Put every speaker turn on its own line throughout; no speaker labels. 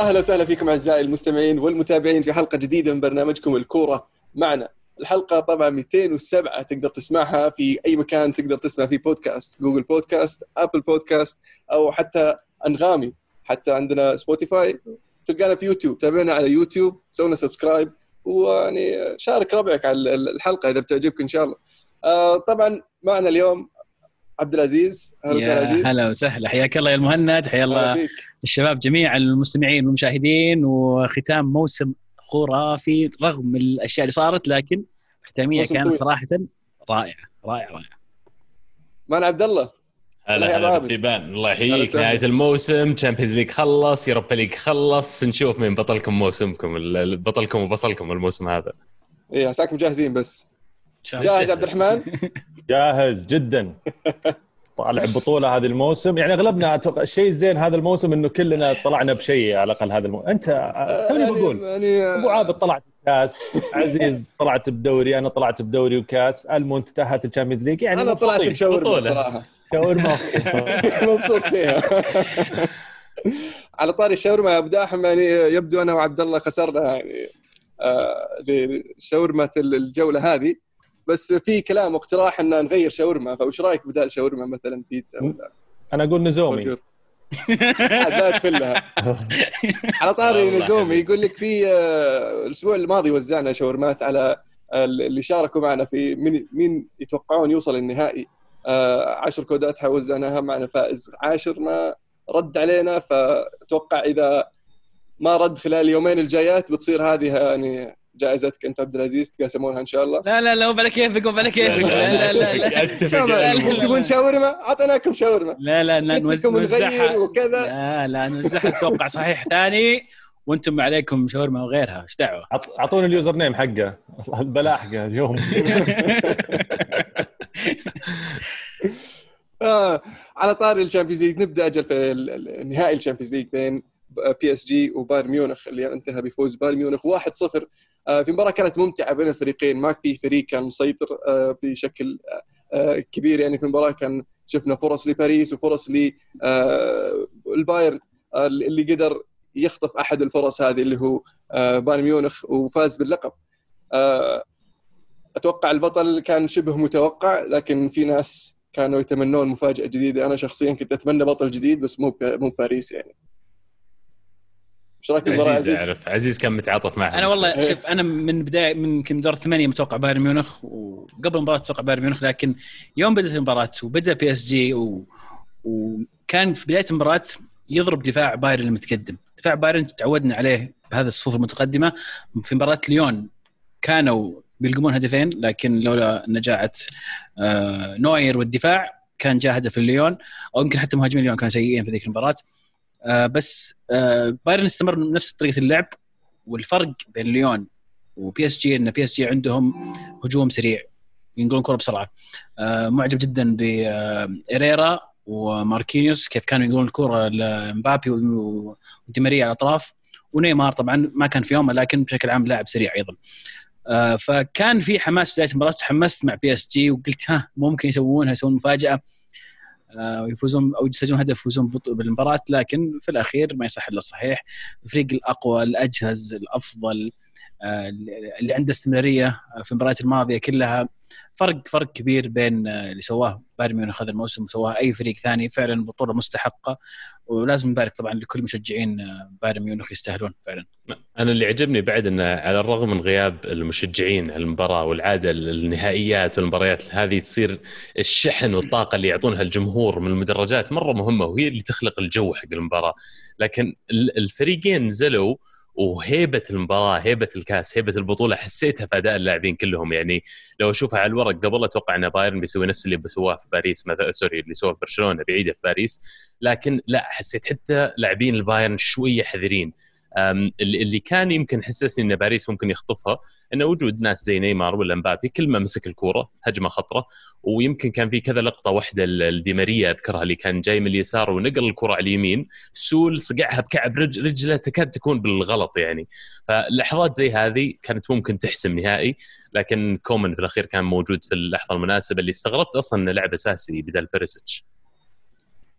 أهلا وسهلا فيكم أعزائي المستمعين والمتابعين في حلقة جديدة من برنامجكم الكورة معنا. الحلقة طبعا 207 تقدر تسمعها في أي مكان تقدر تسمع فيه بودكاست، جوجل بودكاست، أبل بودكاست أو حتى أنغامي، حتى عندنا سبوتيفاي تلقانا في يوتيوب، تابعنا على يوتيوب، سوينا subscribe ويعني شارك ربعك على الحلقة إذا بتعجبك إن شاء الله. آه، طبعا معنا اليوم عبد العزيز
أهلا وسهلا عزيز. هلا وسهلا. حياك الله يا المهند حيا الله الشباب جميع المستمعين والمشاهدين وختام موسم خرافي رغم الأشياء اللي صارت لكن ختامية كانت طويل. صراحة رائعة رائعة رائعة.
مان عبد الله.
هلا هلا بالثيبان الله يحييك. نهاية الموسم Champions League خلص Europa League خلص. نشوف مين بطلكم موسمكم بطلكم وبصلكم الموسم هذا.
إيه عساكم جاهزين بس. جاهز. عبد الرحمن؟
جاهز جدا. طالع بطولة هذا الموسم. يعني أغلبنا أتوقع الشيء الزين هذا الموسم إنه كلنا طلعنا بشيء على الأقل هذا الموسم. أنت توني يعني بقول يعني أبو عابد طلعت بكاس. عزيز طلعت بدوري أنا طلعت بدوري وكاس. ألمونت تاهلت ال Champions League. يعني
أنا طلعت بشاورما شاورما. مبسوط فيها. على طاري الشاورما يا أبو داحم يعني يبدو أنا وعبد الله خسرنا يعني آه شاورما الجولة هذه. بس في كلام واقتراح إن نغير شاورما فوش رأيك بدال شاورما مثلا بيتزا ولا؟
أنا أقول نزومي.
لا تفلها على طاري نزومي يقول لك في آه، الأسبوع الماضي وزعنا شاورمات على اللي شاركوا معنا في مين مين يتوقعون يوصل النهائي. آه، عشر كودات وزعناها معنا فائز عاشر ما رد علينا فاتوقع إذا ما رد خلال اليومين الجايات بتصير هذه يعني جائزتك انت عبد العزيز تقاسمونها ان شاء الله
لا لا لا بلا كيفك وبلا كيفك لا لا لا
لا تبون شاورما اعطيناكم شاورما
لا لا نوزعها وكذا لا لا نوزعها أتوقع صحيح ثاني وأنتم عليكم شاورما وغيرها إيش دعوه
اعطوني اليوزر نيم حقه البلاء حقه اليوم
آه على طاري ال Champions League نبدا أجل في نهائي ال Champions League بين PSG وبايرن ميونخ اللي انتهى بفوز بايرن ميونخ 1-0 آه، في مباراة كانت ممتعة بين الفريقين. ما في فريق كان مسيطر آه، بشكل آه، كبير. يعني في المباراة كان شفنا فرص لباريس وفرص للبايرن اللي قدر يخطف أحد الفرص هذه اللي هو بايرن ميونخ وفاز باللقب. أتوقع البطل كان شبه متوقع لكن في ناس كانوا يتمنون مفاجأة جديدة. أنا شخصيا كنت أتمنى بطل جديد بس مو مو باريس يعني.
إيش رايك بالمباراه عزيز؟ عزيز عزيز كان متعاطف معها.
أنا والله إيه. شوف أنا من بداية من يمكن دور الثمانيه متوقع بايرن ميونخ وقبل المباراة أتوقع بايرن ميونخ لكن يوم بدأت المباراة وبدأ بي إس جي و... وكان في بداية المباراة يضرب دفاع بايرن المتقدم، دفاع بايرن تعودنا عليه بهذا الصفوف المتقدمة. في مباراة ليون كانوا بيلقمون هدفين لكن لولا نجاعة آه نوير والدفاع كان جاء هدف الليون أو يمكن حتى مهاجمين ليون كانوا سيئين في ذيك المباراة. آه بس آه بايرن استمر بنفس طريقة اللعب والفرق بين ليون وبي اس جي إن بي اس جي عندهم هجوم سريع ينقلون كرة بسرعة. آه معجب جدا بإيريرا وماركينيوس كيف كانوا ينقلون الكرة لمبابي ودي ماريا على الأطراف. ونيمار طبعا ما كان في يومه لكن بشكل عام لاعب سريع أيضا. آه فكان في حماس بداية المباراة تحمست مع بي اس جي وقلت ها ممكن يسوونها يسوون مفاجأة. ويفوزون أو يسجلون هدف يفوزون بالمباراة لكن في الأخير ما يصح إلا الصحيح. الفريق الأقوى الأجهز الأفضل آه، اللي عنده استمرارية في المباريات الماضية كلها. فرق فرق كبير بين آه، اللي سواه بايرن ميونخ هذا الموسم وسواه أي فريق ثاني فعلا بطولة مستحقة ولازم نبارك طبعا لكل مشجعين آه، بايرن ميونخ يستاهلون فعلا.
أنا اللي عجبني بعد إنه على الرغم من غياب المشجعين المباراه والعادة النهائيات والمباريات هذه تصير الشحن والطاقة اللي يعطونها الجمهور من المدرجات مرة مهمة وهي اللي تخلق الجو حق المباراة لكن الفريقين نزلوا وهيبة المباراة هيبة الكاس هيبة البطولة حسيتها في أداء اللاعبين كلهم. يعني لو أشوفها على الورق قبل أتوقع إن بايرن بيسوي نفس اللي بسواه في باريس مثلا sorry اللي سواه في برشلونة بيعيده في باريس. لكن لا حسيت حتى لاعبين البايرن شوية حذرين. اللي كان يمكن حسسني إن باريس ممكن يخطفها انه وجود ناس زي نيمار ولا مبابي كل ما مسك الكورة هجمة خطرة. ويمكن كان في كذا لقطة واحدة لدي ماريا أذكرها اللي كان جاي من اليسار ونقل الكرة على اليمين سول صقعها بكعب رجله تكاد تكون بالغلط يعني. فلحظات زي هذه كانت ممكن تحسم نهائي لكن كومن في الأخير كان موجود في اللحظة المناسبة اللي استغربت أصلا إنه لعب أساسي بدل بيريسيتش.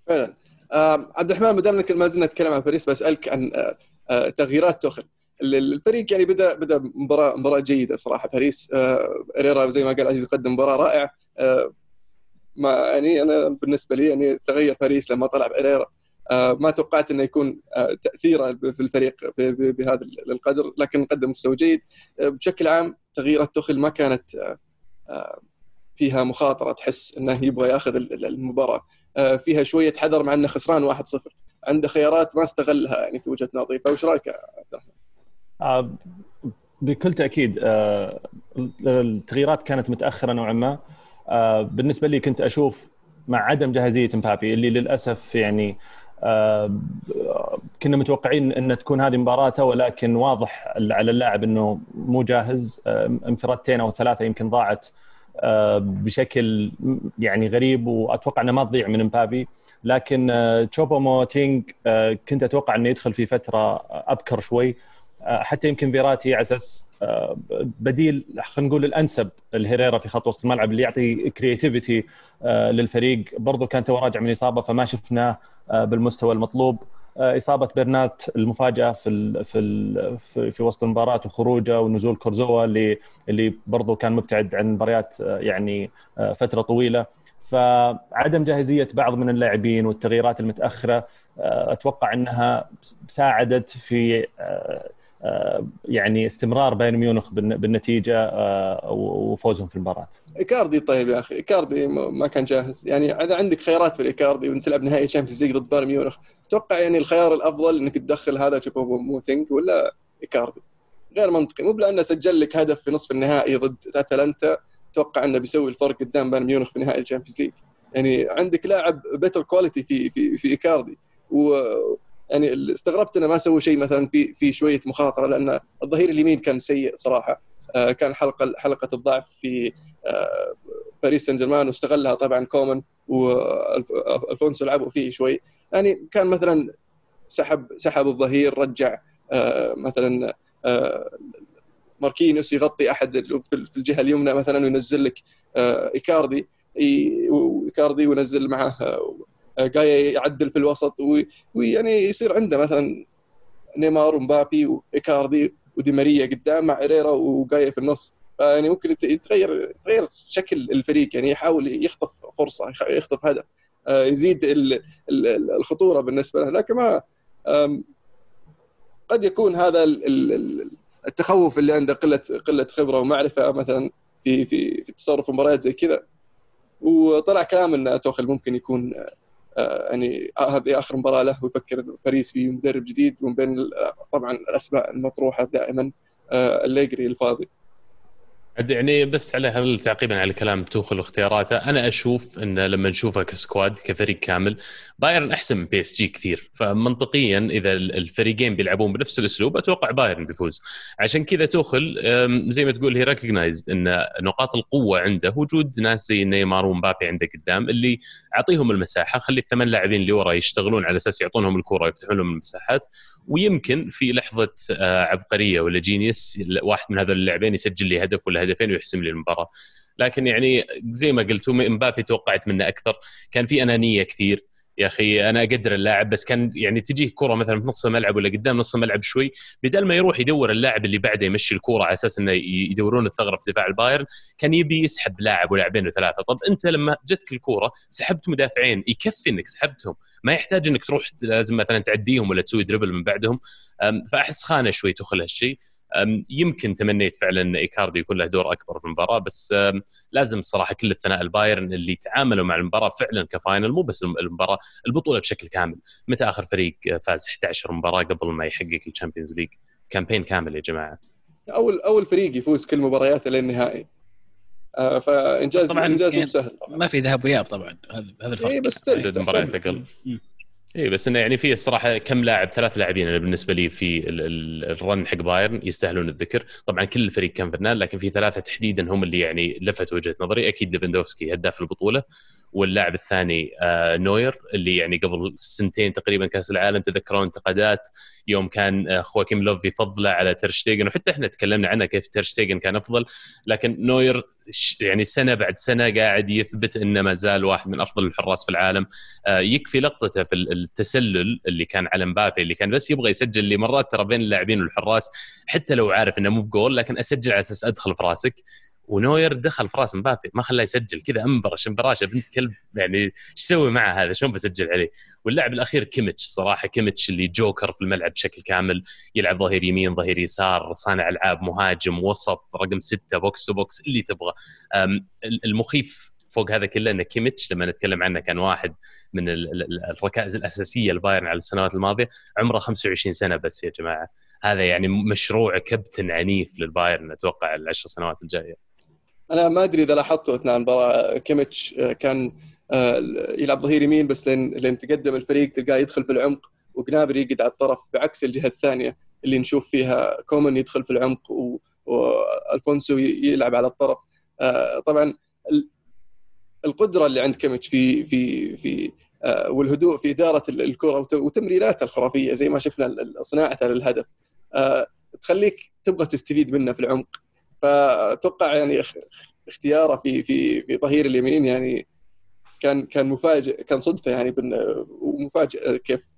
فعلا. عبد الرحمن ما دام ما زلنا نتكلم عن باريس بسألك عن تغييرات توخل الفريق يعني بدا بدا مباراه مباراة جيدة صراحة. باريس إريرا زي ما قال عزيز قدم مباراة رائعة. ما يعني أنا بالنسبة لي يعني تغير باريس لما طلع اريرا ما توقعت إنه يكون تأثيره في الفريق بهذا القدر لكن قدم مستوى جيد. بشكل عام تغييرات توخل ما كانت فيها مخاطرة تحس إنه يبغى يأخذ المباراة. فيها شوية حذر مع إنه خسران 1-0 عنده خيارات ما استغلها يعني في وجهة نظري فايش رأيك عبد الرحمن؟
آه بكل تأكيد آه التغييرات كانت متأخرة نوعا ما. آه بالنسبة لي كنت أشوف مع عدم جاهزية مبابي اللي للأسف يعني كنا متوقعين إن تكون هذه مباراته ولكن واضح على اللاعب إنه مو جاهز. انفرادتين أو ثلاثة يمكن ضاعت بشكل يعني غريب وأتوقع إنه ما تضيع من مبابي. لكن تشوبو موتينج كنت أتوقع إنه يدخل في فترة أبكر شوي. حتى يمكن فيراتي على أساس بديل خلينا نقول الأنسب لهيريرا في خط وسط الملعب اللي يعطي creativity للفريق. برضو كان توه راجع من إصابة فما شفناه بالمستوى المطلوب. إصابة برنات المفاجأة في ال في ال في, في وسط المباراة وخروجه ونزول كورزاوا اللي اللي برضو كان مبتعد عن مباريات يعني فترة طويلة. فعدم جاهزية بعض من اللاعبين والتغييرات المتأخرة أتوقع إنها ساعدت في يعني استمرار بايرن ميونخ بالنتيجة وفوزهم في المباراة.
إيكاردي طيب يا أخي، إيكاردي ما كان جاهز، يعني إذا عندك خيارات في الايكاردي وانت تلعب نهائي Champions League ضد بايرن ميونخ، أتوقع يعني الخيار الأفضل إنك تدخل هذا تشوبو موتينج ولا إيكاردي. غير منطقي، مو لأنه سجل لك هدف في نصف النهائي ضد أتلانتا أتوقع إنه بيسوي الفرق قدام بايرن ميونخ في نهائي ال Champions League. يعني عندك لاعب better quality في في في إيكاردي. و يعني استغربت إنه ما سووا شيء مثلا في في شوية مخاطرة لأن الظهير اليمين كان سيء بصراحة. آه كان حلقه حلقة الضعف في آه باريس سان جيرمان واستغلها طبعا كومان والفونسو لعبوا فيه شوي. يعني كان مثلا سحب سحب الظهير رجع آه مثلا آه ماركينيوس يغطي أحد في الجهة اليمنى مثلا وينزل لك آه إيكاردي. ايكاردي وينزل معه جاي يعدل في الوسط ويعني يصير عنده مثلا نيمار ومبابي وإيكاردي ودي ماريا قدام مع إريرا وجاي في النص. فيعني ممكن يتغير يتغير شكل الفريق يعني يحاول يخطف فرصة يخطف هدف يزيد الخطورة بالنسبة له. لكن ما قد يكون هذا التخوف اللي عنده قلة قلة خبرة ومعرفة مثلا في في في تصرف مباريات زي كذا. وطلع كلام إن توخل ممكن يكون يعني هذه آخر مباراة له ويفكر باريس في مدرب جديد ومن بين طبعا الاسماء المطروحة دائما الليجري الفاضي.
يعني بس على هل تعقيبا على كلام توخل واختياراته أنا أشوف إن لما نشوفه ك squad كفريق كامل بايرن أحسن من بي إس جي كثير. فمنطقيا إذا الفريقين بيلعبون بنفس الأسلوب أتوقع بايرن بيفوز. عشان كذا توخل زي ما تقول he recognized إن نقاط القوة عنده وجود ناس زي نيمار ومبابي عنده قدام اللي أعطيهم المساحة خلي الثمان لاعبين اللي ورا يشتغلون على أساس يعطونهم الكرة ويفتحون لهم المساحات. ويمكن في لحظة عبقرية ولا جينيس واحد من هذول اللاعبين يسجل لي هدف ولا هدفين ويحسم لي المباراة. لكن يعني زي ما قلت مبابي توقعت منه أكثر. كان في أنانية كثير. يا أخي أنا أقدر اللاعب بس كان يعني تجيه كرة مثلا في نص الملعب ولا قدام نص الملعب شوي بدل ما يروح يدور اللاعب اللي بعده يمشي الكرة على أساس إنه يدورون الثغرة في دفاع البايرن كان يبي يسحب لاعب ولاعبين وثلاثة. طب أنت لما جتك الكرة سحبت مدافعين يكفي إنك سحبتهم ما يحتاج إنك تروح لازم مثلا تعديهم ولا تسوي dribble من بعدهم فأحس خانه شوي توخل هالشيء. يمكن تمنيت فعلا إن إيكاردي يكون له دور أكبر في المباراة بس لازم الصراحة كل الثناء للبايرن اللي تعاملوا مع المباراة فعلا ك final مو بس المباراة البطولة بشكل كامل. متى آخر فريق فاز 11 مباراة قبل ما يحقق ال Champions League؟ campaign كامل يا جماعة.
أول أول فريق يفوز كل مبارياته للنهائي آه فانجاز طبعا انجاز يعني سهل
طبعا. ما في ذهاب واياب طبعا هذا هذا الفرق.
اي بس
عدد مباريات أقل. اي بس إنه يعني في الصراحة كم لاعب ثلاث لاعبين أنا بالنسبة لي في ال run حق بايرن يستاهلون الذكر. طبعا كل الفريق كان فنان لكن في ثلاثة تحديدا هم اللي يعني لفتوا وجهة نظري. أكيد ليفندوفسكي هداف البطولة واللاعب الثاني آه نوير اللي يعني قبل سنتين تقريبا كأس العالم تذكرون انتقادات يوم كان خواكيم لوف يفضله على ترشتيجن وحتى إحنا تكلمنا عنه كيف ترشتيجن كان أفضل. لكن نوير يعني سنة بعد سنة قاعد يثبت إنه ما زال واحد من أفضل الحراس في العالم. آه، يكفي لقطته في التسلل اللي كان على مبابي اللي كان بس يبغى يسجل لي مرات ترى بين اللاعبين والحراس حتى لو عارف إنه مو بجول لكن أسجل على أساس أدخل في راسك. ونوير دخل في راس مبابي ما خلاه يسجل كذا انبر شمبراشه بنت كلب يعني إيش يسوي مع هذا؟ شلون بسجل عليه؟ واللاعب الأخير كيميتش صراحة كيميتش اللي جوكر في الملعب بشكل كامل يلعب ظهير يمين ظهير يسار صانع ألعاب مهاجم وسط رقم ستة box to box اللي تبغى. المخيف فوق هذا كله إن كيميتش لما نتكلم عنه كان واحد من الركائز الأساسية لبايرن على السنوات الماضية. عمره 25 سنة بس يا جماعة. هذا يعني مشروع كابتن عنيف للبايرن أتوقع العشر سنوات الجاية.
أنا ما أدري إذا لاحظتوا أثناء المباراة كيميتش آه، كان آه، يلعب ظهير يمين بس لين لين تقدم الفريق تلقاه يدخل في العمق وجنابري يقعد على الطرف بعكس الجهة الثانية اللي نشوف فيها كومان يدخل في العمق وألفونسو يلعب على الطرف. آه، طبعا القدرة اللي عند كيميتش في في في والهدوء في إدارة الكرة وتمريراته الخرافية زي ما شفنا صناعته للهدف. تخليك تبغى تستفيد منه في العمق. فأتوقع يعني اختياره في في في ظهير اليمين يعني كان كان مفاجئ كان صدفة يعني ومفاجئ كيف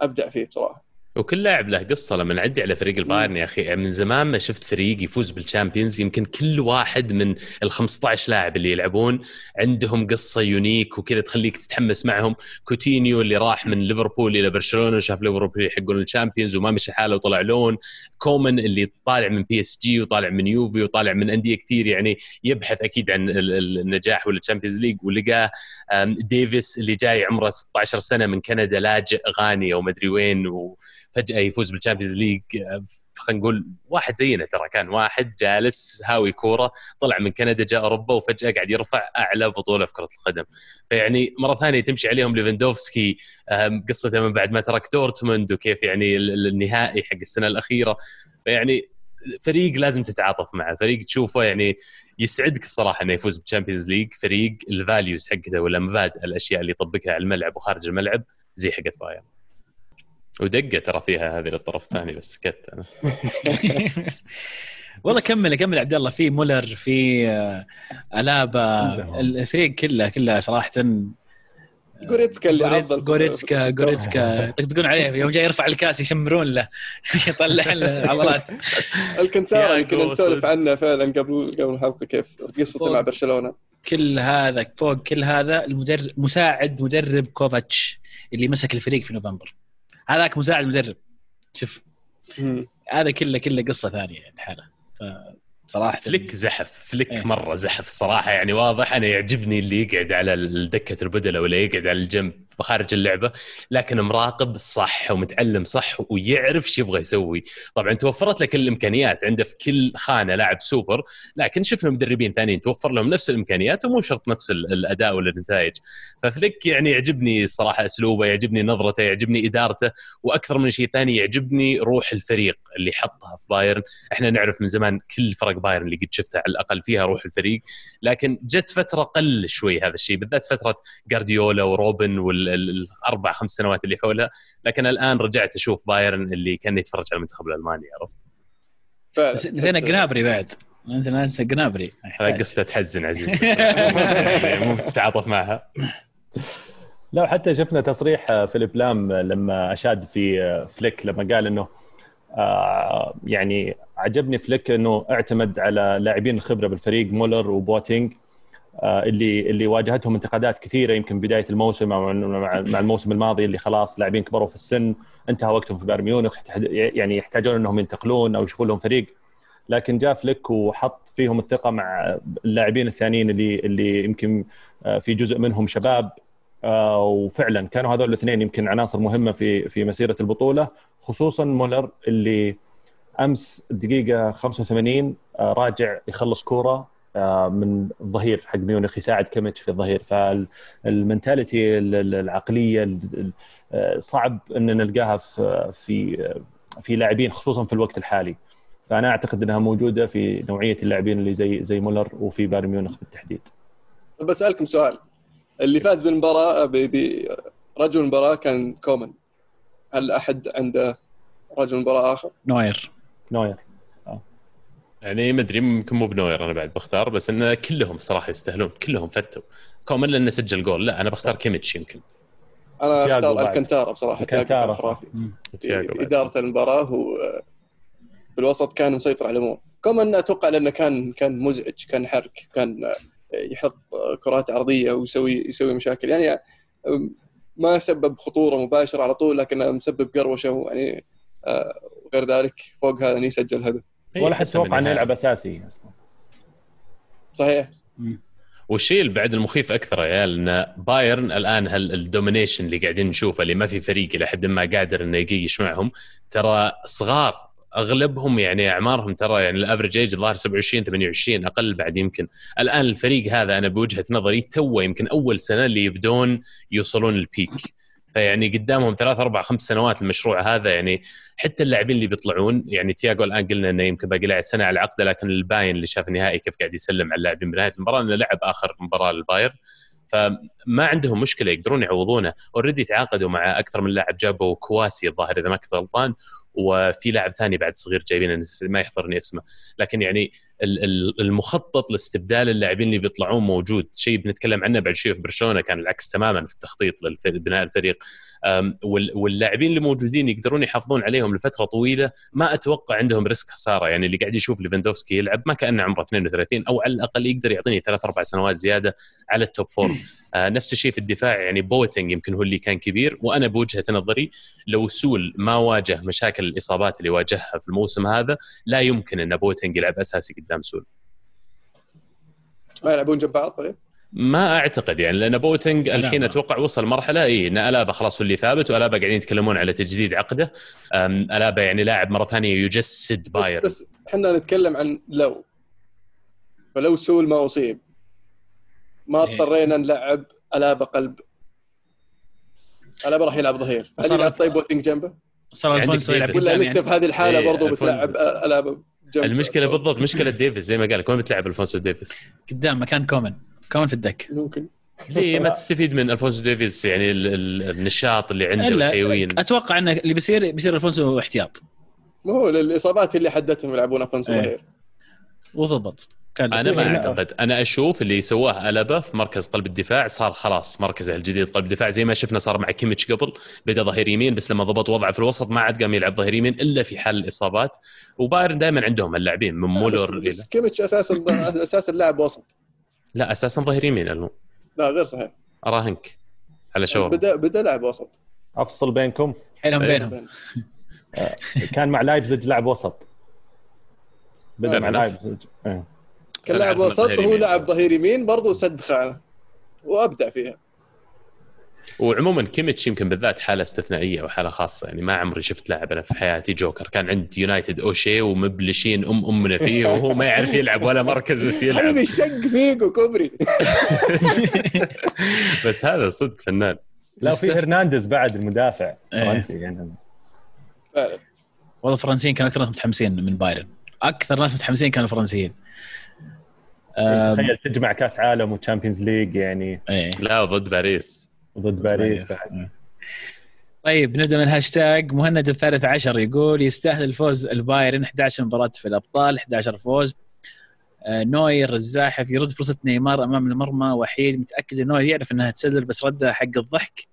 ابدع فيه بصراحة.
وكل لاعب له قصة. لما نعدي على فريق البايرن يا أخي من زمان ما شفت فريق يفوز بال Champions. يمكن كل واحد من ال 15 لاعب اللي يلعبون عندهم قصة unique وكذا تخليك تتحمس معهم. كوتينيو اللي راح من ليفربول إلى برشلونة وشاف ليفربول يحققون ال Champions وما مشي حاله وطلع لون. كومان اللي طالع من بي إس جي وطالع من يوفي وطالع من أندية كثير يعني يبحث أكيد عن النجاح ولا ال Champions League. ولقاه ديفيس اللي جاي عمره 16 سنة من كندا لاجئ غاني أو مدري وين و فجأة يفوز بال Champions League خلينا نقول واحد زينا ترى كان واحد جالس هاوي كورة طلع من كندا جاء أوروبا وفجأة قاعد يرفع أعلى بطولة في كرة القدم. فيعني مرة ثانية تمشي عليهم ليفندوفسكي قصته من بعد ما ترك دورتموند وكيف يعني النهائي حق السنة الأخيرة. فيعني فريق لازم تتعاطف معه فريق تشوفه يعني يسعدك الصراحة إنه يفوز بال Champions League فريق ال values حقته ولا مبادئ الأشياء اللي يطبقها على الملعب وخارج الملعب زي حقت بايرن. ودقة ترى فيها هذه للطرف الثاني بس سكت أنا
والله كمل كمل عبد الله. في مولر في آه، ألابا الفريق كله كله صراحة.
جوريتسكا اللي
أفضل. جوريتسكا جوريتسكا يطقطقون عليه يوم جاي يرفع الكاس يشمرون له. يطلع العضلات.
الكنتارا يمكن نسولف عنه فعلا قبل قبل الحلقة كيف قصته مع برشلونة.
كل هذا فوق كل هذا المدرب مساعد مدرب كوفاتش اللي مسك الفريق في نوفمبر. هذاك مساعد مدرب. شوف. هذا كله كله قصة ثانية يعني حاله صراحة
فليك زحف. فليك إيه. مرة زحف الصراحه يعني واضح. أنا يعجبني اللي يقعد على دكة البدلة ولا يقعد على الجنب. خارج اللعبة لكن مراقب صح ومتعلم صح ويعرف إيش يبغى يسوي. طبعا توفرت له كل الإمكانيات عنده في كل خانة لاعب سوبر لكن شفنا مدربين ثانيين توفر لهم نفس الإمكانيات ومو شرط نفس الأداء ولا النتائج. ففليك يعني يعجبني الصراحه أسلوبه يعجبني نظرته يعجبني إدارته وأكثر من شيء ثاني يعجبني روح الفريق اللي حطها في بايرن. إحنا نعرف من زمان كل فرق بايرن اللي قد شفتها على الأقل فيها روح الفريق لكن جت فترة قل شوي هذا الشيء بالذات فترة جارديولا وروبن وال الأربع خمس سنوات اللي حولها لكن الآن رجعت أشوف بايرن اللي كان يتفرج على المنتخب الألماني عرفت؟
نسينا جنابري بعد. ننسى ننسى جنابري
قصته تحزن عزيز مو تتعاطف معها.
لا حتى شفنا تصريح فيليب لام لما أشاد في فليك لما قال إنه آه، يعني عجبني فليك إنه اعتمد على لاعبين الخبرة بالفريق مولر وبوتينج. آه، اللي اللي واجهتهم انتقادات كثيرة يمكن بداية الموسم أو مع الموسم الماضي اللي خلاص لاعبين كبروا في السن انتهى وقتهم في بايرن ميونخ يعني يحتاجون إنهم ينتقلون أو يشوفون لهم فريق. لكن جاء فليك وحط فيهم الثقة مع اللاعبين الثانيين اللي اللي يمكن آه، في جزء منهم شباب. آه، وفعلا كانوا هذول الاثنين يمكن عناصر مهمة في في مسيرة البطولة خصوصا مولر اللي أمس الدقيقه 85 راجع يخلص كورة آه، من الظهير حق ميونخ يساعد كيميتش في الظهير. فال mentality العقلية آه، صعب إن نلقاها في في في لاعبين خصوصا في الوقت الحالي. فأنا أعتقد إنها موجودة في نوعية اللاعبين اللي زي زي مولر وفي بايرن ميونخ بالتحديد.
بسألكم سؤال. اللي فاز بالمباراة برجل المباراه كان كومان. هل أحد عنده رجل مباراة آخر؟
نوير.
نوير.
يعني ما أدري يمكن مو بنوير أنا بعد بختار بس انه كلهم صراحة يستاهلون كلهم فتوا. كومان لأنه سجل جول. لا أنا بختار كيميتش يمكن.
أنا
أختار.
الكنتارا بصراحة.
الكنتارا.
خرافي. إدارة المباراة و في الوسط كان مسيطر على الأمور. كمان أتوقع لأنه كان كان مزعج كان حرك كان يحط كرات عرضية ويسوي يسوي مشاكل. يعني ما سبب خطورة مباشرة على طول لكنه مسبب قروشة يعني آه، غير ذلك فوق هذا إنه يسجل هدف.
ولا حد
حسب
توقع
إنه.
يلعب أساسي أصلا.
صحيح.
والشيء اللي بعد المخيف أكثر يا عيال إن بايرن الآن ال domination اللي قاعدين نشوفه اللي ما في فريق إلى حد ما قادر إنه يقيس معهم ترى صغار أغلبهم يعني أعمارهم ترى يعني ال average age الظاهر 27 28 أقل بعد يمكن. الآن الفريق هذا أنا بوجهة نظري تو يمكن أول سنة اللي يبدون يوصلون ال peak فيعني قدامهم ثلاث أربع خمس سنوات المشروع هذا يعني حتى اللاعبين اللي بيطلعون يعني تياجو الآن قلنا إنه يمكن باقي له سنة على عقده لكن الباين اللي شاف النهائي كيف قاعد يسلم على اللاعبين بنهايه المباراة إنه لعب آخر مباراة للبايرن. فما عندهم مشكلة يقدرون يعوضونه. already تعاقدوا مع أكثر من لاعب جابوا كواسي الظاهر إذا ما كنت غلطان وفي لاعب ثاني بعد صغير جايبينه ما يحضرني اسمه. لكن يعني المخطط لاستبدال اللاعبين اللي بيطلعون موجود. شيء بنتكلم عنه بعد شوي في برشلونة. كان العكس تماما في التخطيط لبناء الفريق. واللاعبين اللي موجودين يقدرون يحافظون عليهم لفترة طويلة ما أتوقع عندهم risk خسارة. يعني اللي قاعد يشوف ليفاندوفسكي يلعب ما كأنه عمره 32 أو على الأقل يقدر يعطيني ثلاث أربع سنوات زيادة على ال top form آه نفس الشيء في الدفاع. يعني بوتنج يمكن هو اللي كان كبير. وأنا بوجهة نظري لو سول ما واجه مشاكل الإصابات اللي واجهها في الموسم هذا لا يمكن أن بوتنج يلعب أساسي قدام سول.
ما يلعبون جنب بعض طيب.
ما أعتقد يعني لأن بوتنج الحين
لا.
أتوقع وصل مرحلة اي إن ألابا خلاص هو اللي ثابت وألابا قاعدين يتكلمون على تجديد عقده ألابا يعني لاعب مرة ثانية يجسد
بس
بايرن
بس إحنا نتكلم عن لو فلو سول ما أصيب ما
إيه.
اضطرينا نلعب ألابا قلب ألابا راح يلعب ظهير هل يلعب طيب بوتنج جنبه؟
صار الفونسو يلعب.
ولا لسه في هذه الحالة
إيه،
برضو. بتلعب ألابا جنبه
المشكلة بالضبط مشكلة ديفيس زي ما قال لك وين بتلعب الفونسو ديفيس
قدام مكان كومن كومن في الدك.
ممكن.
ليه ما تستفيد من ألفونسو ديفيس يعني ال- ال- النشاط اللي عنده
الا
والحيوين
أتوقع انه اللي بيصير بيصير ألفونسو احتياط.
ما هو الاصابات اللي حدتهم يلعبون افونسو
إيه.
ظهير
وضبط. كان
أنا ما. أعتقد. أنا أشوف اللي سواه البا في مركز قلب الدفاع صار خلاص مركزه الجديد قلب الدفاع زي ما شفنا صار مع كيميتش قبل بدأ ظهير يمين بس لما ضبط وضعه في الوسط ما عاد قام يلعب ظهير يمين إلا في حال الإصابات. وبايرن دائما عندهم اللاعبين من مولر
بس, بس كيميتش أساسا أساسا لاعب وسط.
لا أساسا ظهير يمين إلا مو
لا غير صحيح.
أراهنك على شاورما
بدا بدأ لاعب وسط.
أفصل بينكم.
حيلهم
إيه.
بينهم.
كان مع لايبزج لاعب وسط.
بدأ.
مع لايبزج إيه.
كان لاعب وسط
يمين.
لاعب ظهير يمين برضه سد خانة. وأبدع فيها.
وعموما كيميتش يمكن بالذات حالة استثنائية وحالة خاصة. يعني ما عمري شفت لاعب أنا في حياتي جوكر. كان عند يونايتد أوشي ومبلشين أم امنا فيه وهو ما يعرف يلعب ولا مركز بس يلعب.
حبيبي الشق فيك وكوبري
بس هذا صدق فنان.
لا في هرنانديز بعد المدافع.
إيه.
فرنسي يعني.
والله الفرنسيين كانوا أكثر ناس متحمسين من بايرن. أكثر ناس متحمسين كانوا فرنسيين. آم،
تخيل تجمع كأس عالم وتشامبيونز ليج يعني.
إيه.
لا ضد باريس.
ضد باريس بعد.
طيب نبدأ من الهاشتاج. مهند الثالث عشر يقول يستاهل الفوز البايرن 11 مباراة في الأبطال 11 فوز. آه، نوير الزاحف يرد فرصة نيمار أمام المرمى وحيد متأكد إن نوير يعرف إنها تسلل بس ردها حق الضحك.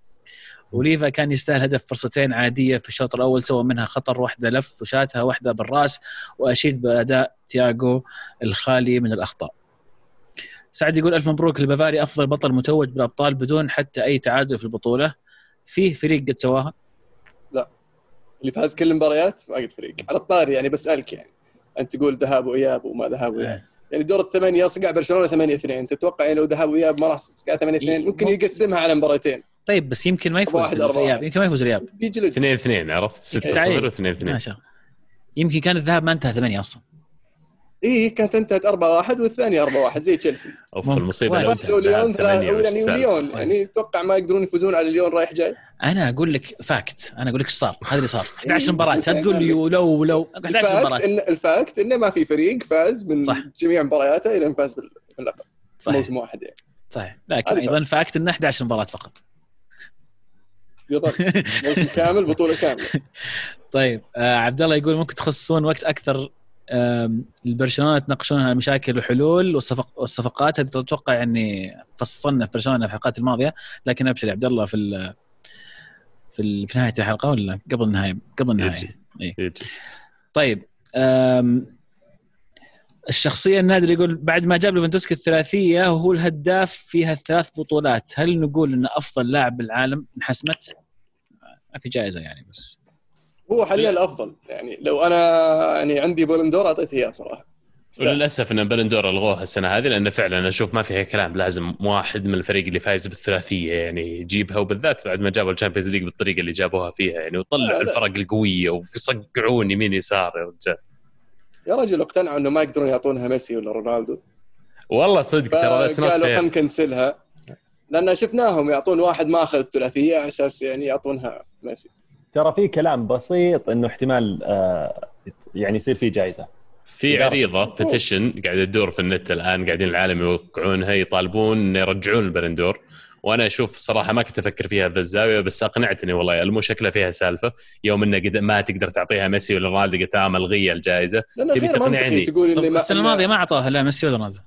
وليفا كان يستاهل هدف فرصتين عادية في الشوط الأول سوى منها خطر واحدة لف وشاتها واحدة بالرأس وأشيد بأداء تياغو الخالي من الأخطاء. سعد يقول ألف مبروك البافاري أفضل بطل متوج بالأبطال بدون حتى أي تعادل في البطولة. فيه فريق قد سواها؟
اللي فاز كل المباريات ما قد فريق. على الطاري يعني بسالك يعني. أنت تقول ذهاب وإياب وما ذهاب وإياب. يعني دور الثمانية صقع برشلونة 8 2 تتوقع يعني لو ذهاب وإياب ما راح صقع 8 2 ممكن يقسمها على مباراتين.
طيب بس يمكن ما يفوز. الرياب يمكن ما يفوز
بيجلد
2 2 عرفت؟ 6
تعال.
0 و 2 2
ما شاء الله. يمكن كان الذهاب ما انتهى ثمانية أصلا.
اي كانت انتهت 4 1 والثانية 4 1 زي تشيلسي.
أوف.
المصيبة؟
لو
فازوا ليون يعني
السالفة؟
وليون يعني أتوقع ما يقدرون يفوزون على ليون رايح جاي.
أنا أقول لك fact أنا أقول لك إيش صار؟ هذا اللي صار. 11
إيه،
مباراه لا تقول لي ولو ولو 11
ال fact
مباراه
ان ال fact إنه ما في فريق فاز من
صح.
جميع مبارياته إلى أن فاز بال- باللقب.
صحيح.
موسم واحد يعني.
صحيح. لكن أيضا fact. إنه 11 مباراه فقط.
موسم كامل بطولة كاملة.
طيب آه عبد الله يقول ممكن تخصصون وقت أكثر البرشلونة يتناقشون المشاكل وحلول والصفق والصفقات هذه أتوقع يعني فصلنا في برشلونة في الحلقات الماضية لكن أبشر يا عبد الله في في, في نهاية الحلقة ولا قبل النهاية؟ قبل النهاية. إيه. طيب الشخصية النادر يقول بعد ما جاب ليفاندوسكي الثلاثية وهو الهداف فيها الثلاث بطولات. هل نقول انه أفضل لاعب بالعالم انحسمت؟ ما في جائزة يعني بس.
هو حاليا الافضل يعني لو أنا يعني عندي بالون دور اعطيته إياه صراحة
وللأسف إن بالون دور الغوها السنة هذه لأنه فعلا أشوف ما فيها كلام. لازم واحد من الفريق اللي فايز بالثلاثية يعني يجيبها وبالذات بعد ما جابوا الشامبيونز ليج بالطريقة اللي جابوها فيها يعني وطلعوا الفرق القوية ويصقعون يمين يسار يا رجال.
يا رجل اقتنعوا إنه ما يقدرون يعطونها ميسي ولا رونالدو.
والله صدق ترى قالوا
خلينا ن cancel ها. لأن شفناهم يعطون واحد ما أخذ الثلاثية على أساس يعني يعطونها ميسي.
ترى في كلام بسيط إنه احتمال آه يعني يصير في جائزة.
في عريضه petition قاعدة تدور في النت الآن قاعدين العالم يوقعونها يطالبون يرجعون البالون دور. وأنا أشوف صراحة ما كنت أفكر فيها في الزاوية ذي بس أقنعتني والله إلا شكلها فيها سالفة. يوم إنه قد ما تقدر تعطيها ميسي ولا رونالدو قلت آه ملغيه الجائزة.
تبي تقنعني. تقول
اللي السنة الماضية ما اعطوها لا ميسي ولا رونالدو.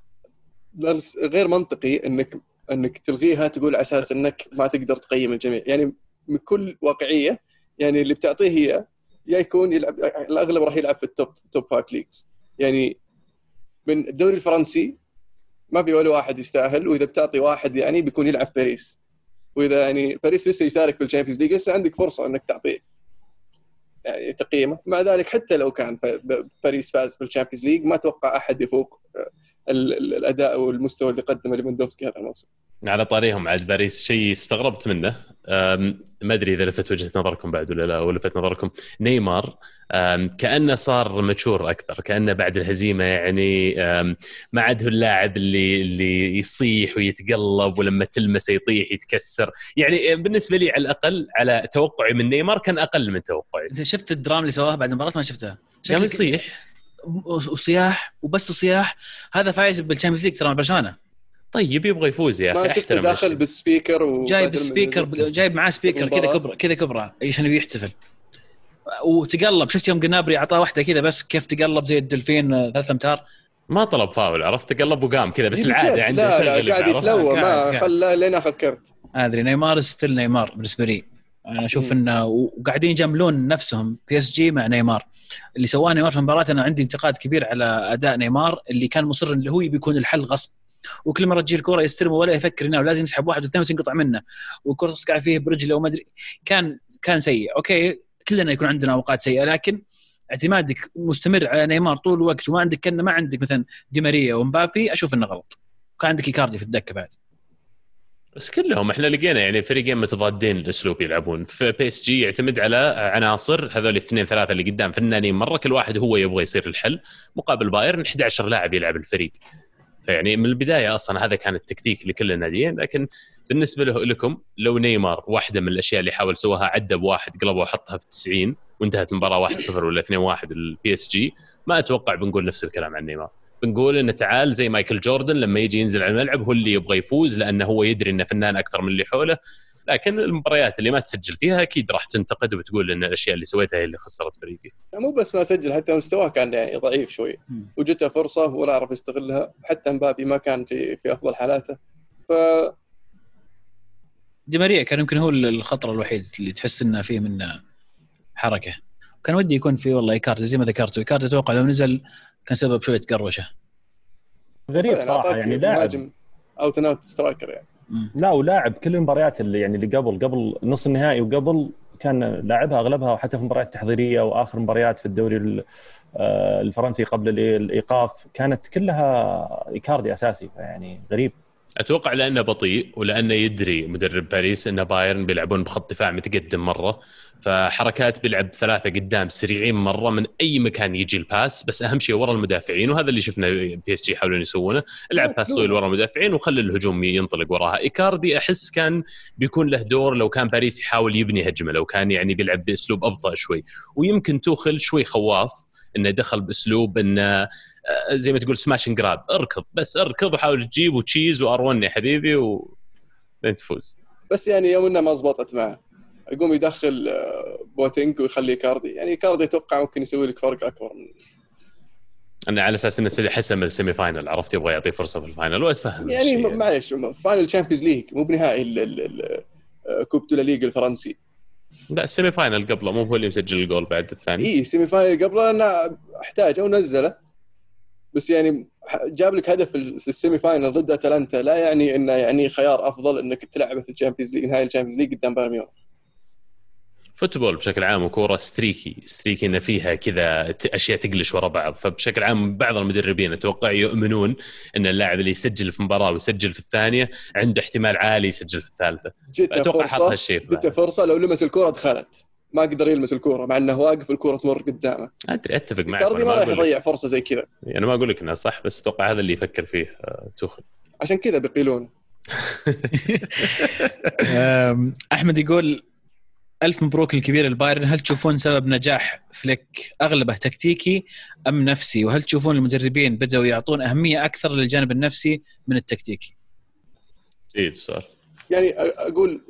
غير منطقي انك إنك تلغيها تقول على أساس إنك ما تقدر تقيم الجميع. يعني بكل واقعية يعني اللي بتعطيه هي يا يكون يلعب الأغلب راح يلعب في ال top top five leagues يعني من الدوري الفرنسي ما في ولا واحد يستاهل وإذا بتعطي واحد يعني بيكون يلعب في باريس. وإذا يعني باريس لسه يشارك في الشامبيونز ليج لسه عندك فرصة إنك تعطيه. يعني تقييمه. مع ذلك حتى لو كان باريس فاز بالشامبيونز ليج ما أتوقع أحد يفوق الأداء والمستوى اللي قدمه ليفاندوفسكي هذا الموسم.
على طاريهم عاد باريس شيء استغربت منه. ما أدري إذا لفت وجهة نظركم بعد ولا لا ولفت نظركم. نيمار كأنه صار مكسور أكثر كأنه بعد الهزيمة يعني ما عاد هو اللاعب اللي اللي يصيح ويتقلب ولما تلمسه يطيح يتكسر. يعني بالنسبة لي على الأقل على توقعي من نيمار كان أقل من توقعي.
انت شفت الدراما اللي سواها بعد المباراة ما شفتها
كان يصيح.
وصياح وبس صياح. هذا فايز بالشامبيونز ليج ترى برشلونة.
طيب يبغى يفوز يا أخي
ما شفته داخل بال speaker و
جايب speaker جايب معاه speaker كذا كبره كذا كبرة عشان يبي يحتفل وتقلب شفت يوم جنابري أعطاه واحدة كذا بس كيف تقلب زي الدلفين ثلاث أمتار؟
ما طلب فاول عرفت؟ تقلب وقام كذا بس العادة
عنده لا لا قاعد يتلوى ما خلى لين اخذ كرت.
أدري نيمار still نيمار بالنسبة لي. أنا أشوف انه وقاعدين يجاملون نفسهم بي اس جي مع نيمار. اللي سواه نيمار في المباراة أنا عندي انتقاد كبير على أداء نيمار. اللي كان مصر انه هو بيكون الحل غصب. وكل مرة تجي الكره يستلم ولا يفكر انه لازم يسحب واحد واثنين وتنقطع منه. والكره تصقع فيه برجله وما أدري. كان كان سيء. أوكي كلنا يكون عندنا أوقات سيئة لكن اعتمادك مستمر على نيمار طول الوقت وما عندك كان ما عندك مثلا دي ماريا ومبابي أشوف إنه غلط. كان عندك إيكاردي في الدكة بعد.
بس كلهم إحنا لقينا يعني فريقين متضادين الأسلوب يلعبون. في بي اس جي يعتمد على عناصر هذول الاثنين ثلاثة اللي قدام فنانين مرة كل واحد هو يبغى يصير الحل. مقابل بايرن 11 لاعب يلعب الفريق. فيعني من البداية أصلا هذا كان التكتيك لكل الناديين لكن بالنسبة له لكم لو نيمار واحدة من الأشياء اللي حاول سواها عدى بواحد قلبه وحطها في 90 وانتهت المباراه 1-0 ولا 2-1 للبي اس جي ما أتوقع بنقول نفس الكلام عن نيمار. بنقول إنه تعال زي مايكل جوردن لما يجي ينزل على الملعب هو اللي يبغى يفوز لأنه هو يدري إنه فنان أكثر من اللي حوله. لكن المباريات اللي ما تسجل فيها أكيد راح تنتقد وتقول إن الأشياء اللي سويتها هي اللي خسرت فريقي.
مو بس ما سجل حتى مستواه كان يعني ضعيف شوي. وجته فرصة ولا عرف يستغلها. حتى مبابي ما كان في في أفضل حالاته. ف
دي ماريا كان يمكن هو الخطر الوحيد اللي تحس إنه فيه منه حركة. كان ودي يكون في والله إيكاردي زي ما ذكرت. إيكاردي أتوقع لو نزل كان سبب شوية قروشة.
غريب صراحة يعني لاعب.
out and out striker يعني.
لا ولاعب كل المباريات اللي يعني اللي قبل قبل نص النهائي وقبل كان لاعبها أغلبها وحتى في المباريات التحضيرية وآخر مباريات في الدوري آه، الفرنسي قبل الإيقاف كانت كلها إيكاردي أساسي يعني غريب.
أتوقع لأنه بطيء ولأنه يدري مدرب باريس أن بايرن بيلعبون بخط دفاع متقدم مرة فحركات بيلعب ثلاثة قدام سريعين مرة من أي مكان يجي ال pass بس أهم شيء ورا المدافعين وهذا اللي شفنا PSG يحاولون يسوونه العب pass طويل ورا المدافعين وخلي الهجوم ينطلق وراها. إيكاردي أحس كان بيكون له دور لو كان باريس يحاول يبني هجمة لو كان يعني بيلعب بأسلوب أبطأ شوي. ويمكن توخل شوي خواف إنه دخل بأسلوب إنه زي ما تقول سماش جراب اركض بس اركض وحاول تجيب وتشيز وار 1 يا حبيبي و تفوز.
بس يعني يوم انه ما زبطت معه يقوم يدخل آه، موتينج ويخلي إيكاردي. يعني إيكاردي أتوقع ممكن يسوي لك فرق أكبر. من
أنا على أساس إنه حسم ال semi final عرفت يبغى يعطيه فرصة في ال final واتفهم
يعني معلش final Champions League مو بنهائي كوب دو ليج الفرنسي.
لا ال semi final قبله مو هو اللي مسجل الجول بعد الثاني.
اي semi final قبله أنا أحتاجه ونزله. بس يعني جاب لك هدف في ال semi final ضد أتلانتا لا يعني إنه يعني خيار أفضل إنك تلعبه في ال Champions League نهائي ال Champions League قدام بايرن ميونخ.
football بشكل عام وكورة streaky streaky انه فيها كذا أشياء تقلش ورا بعض. فبشكل عام بعض المدربين أتوقع يؤمنون إن اللاعب اللي يسجل في مباراه ويسجل في الثانية عنده احتمال عالي يسجل في الثالثة.
أتوقع حط هالشيء جته فرصة لو لمس الكرة دخلت. ما قدر يلمس الكورة مع إنه واقف الكوره تمر قدامه.
أدري أتفق معك
إيكاردي ما راح يضيع فرصة زي كذا.
يعني أنا ما أقول لك انها صح بس أتوقع هذا اللي يفكر فيه آه، توخل.
عشان كذا بيقيلون.
أحمد يقول ألف مبروك الكبير البايرن. هل تشوفون سبب نجاح فليك أغلبه تكتيكي أم نفسي؟ وهل تشوفون المدربين بدأوا يعطون أهمية أكثر للجانب النفسي من التكتيكي؟
جيد السؤال.
يعني أقول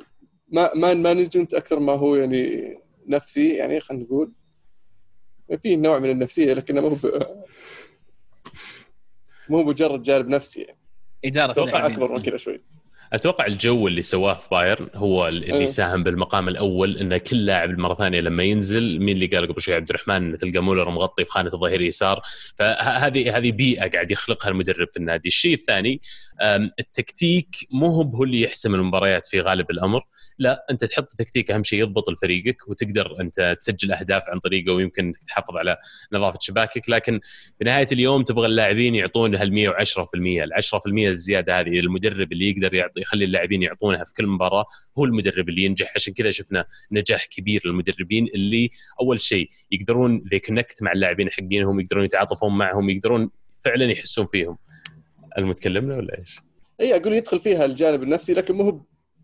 man man management أكثر ما هو يعني نفسي يعني خلينا نقول في نوع من النفسية لكنه مو مو مجرد جانب نفسي يعني.
إدارة
أتوقع أكبر من كذا شوي.
أتوقع الجو اللي سواه في بايرن هو اللي أه. ساهم بالمقام الأول انه كل لاعب مرة ثانية لما ينزل مين اللي قال قبل شوي؟ عبد الرحمن تلقى مولر مغطي في خانة الظهير يسار. فهذه هذه بيئة قاعد يخلقها المدرب في النادي. الشيء الثاني التكتيك مو هو اللي يحسم المباريات في غالب الأمر. لا أنت تحط تكتيك أهم شيء يضبط لفريقك وتقدر أنت تسجل أهداف عن طريقه ويمكن تحافظ على نظافة شباكك. لكن بنهايه اليوم تبغى اللاعبين يعطون هال 110% ال 10% الزيادة هذه المدرب اللي يقدر يعطي يخلي اللاعبين يعطونها في كل مباراة هو المدرب اللي ينجح. عشان كذا شفنا نجاح كبير للمدربين اللي أول شيء يقدرون ذي كونكت مع اللاعبين حقينهم يقدرون يتعاطفون معهم يقدرون فعلا يحسون فيهم. المتكلمنا ولا إيش؟
إي أقول يدخل فيها الجانب النفسي لكن مو هو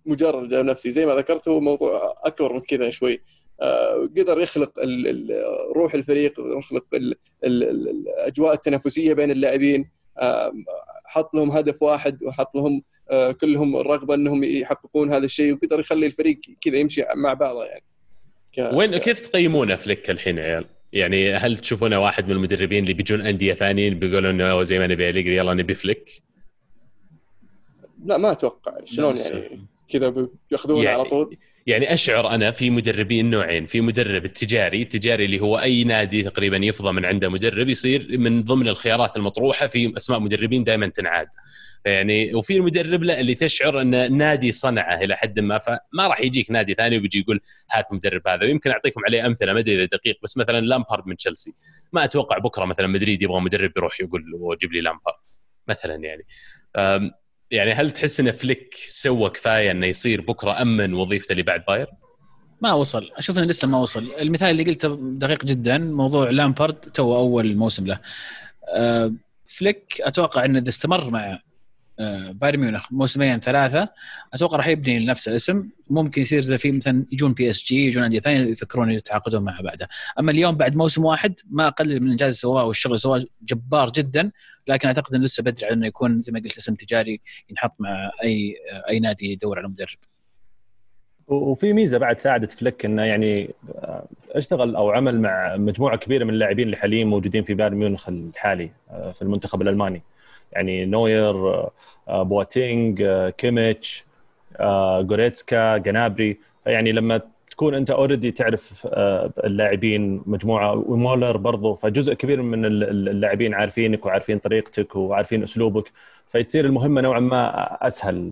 مجرد الجانب النفسي. زي ما ذكرت هو موضوع أكبر من كذا شوي. آه، قدر يخلق روح الفريق يخلق الأجواء التنافسية بين اللاعبين. حط لهم هدف واحد وحط لهم آه، كلهم الرغبة إنهم يحققون هذا الشيء. وقدر يخلي الفريق كذا يمشي مع بعضه يعني.
وين كيف تقيمونه فليك الحين عيال؟ يعني هل تشوفونه واحد من المدربين اللي بيجون أندية ثانيين بيقولوا إنه زي ما نبي أليجري يلا نبي فليك؟
لا ما أتوقع. شلون يعني؟ كذا بياخذونه يعني على طول؟
يعني أشعر أنا في مدربين نوعين في مدرب التجاري التجاري اللي هو أي نادي تقريبا يفضى من عنده مدرب يصير من ضمن الخيارات المطروحة في أسماء مدربين دائما تنعاد. يعني وفي المدرب لا اللي تشعر إن نادي صنعه إلى حد ما فما راح يجيك نادي ثاني وبيجي يقول هات مدرب هذا. ويمكن أعطيكم عليه أمثلة ما أدري إذا دقيق بس مثلا لامبارد من تشيلسي. ما أتوقع بكرة مثلا مدريد يبغى مدرب يروح يقول له جيب لي لامبارد مثلا يعني. يعني هل تحس إن فليك سوى كفاية إنه يصير بكرة أمن وظيفته اللي بعد بايرن؟
ما وصل. أشوف إنه لسه ما وصل. المثال اللي قلته دقيق جدا موضوع لامبارد تو أول موسم له. فليك أتوقع إنه إذا استمر مع بايرن ميونخ موسمين ثلاثة. أتوقع راح يبني لنفسه اسم ممكن يصير في مثلا يجون PSG يجون انديه ثانية يفكرون يتعاقدون معه بعده أما اليوم بعد موسم واحد ما اقلل من اللي سواه والشغل سواه جبار جدا. لكن أعتقد إنه لسه بدري إنه يكون زي ما قلت اسم تجاري ينحط مع أي أي نادي يدور على مدرب.
وفي ميزة بعد ساعدت فليك إنه يعني آه، اشتغل أو عمل مع مجموعة كبيرة من اللاعبين اللي حاليا موجودين في بايرن ميونخ الحالي آه، في المنتخب الألماني. يعني نوير آه، آه، بواتينج آه، كيميتش جوريتسكا جنابري فيعني لما تكون انت already تعرف اللاعبين مجموعة ومولر برضو فجزء كبير من اللاعبين عارفينك وعارفين طريقتك وعارفين أسلوبك فتصير المهمة نوعا ما أسهل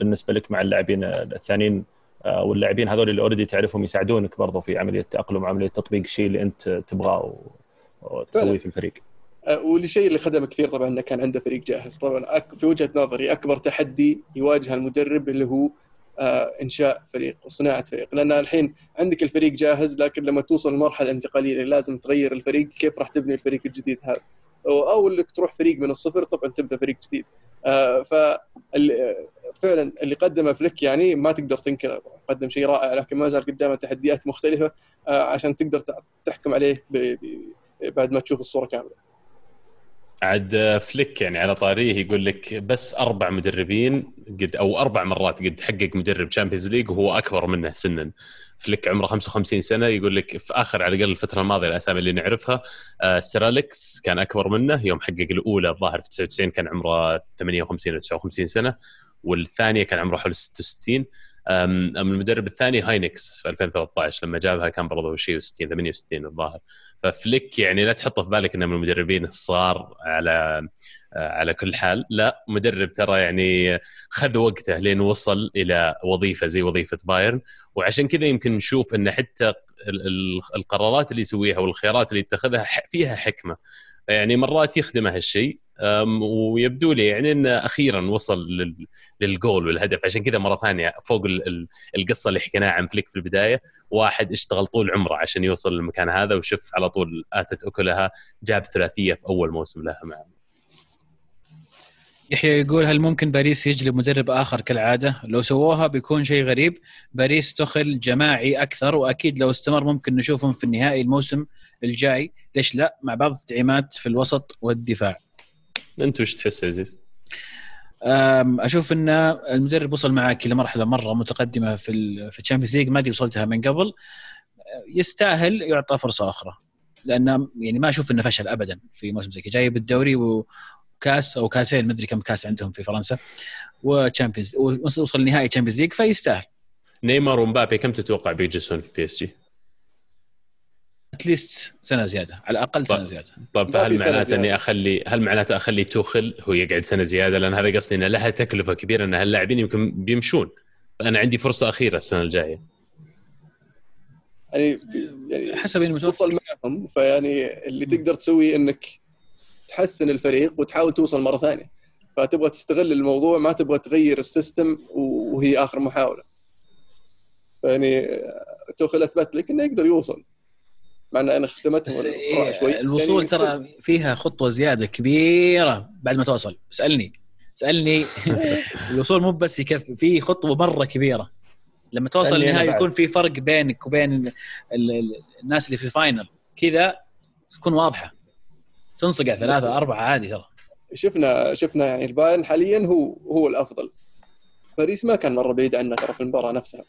بالنسبة لك مع اللاعبين الثانيين. واللاعبين هذول اللي اوريدي تعرفهم يساعدونك برضو في عملية التاقلم وعمليه تطبيق الشيء اللي أنت تبغاه وتسويه في الفريق.
أه، والشيء اللي خدمه كثير طبعا إنه كان عنده فريق جاهز. طبعا في وجهة نظري أكبر تحدي يواجه المدرب اللي هو أه، إنشاء فريق وصناعة فريق. لأن الحين عندك الفريق جاهز لكن لما توصل للمرحله الانتقاليه اللي لازم تغير الفريق كيف راح تبني الفريق الجديد هذا؟ أو إنك تروح فريق من الصفر طبعا تبدأ فريق جديد. أه، ف فعلا اللي قدمه فليك يعني ما تقدر تنكره. قدم شيء رائع لكن ما زال قدامه تحديات مختلفة عشان تقدر تحكم عليه بعد ما تشوف الصورة كاملة.
عاد فليك يعني على طاريه يقول لك بس أربع مدربين قد أو أربع مرات قد حقق مدرب Champions League وهو أكبر منه سنا. فليك عمره 55 سنة يقول لك في آخر على الأقل الفترة الماضية الأسامي اللي نعرفها آه سير اليكس كان أكبر منه يوم حقق الأولى الظاهر في 99 كان عمره 58 أو 59 سنة والثانية كان عمره حول 66 اما المدرب الثاني هاينكس في 2013 لما جابها كان برضه شيء 60 68 الظاهر. ففليك يعني لا تحطه في بالك انه من المدربين الصغار على على كل حال. لا مدرب ترى يعني خذ وقته لين وصل إلى وظيفة زي وظيفة بايرن. وعشان كذا يمكن نشوف إن حتى القرارات اللي يسويها والخيارات اللي يتخذها فيها حكمة. يعني مرات يخدمه هالشيء ويبدو لي يعني انه أخيرا وصل للجول والهدف عشان كذا مرة ثانية فوق القصة اللي حكيناها عن فليك في البداية واحد اشتغل طول عمره عشان يوصل للمكان هذا وشوف على طول آتت أكلها جاب ثلاثية في أول موسم لها معه
يحيى يقول هل ممكن باريس يجلب مدرب آخر كالعادة؟ لو سووها بيكون شيء غريب، باريس توخل جماعي أكثر وأكيد لو استمر ممكن نشوفهم في النهائي الموسم الجاي، ليش لا؟ مع بعض التدعيمات في الوسط والدفاع.
انت وش تحس عزيز؟
أشوف إن المدرب وصل معك إلى مرحلة مرة متقدمة في في ال Champions League ما قد وصلتها من قبل يستاهل يعطى فرصة أخرى لأن يعني ما أشوف إنه فشل ابدا في موسم زي جايب الدوري وكاس أو كاسين ما أدري كم كاس عندهم في فرنسا و Champions وصل نهائي Champions League فيستاهل
نيمار ومبابي كم تتوقع بيجلسون في PSG؟ at
least سنة زيادة على الأقل سنة زيادة.
طيب فهل معناته إني اخلي هل معناته أخلي توخل هو يقعد سنة زيادة؟ لأن هذا قصدي انه لها تكلفة كبيرة إن هاللاعبين يمكن بيمشون. فانا عندي فرصة أخيرة السنة الجاية.
يعني يعني
حسب
توخل معهم فيعني اللي تقدر تسويه إنك تحسن الفريق وتحاول توصل مرة ثانية. فتبغى تستغل الموضوع ما تبغى تغير السيستم وهي آخر محاولة. فيعني توخل أثبت لك إنه يقدر يوصل. مع إن أنا خدمتهم
إيه شوي. الوصول يعني ترى فيها خطوة زيادة كبيرة بعد ما توصل. اسألني. اسألني. الوصول مو بس يكفي في خطوة مرة كبيرة. لما توصل النهائي يكون في فرق بينك وبين الناس اللي في ال final. كذا تكون واضحة. تنصقع ثلاثة أربعة عادي ترى.
شفنا شفنا يعني البايرن حاليا هو هو الأفضل. باريس ما كان مرة بعيد عنه ترى في المباراة نفسها.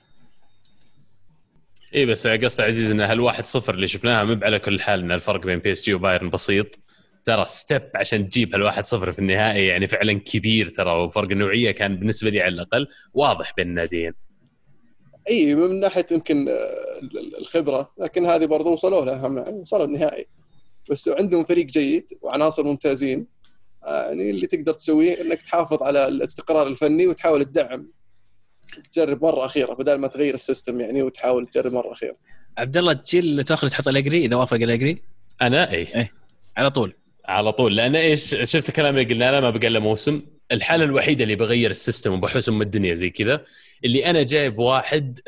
اي بس قصدي عزيز إن هالواحد صفر اللي شفناها مو على كل حال إن الفرق بين PSG وبايرن بسيط ترى step عشان تجيب هالواحد صفر في النهائي يعني فعلا كبير ترى وفرق النوعية كان بالنسبة لي على الأقل واضح بين الناديين.
إي من ناحية يمكن آه، الخبرة لكن هذه برضو وصلوا لها وصلوا النهائي بس عندهم فريق جيد وعناصر ممتازين آه، يعني اللي تقدر تسويه إنك تحافظ على الاستقرار الفني وتحاول تدعم تجرب مرة أخيرة بدل ما تغير ال system يعني وتحاول تجرب مرة أخيرة.
عبد الله تشيل توخل تحط أليجري إذا وافق أليجري
أنا؟ إي.
إيه على طول.
على طول. لأن إيش؟ شفت الكلام اللي قلنا ما بقى له موسم. الحالة الوحيدة اللي بغير ال system وبحوس ام الدنيا زي كذا اللي أنا جايب واحد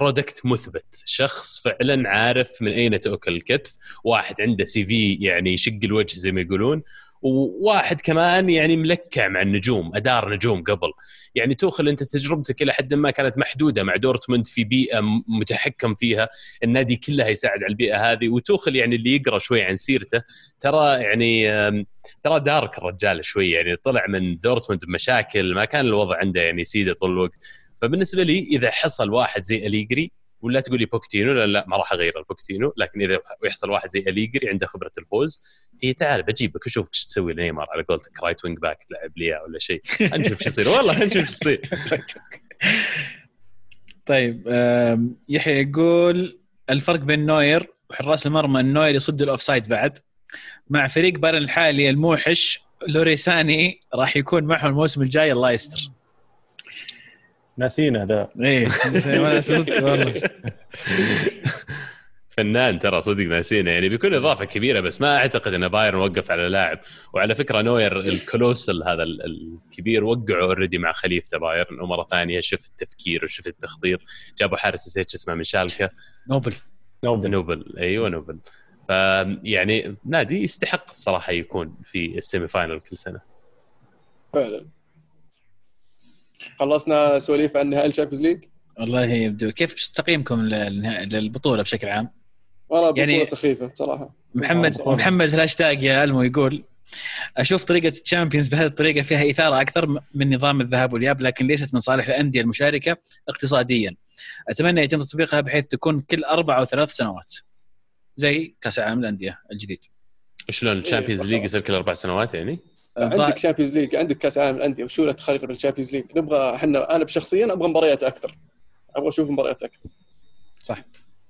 product آه، مثبت. شخص فعلا عارف من أين تؤكل الكتف. واحد عنده CV يعني يشق الوجه زي ما يقولون. وواحد كمان يعني ملكع مع النجوم أدار نجوم قبل. يعني توخل أنت تجربتك إلى حد ما كانت محدودة مع دورتموند في بيئة متحكم فيها النادي كله يساعد على البيئة هذه. وتوخل يعني اللي يقرأ شوي عن سيرته ترى يعني ترى dark الرجال شوي يعني طلع من دورتموند بمشاكل ما كان الوضع عنده يعني سيدة طول الوقت. فبالنسبة لي إذا حصل واحد زي أليجري ولا تقول لي بوكيتينو لا, لا ما راح أغير البوكيتينو لكن إذا يحصل واحد زي أليجري عنده خبرة الفوز اي تعال بجيبك اشوفك إيش تسوي نيمار على قولتك right wing back تلعب لي ولا شيء. نشوف إيش يصير. والله نشوف إيش يصير.
طيب يحيى يقول الفرق بين نوير وحراس المرمى النوير يصد ال offside بعد. مع فريق بايرن الحالي الموحش لوروي ساني راح يكون معهم الموسم الجاي الله يستر.
ناسينا ذا.
إيه والله.
فنان ترى صدق ناسينا يعني بيكون إضافة كبيرة بس ما أعتقد إن بايرن وقف على لاعب. وعلى فكرة نوير ال colossal هذا الكبير وقعوا already مع خليفته بايرن ومرة ثانية شفت التفكير وشفت التخطيط. جابوا حارس نسيت اسمه من شالكه
نوبل.
نوبل. نوبل أيوه نوبل. فيعني نادي يستحق الصراحه يكون في ال semi final كل سنة.
فعلا. خلصنا سواليف عن نهائي ال Champions League؟
والله يبدو. كيف تقييمكم للبطولة بشكل عام؟
والله يعني سخيفة صراحة.
محمد محمد في الهاشتاج يا ألمو يقول أشوف طريقة ال Champions بهذه الطريقة فيها إثارة أكثر من نظام الذهاب والاياب لكن ليست من صالح الأندية المشاركة اقتصاديا. أتمنى يتم تطبيقها بحيث تكون كل أربع أو ثلاث سنوات. زي كأس العالم للأندية الجديد.
شلون ال Champions League يصير كل أربع سنوات يعني؟
عندك Champions League عندك كأس العالم للانديه وشو لا تخرب ال Champions League نبغى إحنا أنا شخصيا أبغى مباريات أكثر. أبغى أشوف مباريات أكثر.
صح.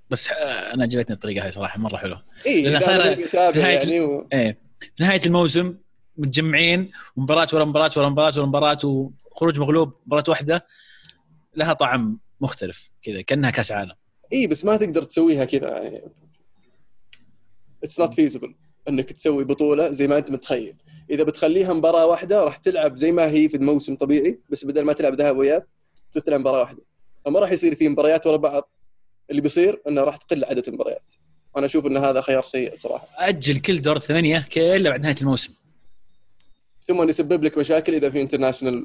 بس أنا عجبتني الطريقة هاي صراحة مرة حلوة.
اي
لأنها صايرة في نهاية يعني و... إيه في نهاية الموسم متجمعين ومباراة ورا مباراة ورا مباراة ورا مباراة وخروج مغلوب مباراة واحدة لها طعم مختلف كذا كأنها كأس عالم.
اي بس ما تقدر تسويها كذا يعني. it's not feasible إنك تسوي بطولة زي ما أنت متخيل. إذا بتخليها مباراة واحدة راح تلعب زي ما هي في الموسم طبيعي بس بدل ما تلعب ذهاب وإياب تلعب مباراة واحدة. فما راح يصير في مباريات ورا بعض. اللي بيصير إنه راح تقل عدد المباريات. أنا أشوف إن هذا خيار سيء بصراحه
أجل كل دور الثمانيه كله بعد نهاية الموسم.
ثم يسبب لك مشاكل إذا في international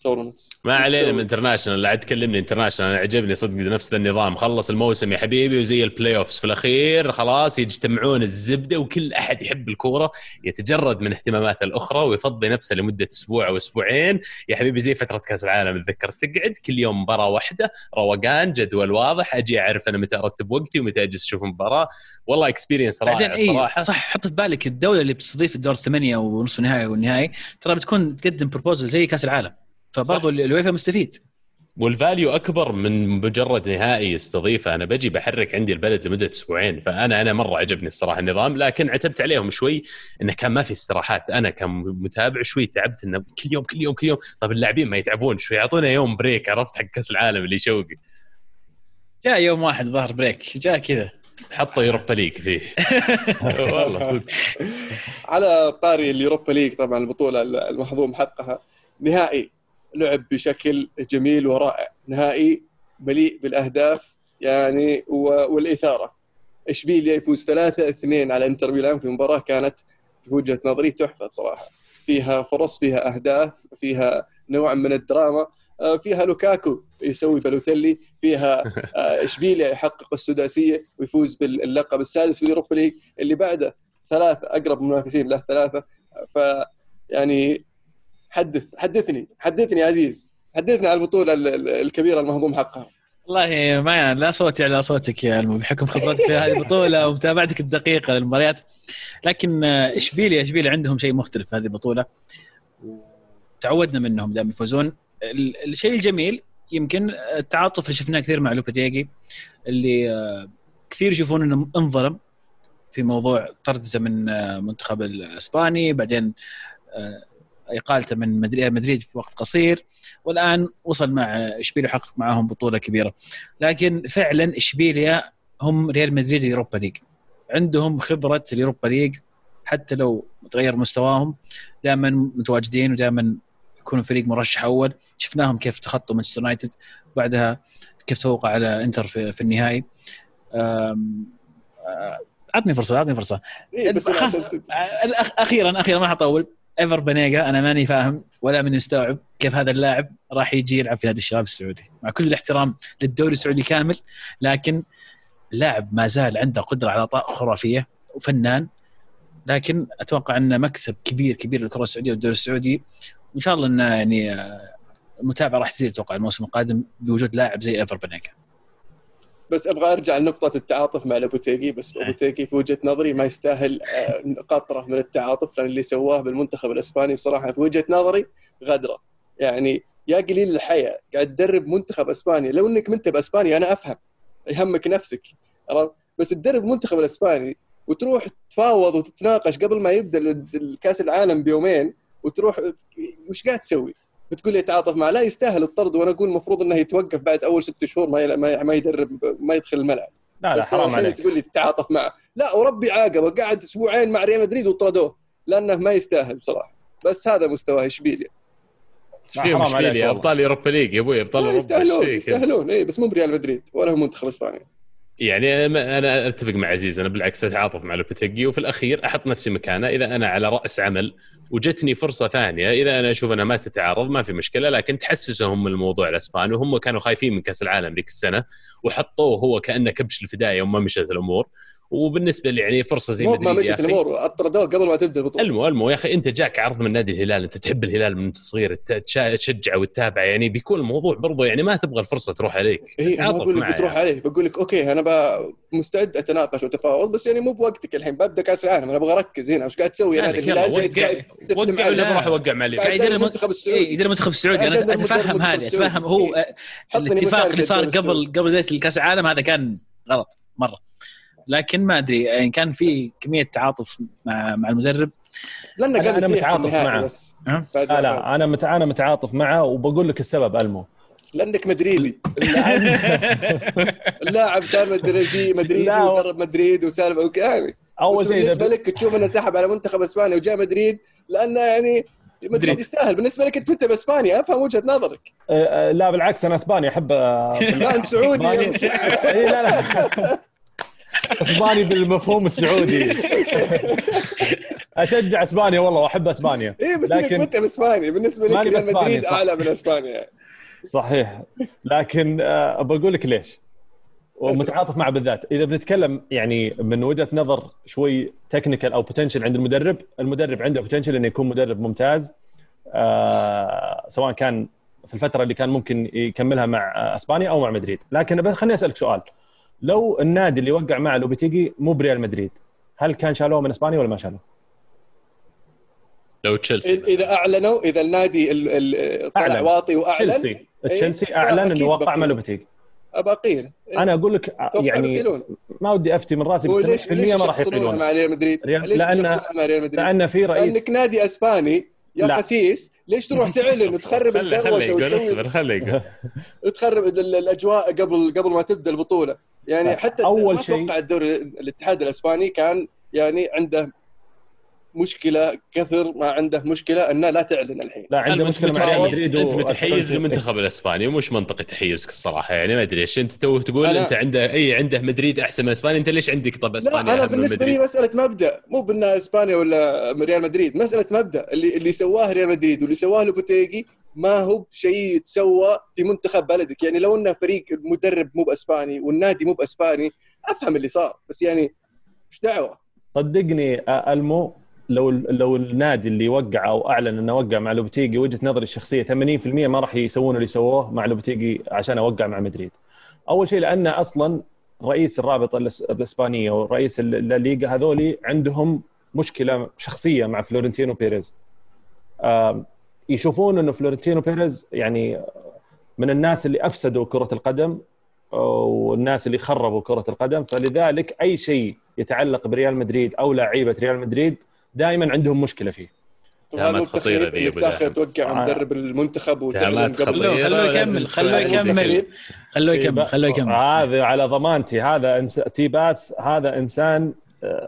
tournaments.
ما علينا من international لا تكلمني international أنا عجبني صدق نفس النظام. خلص الموسم يا حبيبي وزي ال playoffs في الأخير خلاص يجتمعون الزبدة وكل أحد يحب الكورة يتجرد من اهتماماته الأخرى ويفضي نفسه لمدة أسبوع أو أسبوعين. يا حبيبي زي فترة كأس العالم اتذكر تقعد كل يوم مباراة واحدة روقان جدول واضح أجي أعرف أنا متى أرتب وقتي ومتى أجلس أشوف مباراة. والله experience رائع
صراحة صح حط في بالك الدولة اللي بتستضيف الدور الثمانية ونصف النهائي والنهائي ترى بتكون تقدم proposal زي كأس العالم. فبرضه الويفا مستفيد.
وال value أكبر من مجرد نهائي يستضيفه. أنا بجي بحرك عندي البلد لمدة أسبوعين فانا أنا مرة عجبني الصراحة النظام لكن عتبت عليهم شوي إنه كان ما في استراحات. أنا كمتابع شوي تعبت إنه كل يوم كل يوم كل يوم. طب اللاعبين ما يتعبون شوي. يعطونا يوم break عرفت حق كأس العالم اللي يشوقي
جاء يوم واحد ظهر break. جاء كذا.
حطوا Europa League فيه. والله صدق.
على طاري ال Europa League طبعا البطولة المهضوم حقها. نهائي. لعب بشكل جميل ورائع. نهائي مليء بالأهداف يعني والإثارة. إشبيليا يفوز 3 2 على إنتر ميلان في مباراة كانت في وجهة نظري تحفة بصراحه فيها فرص فيها أهداف فيها نوع من الدراما آه، فيها لوكاكو يسوي بالوتيلي فيها آه، إشبيليا يحقق السداسية ويفوز باللقب السادس في ال Europa League اللي بعده ثلاثة أقرب منافسين له ثلاثة. ف يعني حدث حدثني حدثني عزيز. حدثني على البطولة الكبيرة المهضوم حقها.
والله ما يعلى صوتي على صوتك يا ألمو بحكم خبرتك في هذه البطولة ومتابعتك الدقيقة للمباريات. لكن اشبيليا اشبيليا عندهم شيء مختلف في هذه البطولة؟ وتعودنا منهم دائما يفوزون. الشيء الجميل يمكن التعاطف اللي شفناه كثير مع لوبيتيجي اللي آه، كثير يشوفون إنه انظلم في موضوع طردته من المنتخب الإسباني بعدين آه، إقالته من مدريد في وقت قصير والآن وصل مع إشبيليا وحقق معهم بطولة كبيرة. لكن فعلا إشبيليا هم ريال مدريد ال Europa League. عندهم خبرة ال Europa League حتى لو تغير مستواهم دائما متواجدين ودائما يكونوا فريق مرشح أول. شفناهم كيف تخطوا مانشستر يونايتد بعدها كيف تفوق على إنتر في, في النهائي. أعطني فرصة أعطني فرصة. إيه بس أخيرا أخيرا ما حطول إيفر بنيجا أنا ماني فاهم ولا من يستوعب كيف هذا اللاعب راح يجي يلعب في نادي الشباب السعودي. مع كل الاحترام للدوري السعودي كامل لكن اللاعب ما زال عنده قدرة على عطاء خرافية وفنان لكن أتوقع أنه مكسب كبير كبير للكرة السعودية والدوري السعودي. وإن شاء الله إنه يعني آه، المتابعة راح تزيد أتوقع الموسم القادم بوجود لاعب زي إيفر بنيجا.
بس أبغى أرجع لنقطة التعاطف مع لابوتيجي بس لابوتيجي في وجهة نظري ما يستاهل آه، قطره من التعاطف لأن اللي سواه بالمنتخب الإسباني بصراحة في وجهة نظري غدرة. يعني يا قليل الحياة قاعد تدرب منتخب إسباني. لو إنك منت باسبانيا أنا أفهم يهمك نفسك بس تدرب منتخب الإسباني وتروح تفاوض وتتناقش قبل ما يبدأ الكاس العالم بيومين وتروح وش قاعد تسوي؟ بتقول لي تعاطف معه. لا يستاهل الطرد وأنا أقول المفروض إنه يتوقف بعد أول ست شهور ما ما يدرب ما يدخل الملعب.
لا لا حرام عليك.
تقول لي تتعاطف معه. لا وربي عاقبه. قعد أسبوعين مع ريال مدريد وطردوه لأنه ما يستاهل بصراحة. بس هذا مستواه. اشبيليا
إيش فيهم؟ اشبيليا أبطال اوروبا league يا أبوي أبطال أوروبا.
يستاهلون يستاهلون. اي بس مو بريال مدريد ولا هو منتخب إسبانيا.
يعني أنا أتفق مع عزيز. أنا بالعكس أتعاطف مع لوبيتيجي وفي الأخير أحط نفسي مكانه إذا أنا على رأس عمل وجتني فرصة ثانية. إذا أنا أشوف أنها ما تتعارض ما في مشكلة لكن تحسسهم من الموضوع الأسباني. وهم كانوا خايفين من كأس العالم ذيك السنة وحطوه هو كأنه كبش الفدايه وما مشت الأمور. وبالنسبة لي يعني فرصة زي
ما
يا
مشت. الأمور طردوه قبل ما تبدأ البطوله
المو المو يا أخي أنت جاك عرض من نادي الهلال أنت تحب الهلال من صغير تشجعه وتتابعه يعني بيكون الموضوع برضو يعني ما تبغى الفرصة تروح عليك
اي
أنا
بقول لك بتروح
يعني.
عليه بقول لك أوكي أنا مستعد أتناقش وأتفاوض بس يعني مو بوقتك الحين ببدا كأس العالم أنا أبغى أركز هنا وش قاعد تسوي نادي الهلال جاي
وقع ولا بروح اوقع مع
يدرب
يدرب
المنتخب السعودي
يدري المنتخب السعودي
أنا
أتفهم
السعودي.
أتفهم هو آه، الاتفاق اللي صار قبل. قبل بداية الكأس العالم هذا كان غلط مرة لكن ما أدري يعني كان في كمية تعاطف مع مع المدرب
لأنه
يصيح في
متعاطف معه.
بس
أه؟
لا لا. أنا مت... أنا متعاطف معه وبقول لك السبب ألمو
لأنك مدريدي اللاعب كان مدريدي مدريدي
لا.
ودرب مدريد وسالفه وكامل
أول شيء بالنسبة.
لك تشوف إنه سحب على منتخب إسبانيا وجاء مدريد لأنه يعني مدريد
مدريد.
يستاهل بالنسبة لك أنت أنت بإسبانيا أفهم وجهة نظرك
آه، آه، لا بالعكس أنا إسباني أحب
لا أنت سعودي
اي لا لا اسباني بالمفهوم السعودي. أشجع إسبانيا والله وأحب إسبانيا.
إيه بس
لكن-
أنت باسباني بالنسبة لك ريال مدريد. أعلى من إسبانيا. يعني.
صحيح. لكن آه، بقول لك ليش؟ ومتعاطف معه بالذات. إذا بنتكلم يعني من وجهة نظر شوي technical أو potential عند المدرب المدرب عنده potential إنه يكون مدرب ممتاز آه سواء كان في الفترة اللي كان ممكن يكملها مع آه، إسبانيا أو مع مدريد. لكن خليني أسألك سؤال. لو النادي اللي وقع مع لوبيتيجي مو بريال مدريد هل كان شالوه من إسبانيا ولا ما شالوه؟
لو تشيلسي
اذا أعلنوا إذا النادي ال- ال- طلع
أعلن.
واطي وأعلن
تشيلسي تشيلسي
إيه،
أعلن
أكيد
انه وقع مع. لوبيتيجي
باقيين
أنا أقول لك يعني. ما ودي أفتي من رأسي بس
وليش
80%
ليش
ما راح يقيلون
مع ريال مدريد؟
ريال-
ليش
لأن-
يشخصنونها مع ريال مدريد؟
لأن في رئيس
لأنك نادي إسباني يا
لا.
خسيس ليش تروح تعلن وتخرب الدروشه
يقول
وتسوي
اصبر خلي يقول
تخرب ال- ال- الأجواء قبل قبل ما تبدأ البطولة يعني
لا،
حتى
أول
ما
شيء-
أتوقع الدوري الاتحاد الإسباني كان يعني عنده مشكلة كثر ما عنده مشكلة إنه لا تعلن الحين.
لا عنده مشكلة مع ريال مدريد أنت
متحيز للمنتخب الإسباني ومش منطقي تحيزك الصراحة يعني ما أدري. إيش أنت تو تقول
أنا-
أنت عنده اي عنده مدريد أحسن من إسبانيا أنت ليش عندك طب
لا
إسبانيا
أنا
أهم من
بالنسبة لي؟ مسألة مبدأ مو بانها إسبانيا ولا ريال مدريد مسألة مبدأ. اللي اللي سواه ريال مدريد واللي سواه لوبوتيجي ما هو بشيء يتسوى في منتخب بلدك يعني لو إنه فريق المدرب مو بأسباني والنادي مو بأسباني أفهم اللي صار بس يعني مش دعوة
صدقني ألمو لو لو النادي اللي وقع أو أعلن إنه وقع مع لوبتيجي وجهة نظري الشخصية 80% ما راح يسوون اللي سووه مع لوبتيجي عشان أوقع مع مدريد. أول شيء لأن أصلا رئيس الرابطة الإسبانية ورئيس ال- الليغا هذولي عندهم مشكلة شخصية مع فلورنتينو بيريز. يشوفون إنه فلورنتينو بيريز يعني من الناس اللي أفسدوا كرة القدم والناس اللي خربوا كرة القدم فلذلك أي شيء يتعلق بريال مدريد أو لعيبه ريال مدريد دائما عندهم مشكلة فيه
هذا
خطيرة
التخريب
ذي دحم.
توقع. مدرب المنتخب قبل
خطيرة.
خلوه يكمل خلوه يكمل. خلوه يكمل خلوه يكمل
هذا على ضمانتي هذا إنس... تيباس هذا إنسان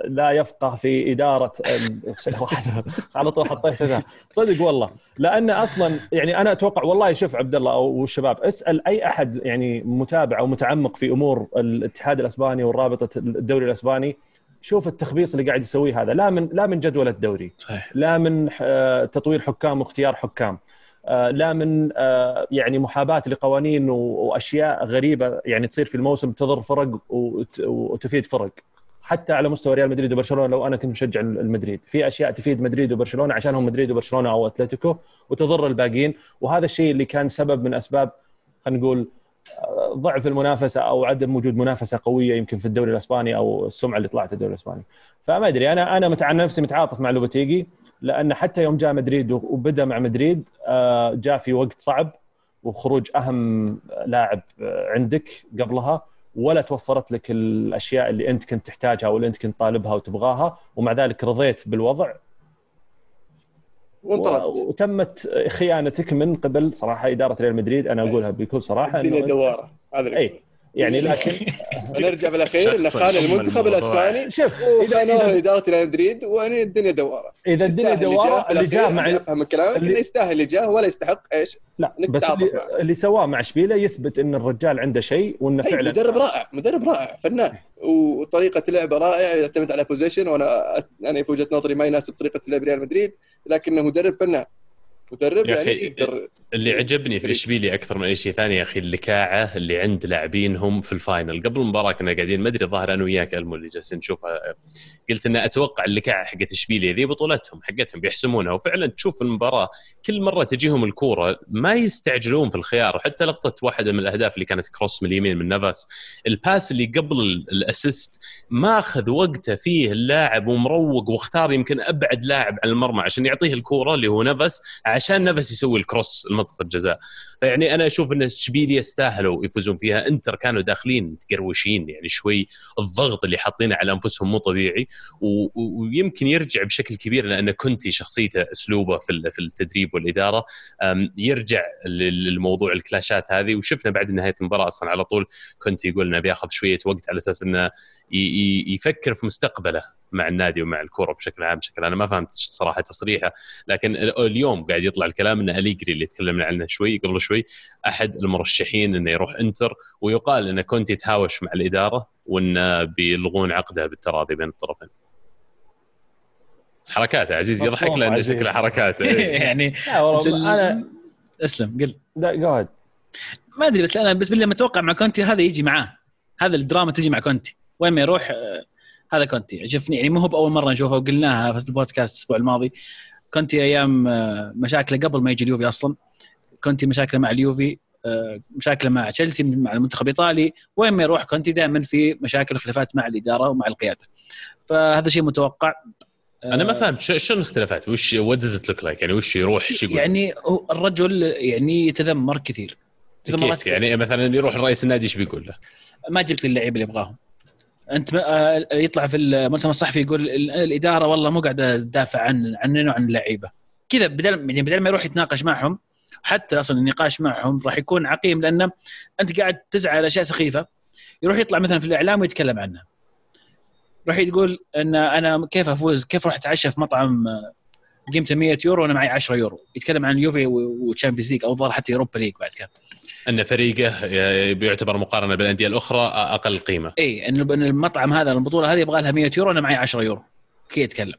لا يفقه في إدارة على طول حطيت ذا صدق والله. لأن أصلا يعني أنا أتوقع والله شوف عبد الله والشباب اسأل أي أحد يعني متابع أو متعمق في أمور الاتحاد الأسباني والرابطة الدوري الأسباني شوف التخبيص اللي قاعد يسويه هذا. لا من لا من جدول الدوري.
صحيح.
لا من آه، تطوير حكام واختيار حكام. آه، لا من آه، يعني محاباة لقوانين وأشياء غريبة يعني تصير في الموسم تضر فرق وت- وتفيد فرق. حتى على مستوى ريال مدريد وبرشلونة لو أنا كنت مشجع المدريد. في أشياء تفيد مدريد وبرشلونة عشانهم مدريد وبرشلونة أو أتلتيكو وتضر الباقيين. وهذا الشيء اللي كان سبب من أسباب خلينا نقول ضعف المنافسة أو عدم وجود منافسة قوية يمكن في الدوري الإسباني أو السمعة اللي طلعت الدوري الإسباني. فما أدري أنا أنا متع... نفسي متعاطف مع لوبتيجي لأن حتى يوم جاء مدريد وبدأ مع مدريد آه، جاء في وقت صعب وخروج أهم لاعب آه، عندك قبلها. ولا توفرت لك الأشياء اللي أنت كنت تحتاجها واللي أنت كنت طالبها وتبغاها ومع ذلك رضيت بالوضع.
وانطردت
و- وتمت خيانتك من قبل صراحة إدارة ريال مدريد أنا أقولها بكل صراحة
الدنيا دوارة. هذا
اي يعني لكن
نرجع بالأخير انه خان المنتخب. الأسباني
شوف اذا
وخانوه
اذا,
إدارة ريال مدريد ويعني الدنيا دوارة
إذا الدنيا
دوارة اللي جاء
مع
أفهم من كلامك انه يستاهل اللي جاء ولا يستحق إيش؟
لا بس اللي. اللي سواه مع اشبيلية يثبت إن الرجال عنده شيء
وإنه
فعلا
مدرب رائع مدرب رائع فنان وطريقة لعبه رائعة يعتمد على possession وأنا أنا في وجهة نظري ما يناسب طريقة لعب ريال مدريد لكنه مدرب فنان مدرب
يا
يعني يقدر
اللي عجبني في اشبيلي أكثر من أي شيء ثاني يا أخي اللكاعة اللي عند لاعبينهم في ال final. قبل المباراة كنا قاعدين ما أدري الظاهر أنا وياك ألمو اللي جالسين نشوفها. قلت ان أتوقع اللكاعة حقت اشبيليا ذي بطولتهم حقتهم بيحسمونها. وفعلا تشوف المباراة كل مرة تجيهم الكورة ما يستعجلون في الخيار. وحتى لقطة واحدة من الأهداف اللي كانت cross من اليمين من نفس الباس اللي قبل الأسيست ما أخذ وقته فيه اللاعب ومروق واختار يمكن أبعد لاعب عن المرمى عشان يعطيه الكورة اللي هو نفس عشان نفس يسوي الكروس منطقة الجزاء. فيعني أنا أشوف إن إشبيليا يستاهلوا يفوزون فيها. إنتر كانوا داخلين متقروشين يعني شوي الضغط اللي حاطينه على أنفسهم مو طبيعي. ويمكن يرجع بشكل كبير لأن كنتي شخصيته أسلوبه في في التدريب والإدارة يرجع للموضوع الكلاشات هذه. وشفنا بعد نهاية المباراة أصلا على طول كنت يقول إنه بياخذ شوية وقت على أساس إنه يفكر في مستقبله. مع النادي ومع الكورة بشكل عام بشكل أنا ما فهمت صراحة تصريحه. لكن اليوم قاعد يطلع الكلام إن أليجري اللي تكلمنا عنه شوي قبل شوي أحد المرشحين إنه يروح إنتر ويقال إن كنت يتهاوش مع الإدارة وإن بيلغون عقده بالتراضي بين الطرفين. حركات يا عزيز يضحك لأن شكلها حركات
يعني أنا اسلم قل.
لا
ما أدري بس أنا بس بالله متوقع مع كونتي هذا يجي معاه. هذا الدراما تجي مع كونتي. وين ما يروح آه، هذا كونتي. شفني يعني مو هو بأول مرة نشوفه وقلناها في البودكاست الأسبوع الماضي. كونتي أيام آه، مشاكله قبل ما يجي اليوفي أصلا. كونتي مشاكله مع اليوفي آه، مشاكله مع تشيلسي مع المنتخب الإيطالي. وين ما يروح كونتي دائما في مشاكل وخلافات مع الإدارة ومع القيادة. فهذا شيء متوقع.
أنا ما فهمت شو الاختلافات؟ وش what look like يعني وش يروح إيش يقول؟
يعني الرجل يعني يتذمر كثير.
كيف؟ يعني مثلا يروح رئيس النادي إيش بيقول له؟
ما جبت لي اللعيبه اللي يبغاهم. انت آه، يطلع في المؤتمر الصحفي يقول الإدارة والله مو قاعدة تدافع عن عننا وعن اللعيبة. كذا بدل يعني بدل ما يروح يتناقش معهم حتى أصلا النقاش معهم راح يكون عقيم لأنه أنت قاعد تزعل على أشياء سخيفة يروح يطلع مثلا في الإعلام ويتكلم عنها. راح تقول إن أنا كيف أفوز؟ كيف أروح أتعشى في مطعم آه، قيمته 100 يورو وأنا معي 10 يورو؟ يتكلم عن اليوفي و Champions League أو الظاهر حتى Europa League بعد كان
أن فريقه بيعتبر مقارنة بالأندية الأخرى أقل قيمة.
إي إن المطعم هذا البطولة هذه يبغى لها 100 يورو أنا معي 10 يورو. كي يتكلم.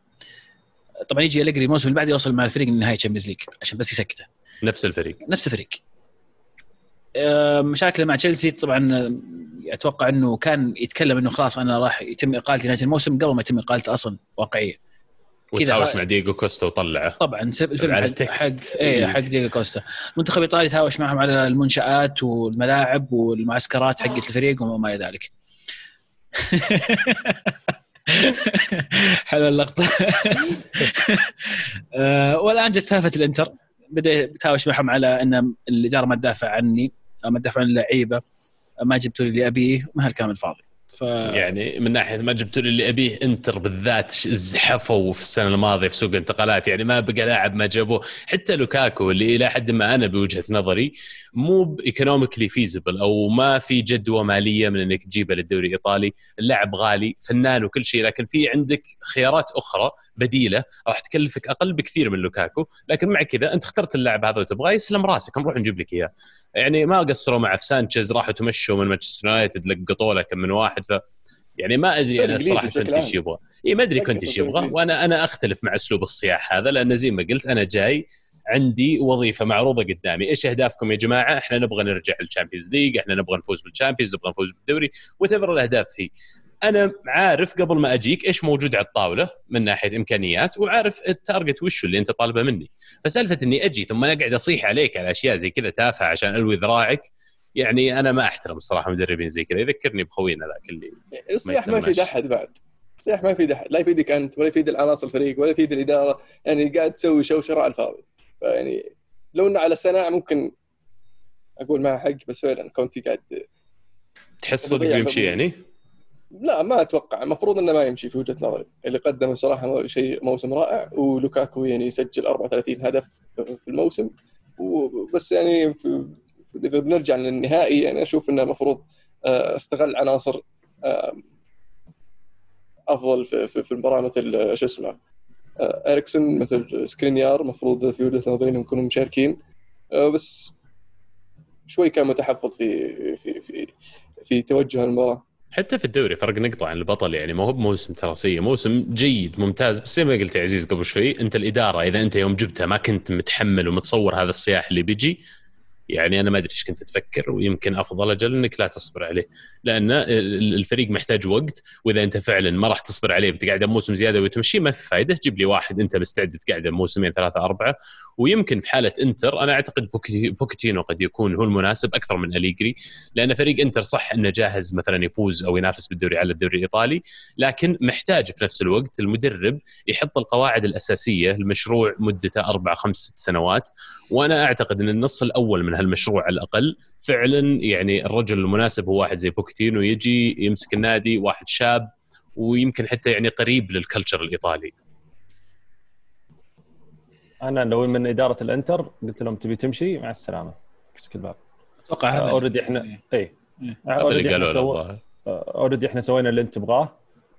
طبعا يجي الجري الموسم اللي بعده يوصل مع الفريق لنهاية Champions League عشان بس يسكته.
نفس الفريق.
نفس الفريق. آه، مشاكله مع تشيلسي طبعا أتوقع إنه كان يتكلم إنه خلاص أنا راح يتم اقالتي نهاية الموسم قبل ما يتم إقالته أصلا واقعيه
وتهاوش مع دييغو كوستا وطلعه.
طبعا الفيلم حق حق اي حق دييغو كوستا. المنتخب الايطالي تهاوش معهم على المنشآت والملاعب والمعسكرات حقت الفريق وما إلى ذلك. حلو اللقطة. آه، والآن جت سالفة الإنتر. بدأ يتهاوش معهم على إن الإدارة ما تدافع عني ما تدافع عن اللعيبة. ما جبتوا لي اللي ابيه ما هالكلام الفاضي.
ف... يعني من ناحية ما جبتوا لي اللي أبيه إنتر بالذات زحفوا في السنة الماضية في سوق الانتقالات يعني ما بقى لاعب ما جابوه. حتى لوكاكو اللي إلى حد ما أنا بوجهة نظري مو economically feasible أو ما في جدوى مالية من إنك تجيبه للدوري الإيطالي، اللاعب غالي فنان وكل شيء لكن في عندك خيارات أخرى بديلة. راح تكلفك أقل بكثير من لوكاكو، لكن مع كذا أنت اخترت اللاعب هذا وتبغاه يسلم راسك. نروح نجيب لك إياه. يعني ما قصروا مع سانشيز راحوا تمشوا من مانشستر يونايتد لقطوا له كم من واحد ف يعني ما أدري أنا الصراحه كنت إيش يبغى. إي ما أدري كنت إيش يبغى. وأنا أنا أختلف مع أسلوب الصياح هذا لأن زي ما قلت أنا جاي عندي وظيفة معروضة قدامي. إيش أهدافكم يا جماعة؟ إحنا نبغى نرجع لل Champions League إحنا نبغى نفوز بال Champions نبغى نفوز بالدوري. what الأهداف هي. أنا عارف قبل ما أجيك إيش موجود على الطاولة من ناحية إمكانيات وعارف ال target وش اللي أنت طالبه مني. فسالفة إني أجي ثم أنا قاعد أصيح عليك على أشياء زي كذا تافهة عشان ألوي ذراعك يعني أنا ما أحترم الصراحة مدربين زي كذا يذكرني بخوينا ذاك اللي
الصياح ما يفيد احد بعد. الصياح ما يفيد احد لا يفيدك أنت ولا يفيد العناصر الفريق ولا يفيد الإدارة يعني قاعد تسوي شوشره على الفاضي. فيعني لو إنه على سنه ممكن أقول معه حق بس فعلا كونتي قاعد
تحس صدق بيمشي يعني؟
لا ما أتوقع. المفروض إنه ما يمشي في وجهة نظري. اللي قدمه صراحة شيء موسم رائع ولوكاكو يعني يسجل 34 هدف في الموسم. وبس يعني في إذا بنرجع للنهائي يعني أشوف إنه المفروض آه، استغل عناصر أفضل في المباراة مثل شو اسمه آه، إريكسون مثل سكرينيار المفروض في وجهه نظري انهم يكونوا مشاركين. آه، بس شوي كان متحفظ في في في في توجه المباراة.
حتى في الدوري فرق نقطة عن البطل يعني ما هو بموسم ترى سيء موسم جيد ممتاز. بس زي ما قلت يا عزيز قبل شوي أنت الإدارة إذا أنت يوم جبتها ما كنت متحمل ومتصور هذا الصياح اللي بيجي يعني أنا ما أدري إيش كنت تفكر ويمكن أفضل أجل إنك لا تصبر عليه. لأن الفريق محتاج وقت وإذا أنت فعلا ما راح تصبر عليه بتقعد موسم زيادة وتمشي ما في فائده جيب لي واحد أنت مستعد تقعده موسمين ثلاثة أربعة. ويمكن في حالة إنتر أنا أعتقد بوكيتينو قد يكون هو المناسب أكثر من أليجري لأن فريق إنتر صح إنه جاهز مثلا يفوز أو ينافس بالدوري على الدوري الإيطالي لكن محتاج في نفس الوقت المدرب يحط القواعد الأساسية المشروع مدته أربع خمس ست سنوات. وأنا أعتقد إن النص الأول من هالمشروع على الأقل فعلا يعني الرجل المناسب هو واحد زي بوكيتينو. يجي يمسك النادي واحد شاب ويمكن حتى يعني قريب لل culture
الإيطالي. أنا لو من إدارة الإنتر قلت لهم تبي تمشي؟ مع السلامة. امسك الباب أتوقع هذا already إحنا اي already إحنا سو... already إحنا سوينا اللي أنت تبغاه.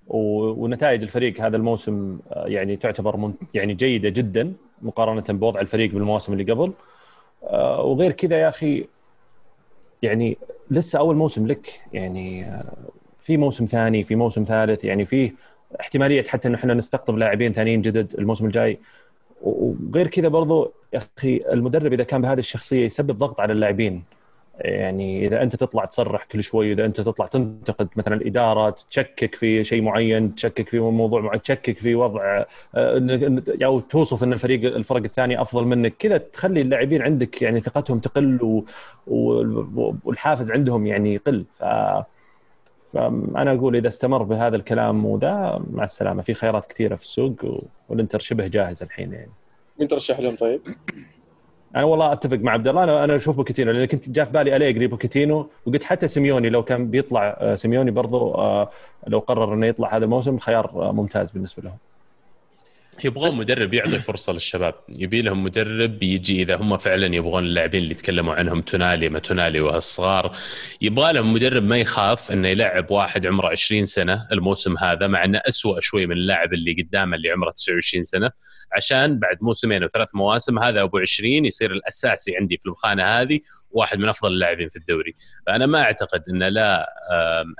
ونتائج الفريق هذا الموسم آه، يعني تعتبر يعني جيدة جدا مقارنة بوضع الفريق بالمواسم اللي قبل. آه، وغير كذا يا أخي يعني لسه أول موسم لك يعني في موسم ثاني في موسم ثالث يعني فيه احتمالية حتى انه إحنا نستقطب لاعبين ثانيين جدد الموسم الجاي. وغير كذا برضو يا أخي المدرب إذا كان بهذه الشخصية يسبب ضغط على اللاعبين. يعني إذا أنت تطلع تصرح كل شوي إذا أنت تطلع تنتقد مثلا الإدارة تشكك في شيء معين تشكك في موضوع معين تشكك في وضع آه، أو توصف إن الفريق الفرق الثانية أفضل منك كذا تخلي اللاعبين عندك يعني ثقتهم تقل والحافز عندهم يعني يقل ف فانا أقول إذا استمر بهذا الكلام وذا مع السلامة في خيارات كثيرة في السوق والإنتر شبه جاهز الحين يعني
مين ترشح لهم طيب؟
أنا والله أتفق مع عبد الله أنا أشوف بوكيتينو لأن كنت جاء في بالي أليجري بوكيتينو وقلت حتى سيميوني لو كان بيطلع آه، سيميوني برضو آه، لو قرر إنه يطلع هذا الموسم خيار آه، ممتاز بالنسبة لهم.
يبغون مدرب يعطي فرصة للشباب. يبي لهم مدرب يجي إذا هم فعلا يبغون اللاعبين اللي تكلموا عنهم تونالي ما تونالي والصغار. يبغى لهم مدرب ما يخاف إنه يلعب واحد عمره 20 سنة الموسم هذا مع إنه اسوء شوي من اللاعب اللي قدامه اللي عمره 29 سنة. عشان بعد موسمين أو ثلاث مواسم هذا أبو 20 يصير الأساسي عندي في الخانة هذه واحد من أفضل اللاعبين في الدوري. فأنا ما أعتقد ان لا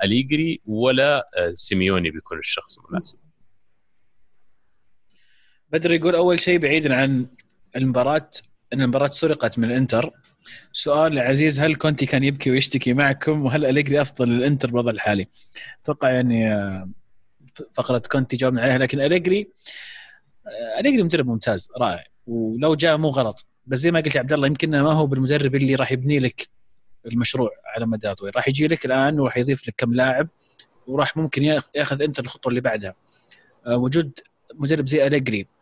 أليجري ولا آه، سيميوني بيكون الشخص المناسب.
بدر يقول أول شيء بعيدا عن المباراة إن المباراة سرقت من الإنتر. سؤال عزيز هل كونتي كان يبكي ويشتكي معكم؟ وهل أليجري أفضل للإنتر بالوضع الحالي؟ أتوقع يعني آه، فقرة كونتي جاوبنا عليها لكن أليجري آه، أليجري مدرب ممتاز رائع. ولو جاء مو غلط. بس زي ما قلت يا عبد الله يمكن ما هو بالمدرب اللي راح يبني لك المشروع على مدى طويل. راح يجي لك الآن وراح يضيف لك كم لاعب وراح ممكن يأخذ إنتر الخطوة اللي بعدها. آه، وجود مدرب زي أليجري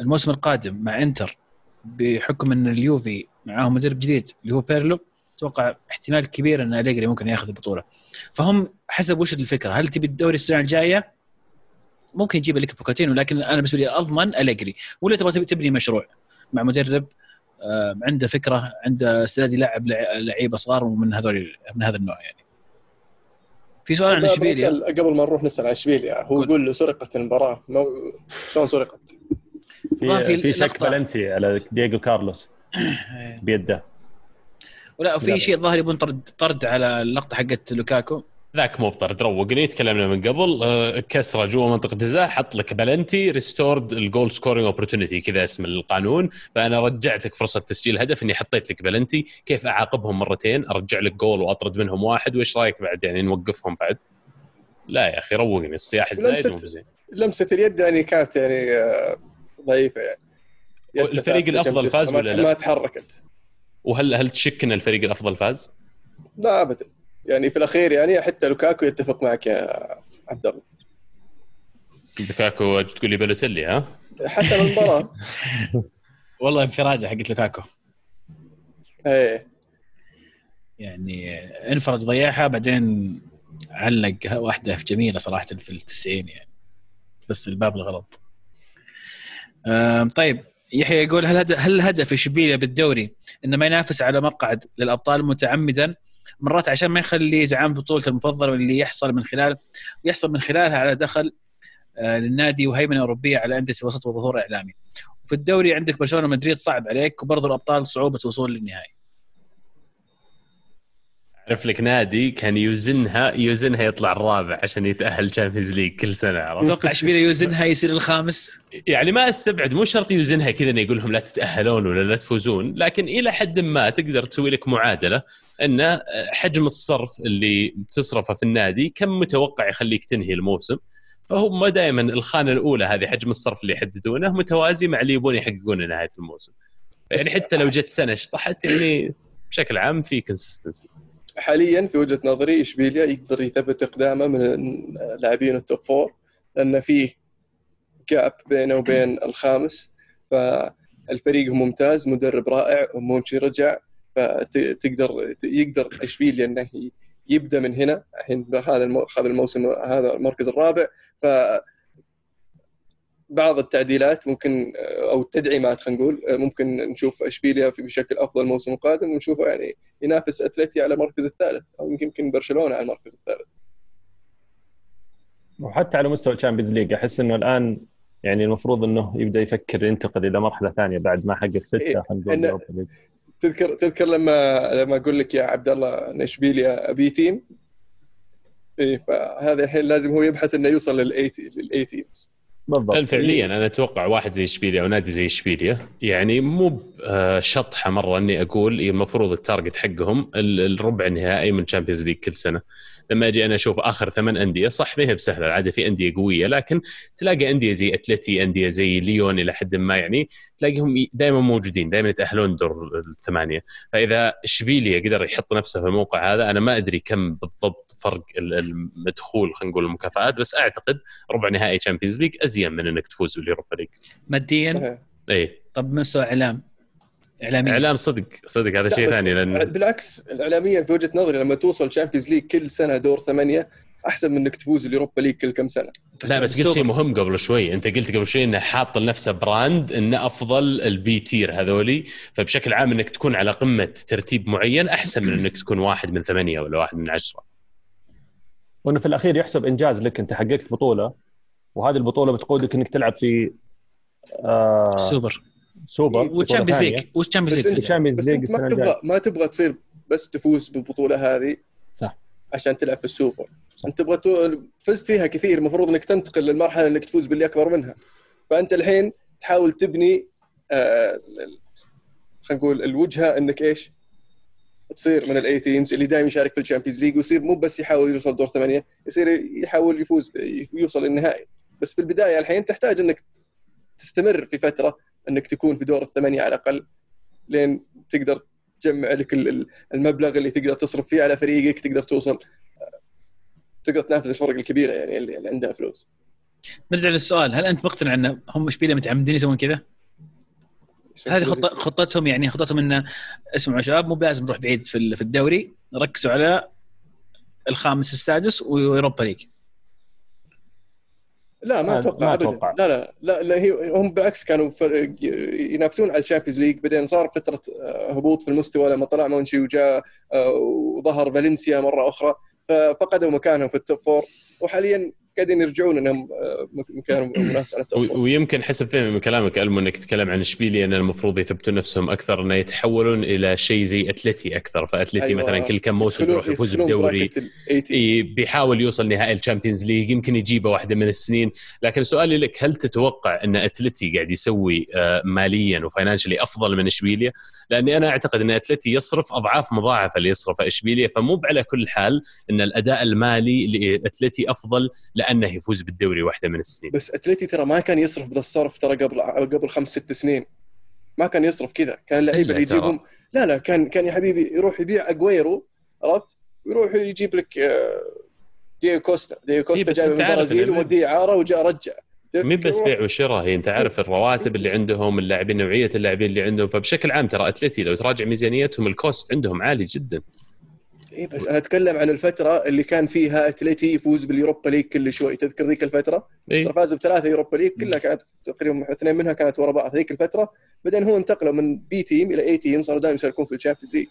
الموسم القادم مع انتر بحكم ان اليوفي معاهم مدرب جديد اللي هو بيرلو أتوقع احتمال كبير إن أليجري ممكن ياخذ البطولة. فهم حسب وش الفكرة. هل تبي الدوري السنة الجاية؟ ممكن يجيب لك بوكيتينو لكن أنا بالنسبة لي أضمن أليجري. ولا تبغى تبني مشروع مع مدرب عنده فكرة عنده استعداد يلعب لعيبة صغار ومن هذول من هذا النوع يعني. في سؤال عن إشبيليا؟
قبل ما نروح نسأل عن إشبيليا هو يقول سرقت المباراة. شلون سرقت؟
في في شك بلنتي على دييغو كارلوس. بيده.
ولا وفي شيء الظاهر يبون طرد طرد على اللقطة حقت لوكاكو.
ذاك مو بطرد روقني تكلمنا من قبل آه، كسرة جوا منطقة جزاء حط لك penalty restored ال goal scoring opportunity كذا اسم القانون. فأنا رجعت لك فرصة تسجيل هدف إني حطيت لك بلنتي كيف أعاقبهم مرتين؟ أرجع لك جول وأطرد منهم واحد. وإيش رأيك بعد؟ يعني نوقفهم بعد. لا يا أخي روقني. الصياح الزايد مو
بزين. لمسه اليد يعني كانت يعني آه، ضعيفة يعني.
الفريق الأفضل فاز ولا لا؟
ما تحركت.
وهل هل تشك ان الفريق الأفضل فاز؟
لا ابدا. يعني في الأخير يعني حتى لوكاكو يتفق معك يا عبد الله
لوكاكو تقول لي بلوتيلي ها؟
حسب المباراة.
والله انفراده حقت لوكاكو.
إيه.
يعني انفرد ضيعها بعدين علق واحدة جميلة صراحة في التسعين يعني. بس الباب الغلط. طيب يحيى يقول هل هل هدف اشبيليا بالدوري إنه ما ينافس على مقعد للأبطال متعمدا مرات عشان ما يخلي زعام بطولته المفضله واللي يحصل من خلال يحصل من خلالها على دخل آه، للنادي وهيمنة أوروبية على أندية الوسط وظهور إعلامي. وفي الدوري عندك برشلونة ومدريد صعب عليك وبرضه الأبطال صعوبة الوصول للنهائي.
عرف لك نادي كان يوزنها يوزنها يطلع الرابع عشان يتأهل Champions League كل سنة عرفت؟
أتوقع اشبيليه يوزنها يصير الخامس؟
يعني ما أستبعد مو شرط يوزنها كذا إنه يقول لهم لا تتأهلون ولا لا تفوزون لكن إلى حد ما تقدر تسوي لك معادلة إن حجم الصرف اللي تصرفه في النادي كم متوقع يخليك تنهي الموسم. فهم دائما الخانة الأولى هذه حجم الصرف اللي يحددونه متوازي مع اللي يبون يحققونه نهاية الموسم. يعني حتى لو جت سنة شطحت يعني بشكل عام في consistency
حاليا في وجهة نظري إشبيليا يقدر يثبت إقدامه من لاعبين ال top four لأن فيه gap بينه وبين الخامس. فالفريق ممتاز مدرب رائع ومونشي رجع. فتقدر يقدر إشبيليا إنه يبدأ من هنا. الحين هذا هذا الموسم هذا المركز الرابع. ف بعض التعديلات ممكن أو التدعيمات خلينا نقول ممكن نشوف إشبيليا في بشكل أفضل الموسم القادم ونشوفه يعني ينافس أتلتي على المركز الثالث أو يمكن برشلونة على المركز الثالث.
وحتى على مستوى ال Champions League أحس إنه الآن يعني المفروض إنه يبدأ يفكر ينتقل إلى مرحلة ثانية بعد ما حقق ستة
إيه خلينا نقول تذكر تذكر لما لما أقول لك يا عبد الله إن إشبيليا B team؟ إيه فهذا الحين لازم هو يبحث إنه يوصل لل A teams.
بالضبط. فعليا أنا أتوقع واحد زي اشبيليا أو نادي زي اشبيليا يعني مو شطحة مرة إني أقول المفروض ال target حقهم الربع النهائي من Champions League كل سنة. لما أجي أنا أشوف آخر ثمان أندية صح ما هي بسهلة العادة في أندية قوية لكن تلاقي أندية زي أتلتي أندية زي ليون إلى حد ما يعني تلاقيهم دائما موجودين دائما يتأهلون دور الثمانية. فإذا اشبيليا قدر يحط نفسه في الموقع هذا أنا ما أدري كم بالضبط فرق المدخول خلينا نقول المكافآت بس أعتقد ربع نهائي Champions League أزين من إنك تفوز بال Europa League.
ماديا؟
اي
طب مستوى إعلام؟
اعلاميا إعلام صدق. صدق هذا شيء ثاني لأن
بالعكس اعلاميا في وجهة نظري لما توصل Champions League كل سنة دور ثمانية أحسن من إنك تفوز ال Europa League كل كم سنة.
لا بس قلت شيء مهم قبل شوي. أنت قلت قبل شوي إنه حاط لنفسه brand إنه أفضل ال B tier هذولي. فبشكل عام إنك تكون على قمة ترتيب معين أحسن من إنك تكون واحد من ثمانية ولا واحد من عشرة.
وإنه في الأخير يحسب إنجاز لك. أنت حققت بطولة وهذه البطولة بتقودك إنك تلعب في
آه سوبر.
سوبر
وال Champions League وال Champions League
بس انت ما تبغى ما تبغى تصير بس تفوز بالبطولة هذه
صح.
عشان تلعب في السوبر. أنت تبغى فزت فيها كثير المفروض إنك تنتقل للمرحلة إنك تفوز باللي أكبر منها. فأنت الحين تحاول تبني آه خلينا نقول الوجهة إنك إيش؟ تصير من ال A teams اللي دائما يشارك في ال Champions League ويصير مو بس يحاول يوصل دور ثمانية يصير يحاول يفوز يوصل للنهائي. بس في البداية الحين تحتاج إنك تستمر في فترة إنك تكون في دور الثمانية على الأقل لين تقدر تجمع لك المبلغ اللي تقدر تصرف فيه على فريقك تقدر توصل تقدر تنافس الفرق الكبيرة يعني اللي عندها فلوس.
نرجع للسؤال هل أنت مقتنع أن هم اشبيليه متعمدين يسوون كذا؟ هذه خطة خطتهم يعني خطتهم انه اسمعوا شباب مو بلازم نروح بعيد في الدوري ركزوا على الخامس السادس و Europa League
لا ما أتوقع ابدا. لا لا لا, لا هي هم بالعكس كانوا ينافسون على ال Champions League. بعدين صار فترة هبوط في المستوى لما طلع مونشي وجاء وظهر فالنسيا مرة أخرى. ففقدوا مكانهم في ال top four وحاليا قاعدين يرجعون إنهم مكان منافس على
ويمكن حسب فهمي من كلامك ألمو إنك تتكلم عن إشبيليا إن المفروض يثبتون نفسهم أكثر إنه يتحولون إلى شيء زي أتلتي أكثر. فأتلتي أيوة. مثلا كل كم موسم يروح يفوز بدوري. بيحاول يوصل نهائي ال Champions League يمكن يجيبه واحدة من السنين. لكن سؤالي لك هل تتوقع إن أتلتي قاعد يسوي ماليا و financially أفضل من إشبيليا؟ لأني أنا أعتقد إن أتلتي يصرف أضعاف مضاعفة اللي يصرفه إشبيليا. فمو على كل حال إن الأداء المالي لأتلتي أفضل لأنه يفوز بالدوري واحدة من السنين.
بس اتلتي ترى ما كان يصرف بذا الصرف ترى قبل قبل خمس ست سنين. ما كان يصرف كذا. كان اللعيبة اللي يجيبهم لا لا كان كان يا حبيبي يروح يبيع اجويرو عرفت؟ ويروح يجيب لك دييغو كوستا. دييغو كوستا جاي من البرازيل وموديه اعاره وجاء رجع.
مو بس بيع وشراء هي أنت عارف الرواتب اللي عندهم اللاعبين نوعية اللاعبين اللي عندهم. فبشكل عام ترى اتلتي لو تراجع ميزانيتهم ال cost عندهم عالي جدا.
اي بس أنا اتكلم عن الفترة اللي كان فيها أتلتي يفوز بال Europa League كل شوي. تذكر ذيك الفترة؟
إيه؟
فازوا بثلاثة Europa League كلها كانت تقريبا اثنين منها كانت ورا بعض ذيك الفترة. بعدين هو انتقلوا من B team إلى A team صاروا دائما يشاركون في ال Champions League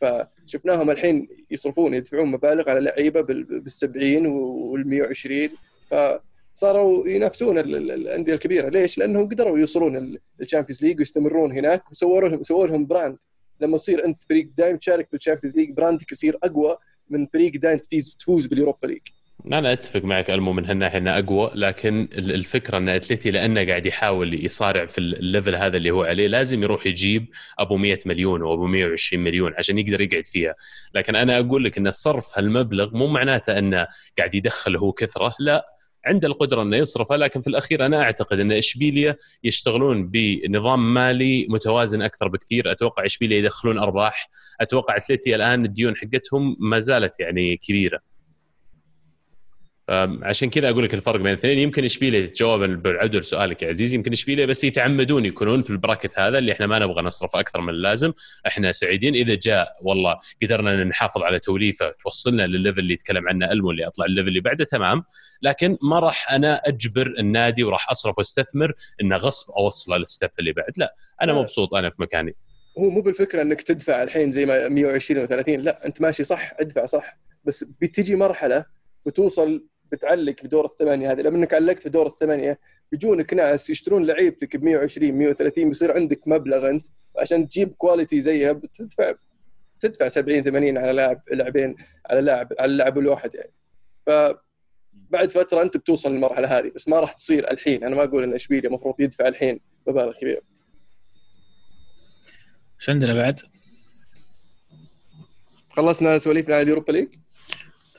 فشفناهم الحين يصرفون يدفعون مبالغ على لعيبة بال 70 وال 120 فصاروا ينافسون الأندية الكبيرة. ليش؟ لأنهم قدروا يوصلون ال Champions League ويستمرون هناك وسووا لهم سووا لهم brand لما تصير أنت فريق دائم تشارك في ال Champions League brand ك يصير أقوى من فريق دائم تفوز تفوز بال Europa
League. أنا أتفق معك ألمو من هالناحيه انه أقوى لكن الفكرة أن اتلتي لأنه قاعد يحاول يصارع في ال level هذا اللي هو عليه لازم يروح يجيب أبو 100 مليون أو أبو 120 مليون عشان يقدر يقعد فيها. لكن أنا أقول لك أن صرف هالمبلغ مو معناته أنه قاعد يدخل هو كثرة لا. عنده القدرة إنه يصرفها لكن في الأخير أنا أعتقد إن اشبيليا يشتغلون بنظام مالي متوازن أكثر بكثير. أتوقع اشبيليا يدخلون أرباح. أتوقع اتلتي الآن الديون حقتهم ما زالت يعني كبيرة. عشان كذا أقول لك الفرق بين الاثنين. يمكن اشبيليا جوابا بالعدل سؤالك يا عزيزي. يمكن اشبيليا بس يتعمدون يكونون في ال bracket هذا اللي إحنا ما نبغى نصرف أكثر من اللازم. إحنا سعيدين. إذا جاء والله قدرنا نحافظ على توليفة توصلنا للل level اللي يتكلم عنه ألمو اللي أطلع ال level اللي بعده تمام. لكن ما راح أنا أجبر النادي وراح أصرف وأستثمر إنه غصب أوصله لل step اللي بعد. لا أنا مبسوط أنا في مكاني.
هو مو بالفكرة إنك تدفع الحين زي ما 120 و30 لا أنت ماشي صح ادفع صح. بس بتجي مرحلة بتوصل بتعلق في دور الثمانية هذه لما إنك علقت في دور الثمانية بيجونك ناس يشترون لعيبتك ب 120 130 بيصير عندك مبلغ أنت عشان تجيب quality زيها بتدفع تدفع 70 80 على لاعب لاعبين على لاعب على اللاعب الواحد يعني. ف بعد فترة أنت بتوصل للمرحلة هذه بس ما راح تصير الحين. أنا ما أقول إن إشبيليا المفروض يدفع الحين مبالغ كبيرة.
إيش عندنا بعد؟
خلصنا سواليفنا على ال Europa
League؟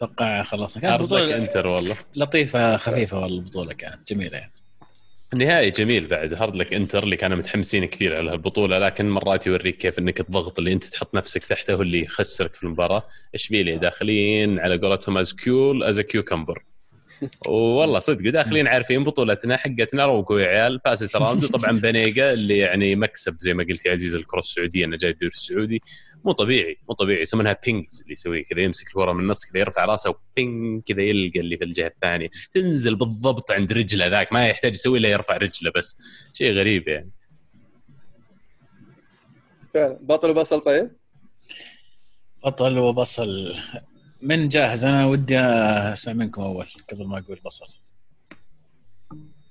أتوقع خلاص
كانت بطولة انتر والله.
لطيفة خفيفة والله البطولة كانت جميلة يعني.
النهائي جميل بعد hard luck إنتر اللي كانوا متحمسين كثير على البطوله لكن مرات يوريك كيف إنك الضغط اللي أنت تحط نفسك تحته هو اللي يخسرك في المباراة. اشبيليا داخلين على قولتهم as cool as cucumber والله صدق داخلين عارفين بطولتنا حقتنا روقوا يا عيال فازت round وطبعا بانيغا اللي يعني مكسب زي ما قلت يا عزيز الكرة السعودية إنه جاي الدوري السعودي. مو طبيعي مو طبيعي. يسمونها pings اللي يسويه كذا يمسك الكرة من النص كذا يرفع راسه و ping كذا يلقى اللي في الجهة الثانية. تنزل بالضبط عند رجله ذاك ما يحتاج يسوي إلا يرفع رجله بس. شيء غريب يعني.
فعلا. بطل وبصل طيب؟
بطل وبصل. من جاهز أنا ودي اسمع منكم اول قبل ما أقول بصل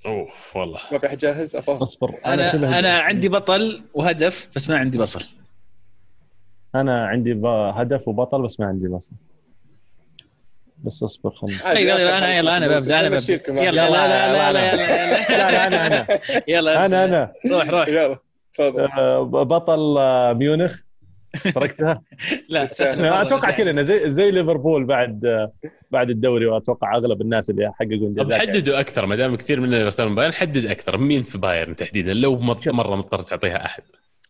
اوف والله
ما في احد جاهز افهم
اصبر
أنا أنا, أنا عندي بطل وهدف بس ما عندي بصل
أنا عندي هدف وبطل بس ما عندي بصل بس اصبر خلينا
طيب يلا أنا يلا أنا ببدا أنا ببدا يلا لا لا لا لا
لا أنا أنا
يلا
أنا أنا
روح روح
يلا تفضل
آه، بطل آه، ميونخ سرقتها؟
لا
أتوقع كلنا زي زي ليفربول بعد آه، بعد الدوري وأتوقع أغلب الناس اللي يحققون
طب حددوا أكثر ما دام كثير مننا يختارون بايرن حدد أكثر. مين في بايرن تحديدا؟ لو مرة مضطر تعطيها أحد.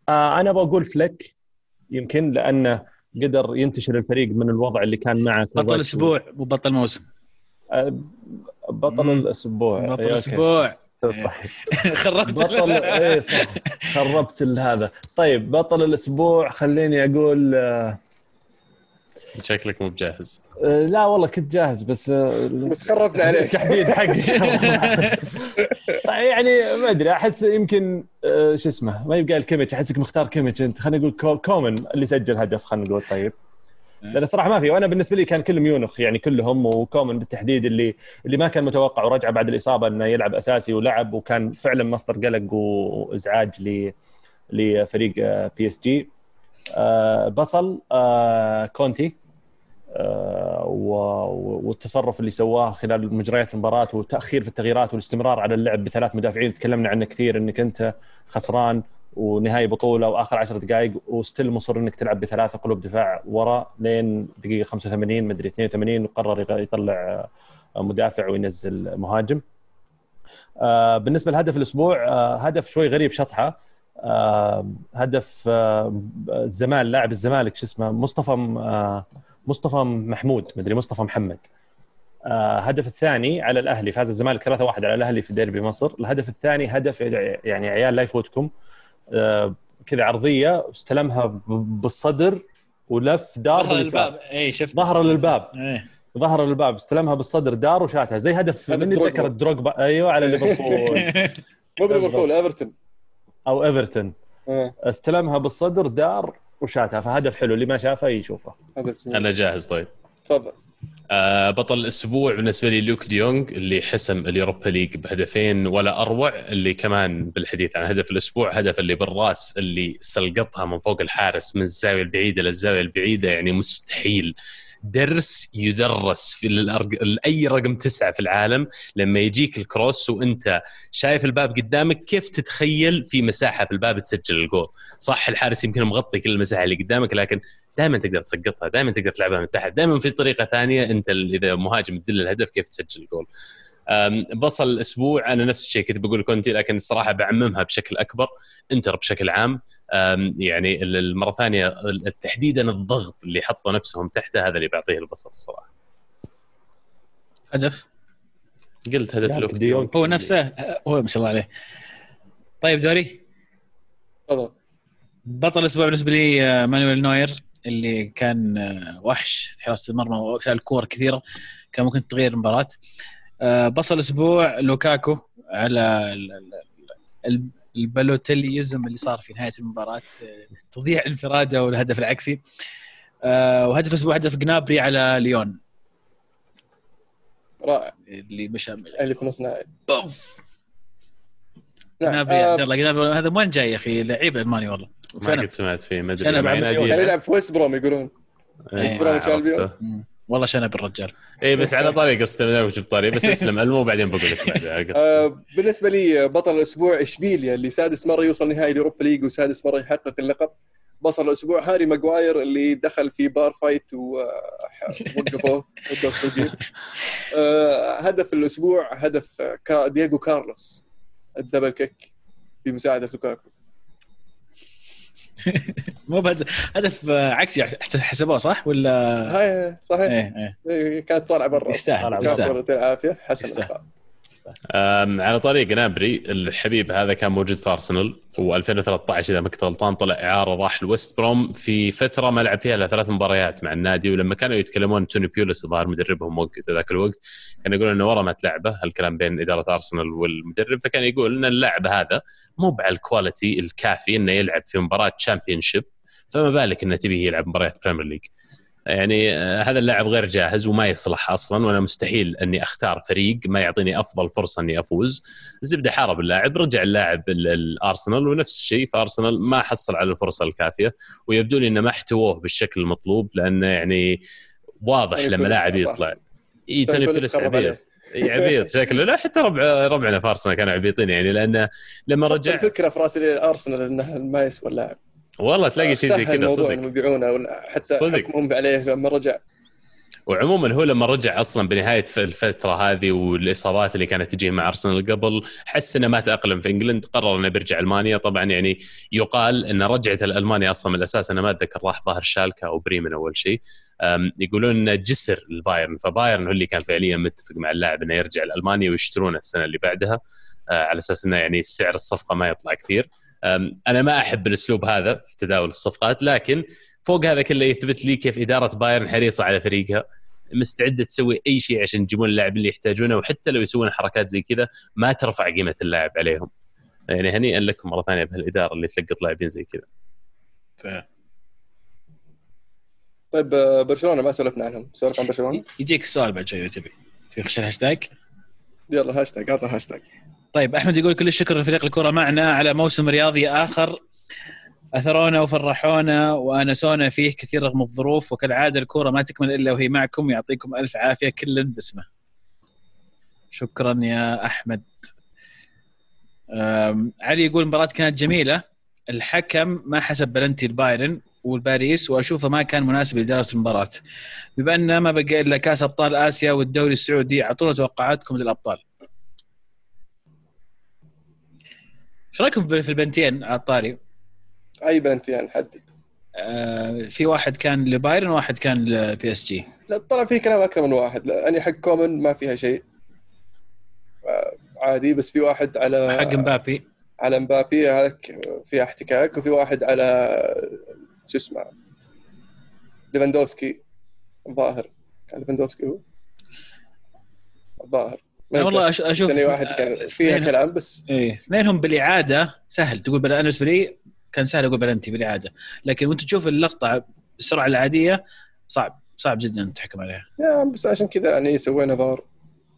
أنا بقول فليك يمكن لأنه قدر ينتشر الفريق من الوضع اللي كان معه
بطل الأسبوع وبطل موسم
بطل الأسبوع.
بطل الأسبوع.
طيب خربت بطل إيه صح. خربت هذا. طيب بطل الأسبوع خليني أقول آه،
شكلك مو بجاهز.
آه، لا والله كنت جاهز بس آه،
بس خربنا عليك.
التحديد حقي. يعني ما أدري أحس يمكن شو اسمه ما يبقى الكيميتش أحسك مختار كيميتش أنت. خلينا نقول كومن اللي سجل هدف خلينا نقول. طيب. لأن الصراحة ما في وأنا بالنسبة لي كان كلهم يونخ يعني كلهم وكومن بالتحديد اللي اللي ما كان متوقع ورجع بعد الإصابة إنه يلعب أساسي ولعب وكان فعلا مصدر قلق وإزعاج ل لفريق بي اس جي بصل آه، كونتي آه، والتصرف اللي سواه خلال مجريات المباراة وتأخير في التغييرات والاستمرار على اللعب بثلاث مدافعين تكلمنا عنه كثير إنك أنت خسران. ونهايه بطولة وآخر 10 دقائق وستيل مصر إنك تلعب بثلاثة قلوب دفاع ورا لين دقيقة 85 مدري 82 وقرر يطلع مدافع وينزل مهاجم. آه، بالنسبة لهدف الأسبوع آه، هدف شوي غريب شطحة. آه، هدف الزمال لاعب الزمالك شو اسمه مصطفى مصطفى محمود مدري مصطفى محمد. هدف الثاني على الأهلي فاز الزمالك 3-1 على الأهلي في ديربي مصر. الهدف الثاني هدف يعني عيال لا يفوتكم. آه، كذا عرضية استلمها بالصدر ولف دار
ظهر للباب. اي شفت
ظهر للباب. إيه. ظهر للباب استلمها بالصدر دار وشاتها. زي هدف من يتذكر دروجبا أيوه على ليفربول.
مو بليفربول إيفرتون.
أو إيفرتون. إيه. استلمها بالصدر دار وشاتها. فهدف حلو اللي ما شافه يشوفه.
أنا جاهز طيب.
تفضل.
آه بطل الأسبوع بالنسبة لي لوك ديونغ اللي حسم اليوروبا ليج بهدفين ولا أروع اللي كمان بالحديث عن هدف الأسبوع هدف اللي بالرأس اللي سلقطها من فوق الحارس من الزاوية البعيدة للزاوية البعيدة يعني مستحيل درس يدرس في. اي رقم تسعة في العالم لما يجيك الكروس وأنت شايف الباب قدامك كيف تتخيل في مساحة في الباب تسجل الجول صح الحارس يمكن مغطي كل المساحة اللي قدامك لكن دائما تقدر تسقطها دائما تقدر تلعبها من تحت دائما في طريقة ثانية أنت إذا مهاجم تدل الهدف كيف تسجل الجول. بصل الأسبوع أنا نفس الشيء كنت بقول كونتي لكن الصراحة بعممها بشكل أكبر إنتر بشكل عام. يعني المره الثانية تحديدا الضغط اللي حطوا نفسهم تحته هذا اللي بيعطيه البصل الصراحة.
هدف؟
قلت هدف لوك.
ديونج هو نفسه هو ما شاء الله عليه. طيب دوري
تفضل.
بطل الأسبوع بالنسبة لي آه، مانويل نوير. اللي كان آه، وحش في حراسة المرمى وشال كور كثيرة كان ممكن تغير المباراة. آه، بصل الأسبوع لوكاكو على ال Balotellism اللي صار في نهاية المباراة تضيع انفراده والهدف العكسي. وهدف الأسبوع هدف جنابري على ليون.
رائع.
اللي مشى
اللي في نص نهائي.
جنابري عبد الله جنابري هذا وين جاي يا أخي؟ لعيب ألماني والله.
ما قد سمعت فيه ما أدري.
كان يلعب في ويست بروم يقولون. ويست بروم
والله شنب الرجال
اي بس على طاري استلم جبت طاري بس اسلم المو وبعدين بقول لك
آه بالنسبة لي بطل الأسبوع إشبيليا اللي سادس مرة يوصل نهائي اليوروبا ليج وسادس مرة يحقق اللقب. بصل الأسبوع هاري ماجواير اللي دخل في bar fight ووقفوه وقف آه هدف الأسبوع هدف دييغو كارلوس. ال double kick بمساعده لوكاكو.
مو بهدف هدف عكسي حسبوه صح؟ ولا
هاي صحيح. إيه إيه. كانت طالعة برا.
يستاهل يستاهل.
العافية. حسن
على طاري جنابري الحبيب هذا كان موجود في أرسنال و2013 إذا ما كنت غلطان طلع إعارة راح لويست بروم في فترة ما لعب فيها إلا ثلاث مباريات مع النادي ولما كانوا يتكلمون توني بيولس الظاهر مدربهم وقت ذاك الوقت كان يقول إنه ورا ما تلعبه هالكلام بين إدارة أرسنال والمدرب فكان يقول إن اللاعب هذا مو على ال quality الكافي إنه يلعب في مباراة تشامبيون فما بالك إنه تبيه يلعب مباريات بريمير ليج يعني آه، هذا اللاعب غير جاهز وما يصلح أصلا وأنا مستحيل أني أختار فريق ما يعطيني أفضل فرصة أني أفوز. الزبدة حارب اللاعب رجع اللاعب الأرسنال ونفس الشيء في ارسنال ما حصل على الفرصة الكافية ويبدو لي إنه ما احتووه بالشكل المطلوب لأنه يعني واضح لما لاعب يطلع. إي توني بيلس عبيط. عبيط شكله. لا حتى ربع ربعنا في أرسنال كانوا عبيطين يعني لأنه لما رجع
الفكرة في راس ارسنال إنه ما يسوى اللاعب.
والله تلاقي شيء زي كذا صدق.
يبيعونه حتى صدق. حكمهم عليه لما رجع.
وعموما هو لما رجع أصلا بنهاية الفترة هذه والإصابات اللي كانت تجيه مع أرسنال قبل حس إنه ما تأقلم في England قرر إنه بيرجع ألمانيا. طبعا يعني يقال إن رجعته لالمانيا أصلا من الأساس أنا ما أتذكر راح الظاهر شالكا أو بريمن أول شيء. يقولون إنه جسر البايرن فبايرن هو اللي كان فعليا متفق مع اللاعب إنه يرجع لألمانيا ويشترونه السنة اللي بعدها. آه، على أساس إنه يعني سعر الصفقة ما يطلع كثير. أنا ما أحب الأسلوب هذا في تداول الصفقات لكن فوق هذا كله يثبت لي كيف إدارة بايرن حريصة على فريقها مستعدة تسوي أي شيء عشان يجيبون اللاعب اللي يحتاجونه وحتى لو يسوون حركات زي كذا ما ترفع قيمة اللاعب عليهم. يعني هنيئا لكم مرة ثانية بهالإدارة اللي تلقط لاعبين زي كذا.
طيب آه، برشلونة ما سولفنا عنهم. سولف عن برشلونة؟
يجيك السؤال بعد شوي اذا تبي تبي خش الهاشتاج؟
يلا هاشتاج اعطى هاشتاج.
طيب أحمد يقول كل الشكر لفريق الكرة معنا على موسم رياضي آخر أثرونا وفرحونا وأنسونا فيه كثير رغم الظروف وكالعادة الكوره ما تكمل إلا وهي معكم يعطيكم ألف عافية كل باسمه. شكرا يا أحمد. علي يقول المباراة كانت جميلة الحكم ما حسب بلنتي البايرن والباريس وأشوفه ما كان مناسب لإدارة المباراة. بما ما بقى إلا كأس أبطال آسيا والدوري السعودي أعطونا توقعاتكم للأبطال. إيش رأيكم في البلنتي على الطاري؟
أي بلنتي حدد.
آه في واحد كان لبايرن وواحد كان لبي اس جي
لا طلع في كلام أكثر من واحد. لا اللي حق كومن ما فيها شيء. آه عادي بس في واحد على
حق مبابي.
على مبابي هذاك فيها احتكاك وفي واحد على شو اسمه ليفاندوسكي الظاهر. كان ليفاندوسكي هو؟ الظاهر.
أنا والله أشوف
ثاني واحد كان فيها كلام بس
إيه. اثنينهم بالإعادة سهل. تقول أنا بالنسبة لي كان سهل أقول بلنتي بالإعادة. لكن وأنت تشوف اللقطة بالسرعه العادية صعب صعب جدا تحكم عليها.
يا بس عشان كذا يعني سوينا فار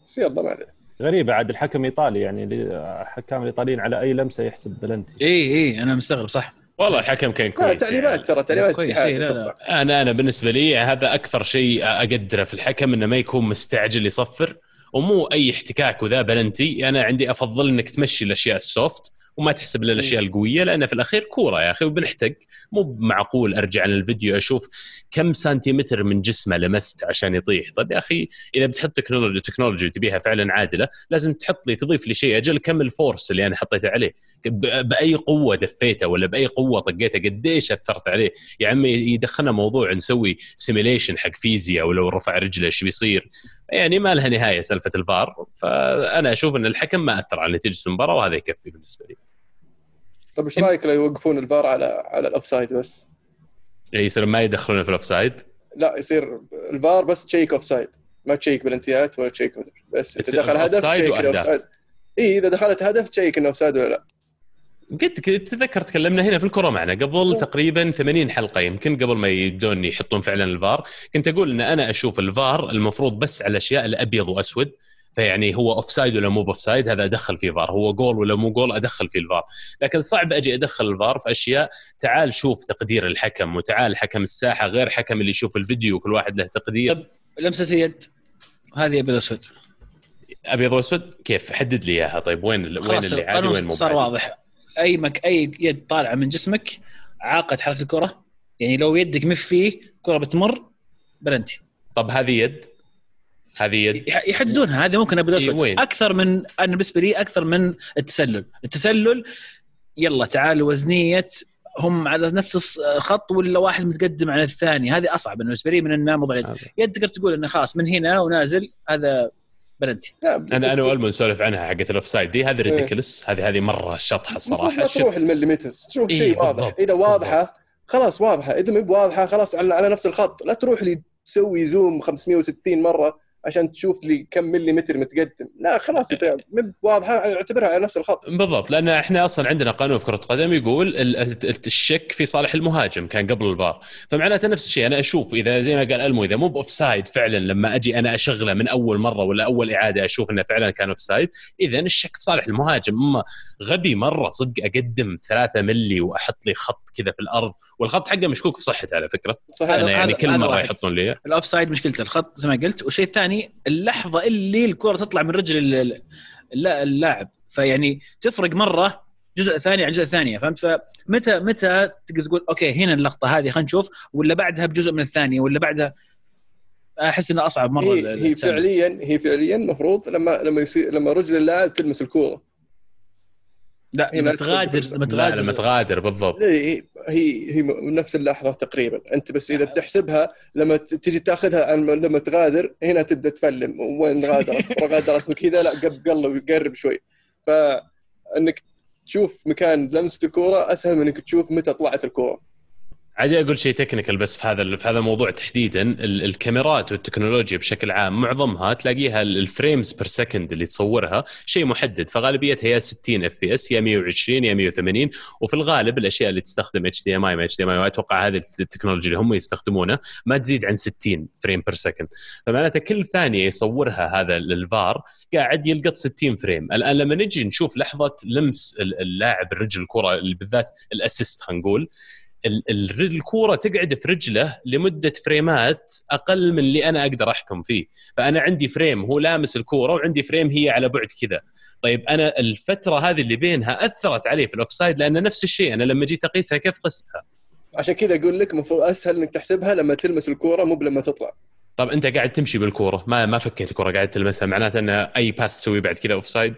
بس يلا ما عليه
غريبة. عاد الحكم إيطالي يعني الحكام الإيطاليين على أي لمسة يحسب بلنتي
اي اي أنا مستغرب صح؟
والله الحكم كان كويس
تعليمات يعني. ترى تعليمات
كويس. إيه لا لا.
أنا أنا بالنسبة لي هذا أكثر شيء أقدره في الحكم إنه ما يكون مستعجل يصفر. ومو أي احتكاك وذا بلنتي. أنا عندي أفضل إنك تمشي الأشياء ال soft وما تحسب لنا الأشياء القوية لأن في الأخير كورة يا أخي وبنحتاج مو معقول أرجع للفيديو أشوف كم سنتيمتر من جسمه لمست عشان يطيح. طيب يا أخي إذا بتحط technology technology وتبيها فعلا عادلة لازم تحط لي تضيف لي شيء أجل كم ال force اللي أنا حطيته عليه. بأي قوة دفيته ولا بأي قوة طقيته قديش أثرت عليه. يا عمي يدخلنا موضوع نسوي simulation حق فيزياء ولو رفع رجله إيش بيصير؟ يعني ما لها نهاية سالفه الفار فأنا أشوف إن الحكم ما أثر على نتيجه المباراة وهذا يكفي بالنسبة لي.
طيب إيش رأيك لو يوقفون الفار على على ال offside بس؟
يعني يصير ما يدخلون في ال offside؟
لا يصير الفار بس تشيك offside ما تشيك بالبلنتيات ولا تشيك بس إذا دخل هدف تشيك ال offside اي إذا دخلت هدف تشيك إنه offside ولا لا
قد تذكر تكلمنا هنا في الكره معنا قبل تقريبا 80 حلقة يمكن قبل ما يبدون يحطون فعلا الفار كنت أقول إن أنا أشوف الفار المفروض بس على الأشياء الأبيض وأسود فيعني هو offside ولا مو ب offside هذا أدخل فيه فار هو جول ولا مو جول أدخل فيه الفار لكن صعب أجي أدخل الفار في أشياء تعال شوف تقدير الحكم وتعال حكم الساحة غير حكم اللي يشوف الفيديو كل واحد له تقدير.
طب لمسة اليد هذه أبيض وأسود.
أبيض وأسود؟ كيف؟ حدد لي إياها طيب وين وين اللي عادي وين مو
صار واضح. أي مك أي يد طالعة من جسمك عاقت حركة الكرة. يعني لو يدك مف فيه الكره بتمر بلنتي.
طب هذه يد؟ هذه يد؟
يحددونها هذه ممكن اسود إيه أكثر من أنا بالنسبة لي أكثر من التسلل. التسلل يلا تعالوا وزنية هم على نفس الخط ولا واحد متقدم على الثاني؟ هذه أصعب بالنسبة لي من ان موضوع اليد يد تقدر تقول إنه خلاص من هنا ونازل. هذا بلنتي
أنا أنا والمو نسولف عنها حقت ال offside دي هذه ridiculous إيه. هذه هذه مرة شطحة الصراحه
ما تروح المليمتر تشوف إيه شيء واضح. إذا واضحة خلاص واضحة. إذا مو واضحه خلاص على, على نفس الخط. لا تروح لي تسوي zoom 560 مرة. عشان تشوف لي كم مليمتر متقدم. لا خلاص واضحة اعتبرها على نفس الخط.
بالضبط لأن إحنا أصلا عندنا قانون في كرة القدم يقول الشك في صالح المهاجم كان قبل الفار. فمعناته نفس الشيء أنا أشوف إذا زي ما قال ألمو إذا مو ب offside فعلا لما أجي أنا أشغله من أول مرة ولا أول إعادة أشوف إنه فعلا كان offside إذا الشك في صالح المهاجم. أما غبي مرة صدق أقدم 3 ملي وأحط لي خط كذا في الأرض والخط حقه مشكوك في صحته على فكرة. صحيح. أنا يعني كل مرة يحطون لي.
ال offside مشكلته الخط زي ما قلت والشيء الثاني اللحظة اللي الكرة تطلع من رجل اللاعب. فيعني تفرق مرة جزء ثاني على جزء ثانية فهمت؟ فمتى متى تقدر تقول أوكي هنا اللقطة هذه خلينا نشوف. ولا بعدها بجزء من الثانية ولا بعدها؟ أحس إنه أصعب مرة
هي, هي فعليا هي فعليا المفروض لما لما يصير لما رجل اللاعب تلمس الكورة.
لا لما تغادر
لما تغادر لما تغادر بالضبط.
هي هي نفس اللحظة تقريبا. أنت بس إذا بتحسبها لما تجي تأخذها لما تغادر هنا تبدأ تفلم. وين غادرت؟ غادرت كذا لا قلب قرب شوي. فإنك تشوف مكان لمسة الكورة أسهل من إنك تشوف متى طلعت الكورة.
عادي أقول شيء technical بس في هذا في هذا الموضوع تحديدا. الكاميرات والتكنولوجيا بشكل عام معظمها تلاقيها ال frames per second اللي تصورها شيء محدد. فغالبيتها يا 60 FPS يا 120 يا 180 وفي الغالب الأشياء اللي تستخدم اتش دي ام اي ما اتش دي ام اي وأتوقع هذه التكنولوجيا اللي هم يستخدمونها ما تزيد عن 60 frame per second فمعناته كل ثانية يصورها هذا الفار قاعد يلقط 60 frame الآن لما نجي نشوف لحظة لمس اللاعب الرجل الكرة بالذات ال assist خلينا نقول الكورة تقعد في رجله لمدة frame ات أقل من اللي أنا أقدر أحكم فيه. فأنا عندي frame هو لامس الكورة وعندي frame هي على بعد كذا. طيب أنا الفترة هذه اللي بينها أثرت علي في ال offside لأن نفس الشيء أنا لما جيت أقيسها كيف قستها؟
عشان كذا أقول لك المفروض أسهل إنك تحسبها لما تلمس الكورة مو لما تطلع.
طب أنت قاعد تمشي بالكورة ما ما فكيت الكورة قاعد تلمسها معناته أن أي pass تسوي بعد كذا offside؟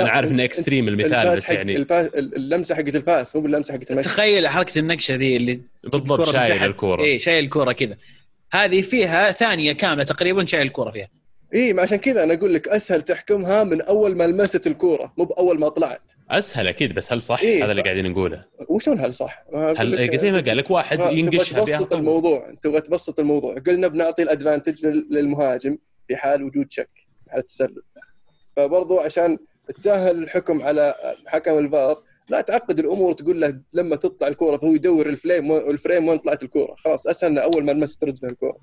أنا عارف إنه extreme المثال بس يعني
اللمسة حقت ال pass مو باللمسة حقت
المشي. تخيل حركة النقشة ذي اللي
بالضبط شايل الكورة.
اي شايل الكورة كذا. هذه فيها ثانية كاملة تقريبا شايل الكورة فيها.
اي ما عشان كذا أنا أقول لك أسهل تحكمها من أول ما لمست الكورة مو بأول ما طلعت.
أسهل أكيد بس هل صح؟ إيه هذا اللي قاعدين نقوله.
وشلون هل صح؟
هل زي ما قال لك واحد ينقشها
تبغى تبسط الموضوع تبغى تبسط الموضوع. قلنا بنعطي ال advantage للمهاجم في حال وجود شك في حال التسلل فبرضو عشان تسهل الحكم على حكم الفار لا تعقد الأمور تقول له لما تطلع الكورة فهو يدور ال frame وال frame وين طلعت الكورة. خلاص أسهل أول ما لمست رجله الكورة.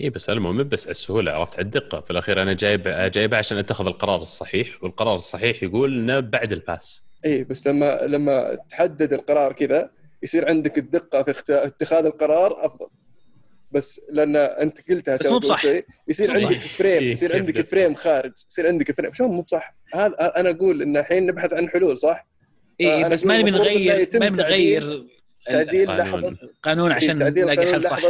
إي بس المهم بس السهولة عرفت؟ على الدقة. في الأخير أنا جايب جايبه عشان اتخذ القرار الصحيح والقرار الصحيح يقول إنه بعد ال
pass. إي بس لما لما تحدد القرار كذا يصير عندك الدقة في اتخاذ القرار أفضل. بس لأن أنت قلتها
بس مو بصح
يصير عندك frame
إيه،
يصير عندك
ده؟
frame خارج يصير عندك frame شلون مو بصح هذا أنا أقول إن الحين نبحث عن حلول صح؟
اي بس ما نبي نغير ما نبي نغير
تعديل
القانون.
لحظه
القانون عشان نلاقي
قانون
حل صح.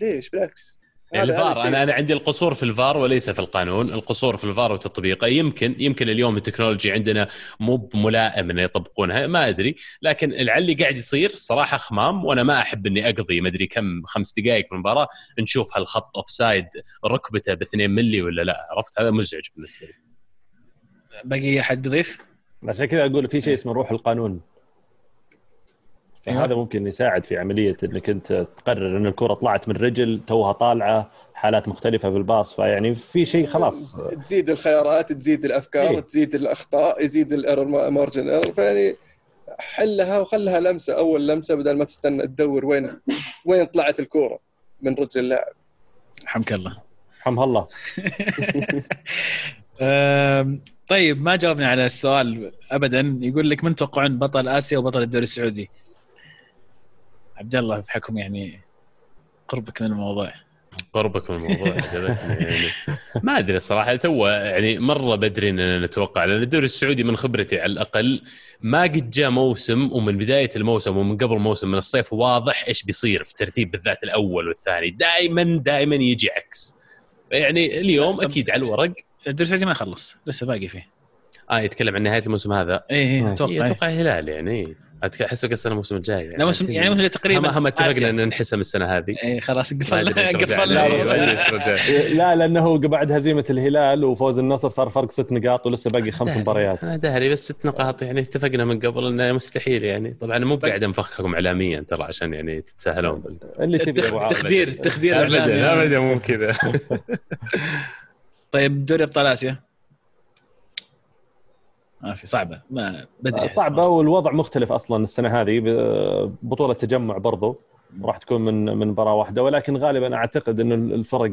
ليش بالعكس
الفار
الشيء
أنا
أنا.
عندي القصور في الفار وليس في القانون، القصور في الفار وتطبيقه يمكن يمكن اليوم ال technology عندنا مو ملائم إنه يطبقونها ما أدري، لكن اللي قاعد يصير صراحة خمام وأنا ما أحب إني أقضي ما أدري كم خمس دقائق في المباراة نشوف هالخط offside ركبته ب 2 ملي ولا لا عرفت هذا مزعج بالنسبة لي.
باقي أحد يضيف؟
عشان كذا أقول في شيء اسمه روح القانون. فهذا ممكن يساعد في عملية إنك أنت تقرر إن الكرة طلعت من رجل توها طالعة حالات مختلفة في ال pass فيعني في شيء خلاص.
تزيد الخيارات تزيد الأفكار
إيه.
تزيد الأخطاء يزيد ال error margin error فيعني حلها وخلها لمسة أول لمسة بدل ما تستنى تدور وين وين طلعت الكورة من رجل اللاعب
حمك الله.
حمها الله.
طيب ما جاوبنا على السؤال ابدا. يقول لك من تتوقعون بطل آسيا وبطل الدوري السعودي؟ عبد الله بحكم يعني قربك من الموضوع.
قربك من الموضوع عجبتني يعني. ما أدري الصراحه تو يعني مرة بدري إننا نتوقع لأن الدوري السعودي من خبرتي على الأقل ما قد جاء موسم ومن بداية الموسم ومن قبل موسم من الصيف واضح إيش بيصير في ترتيب بالذات الأول والثاني. دائما دائما يجي عكس. يعني اليوم أكيد على الورق.
الدوري السعودي ما خلص لسه باقي فيه.
آه يتكلم عن نهاية الموسم هذا.
اي اي
إيه،
أتوقع
إيه،
إيه.
أتوقع الهلال يعني. أحسه السنة الموسم الجاي
لا موسم يعني موسم تقريبا
هم اتفقنا. ان نحسم السنة هذه
اي خلاص قفلنا قفلنا.
لا لأنه بعد هزيمة الهلال وفوز النصر صار فرق ست نقاط ولسه باقي خمس
دهري.
مباريات
آه، دهري بس ست نقاط يعني اتفقنا من قبل إنه مستحيل يعني طبعا مو قاعد أنفخكم اعلاميا ترى عشان يعني تتساهلون بال...
اللي تبي.
تخدير تخدير إعلامي.
ابدا مو كذا
طيب دوري أبطال آسيا ما في صعبة. ما بدري
صعبة والوضع مختلف أصلا السنة هذه بطولة تجمع برضو راح تكون من من مباراة واحدة. ولكن غالبا أعتقد انه الفرق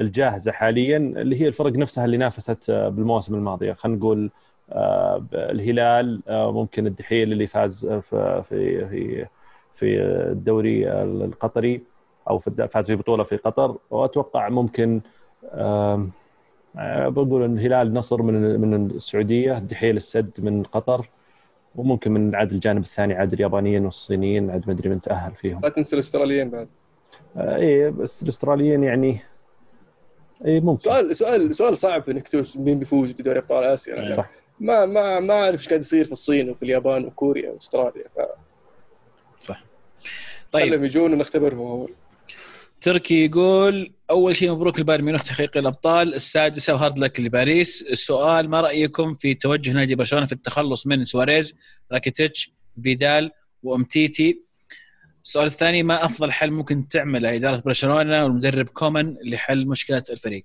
الجاهزة حاليا اللي هي الفرق نفسها اللي نافست آه، بالمواسم الماضية. خلينا نقول آه، الهلال آه، ممكن الدحيل اللي فاز في في في الدوري القطري أو في فاز في بطولة في قطر. وأتوقع ممكن بقول إن الهلال نصر من من السعودية الدحيل السد من قطر وممكن من عاد الجانب الثاني عاد اليابانيين والصينيين عاد ما أدري من تأهل فيهم.
لا تنسى الأستراليين بعد.
آه، إيه بس الأستراليين يعني إيه ممكن.
سؤال سؤال سؤال صعب إنك توس مين بيفوز بدوري أبطال آسيا؟ يعني
صح.
ما ما ما أعرف إيش قاعد يصير في الصين وفي اليابان وكوريا وأستراليا
صح.
خلهم
طيب
يجون ونختبرهم أول.
تركي يقول أول شيء مبروك لبايرن ميونخ تحقيق الأبطال السادسة و hard luck لباريس. السؤال ما رأيكم في توجه نادي برشلونة في التخلص من سواريز راكيتيتش فيدال وأمتيتي؟ السؤال الثاني ما أفضل حل ممكن تعمله إدارة برشلونة والمدرب كومان لحل مشكلة الفريق؟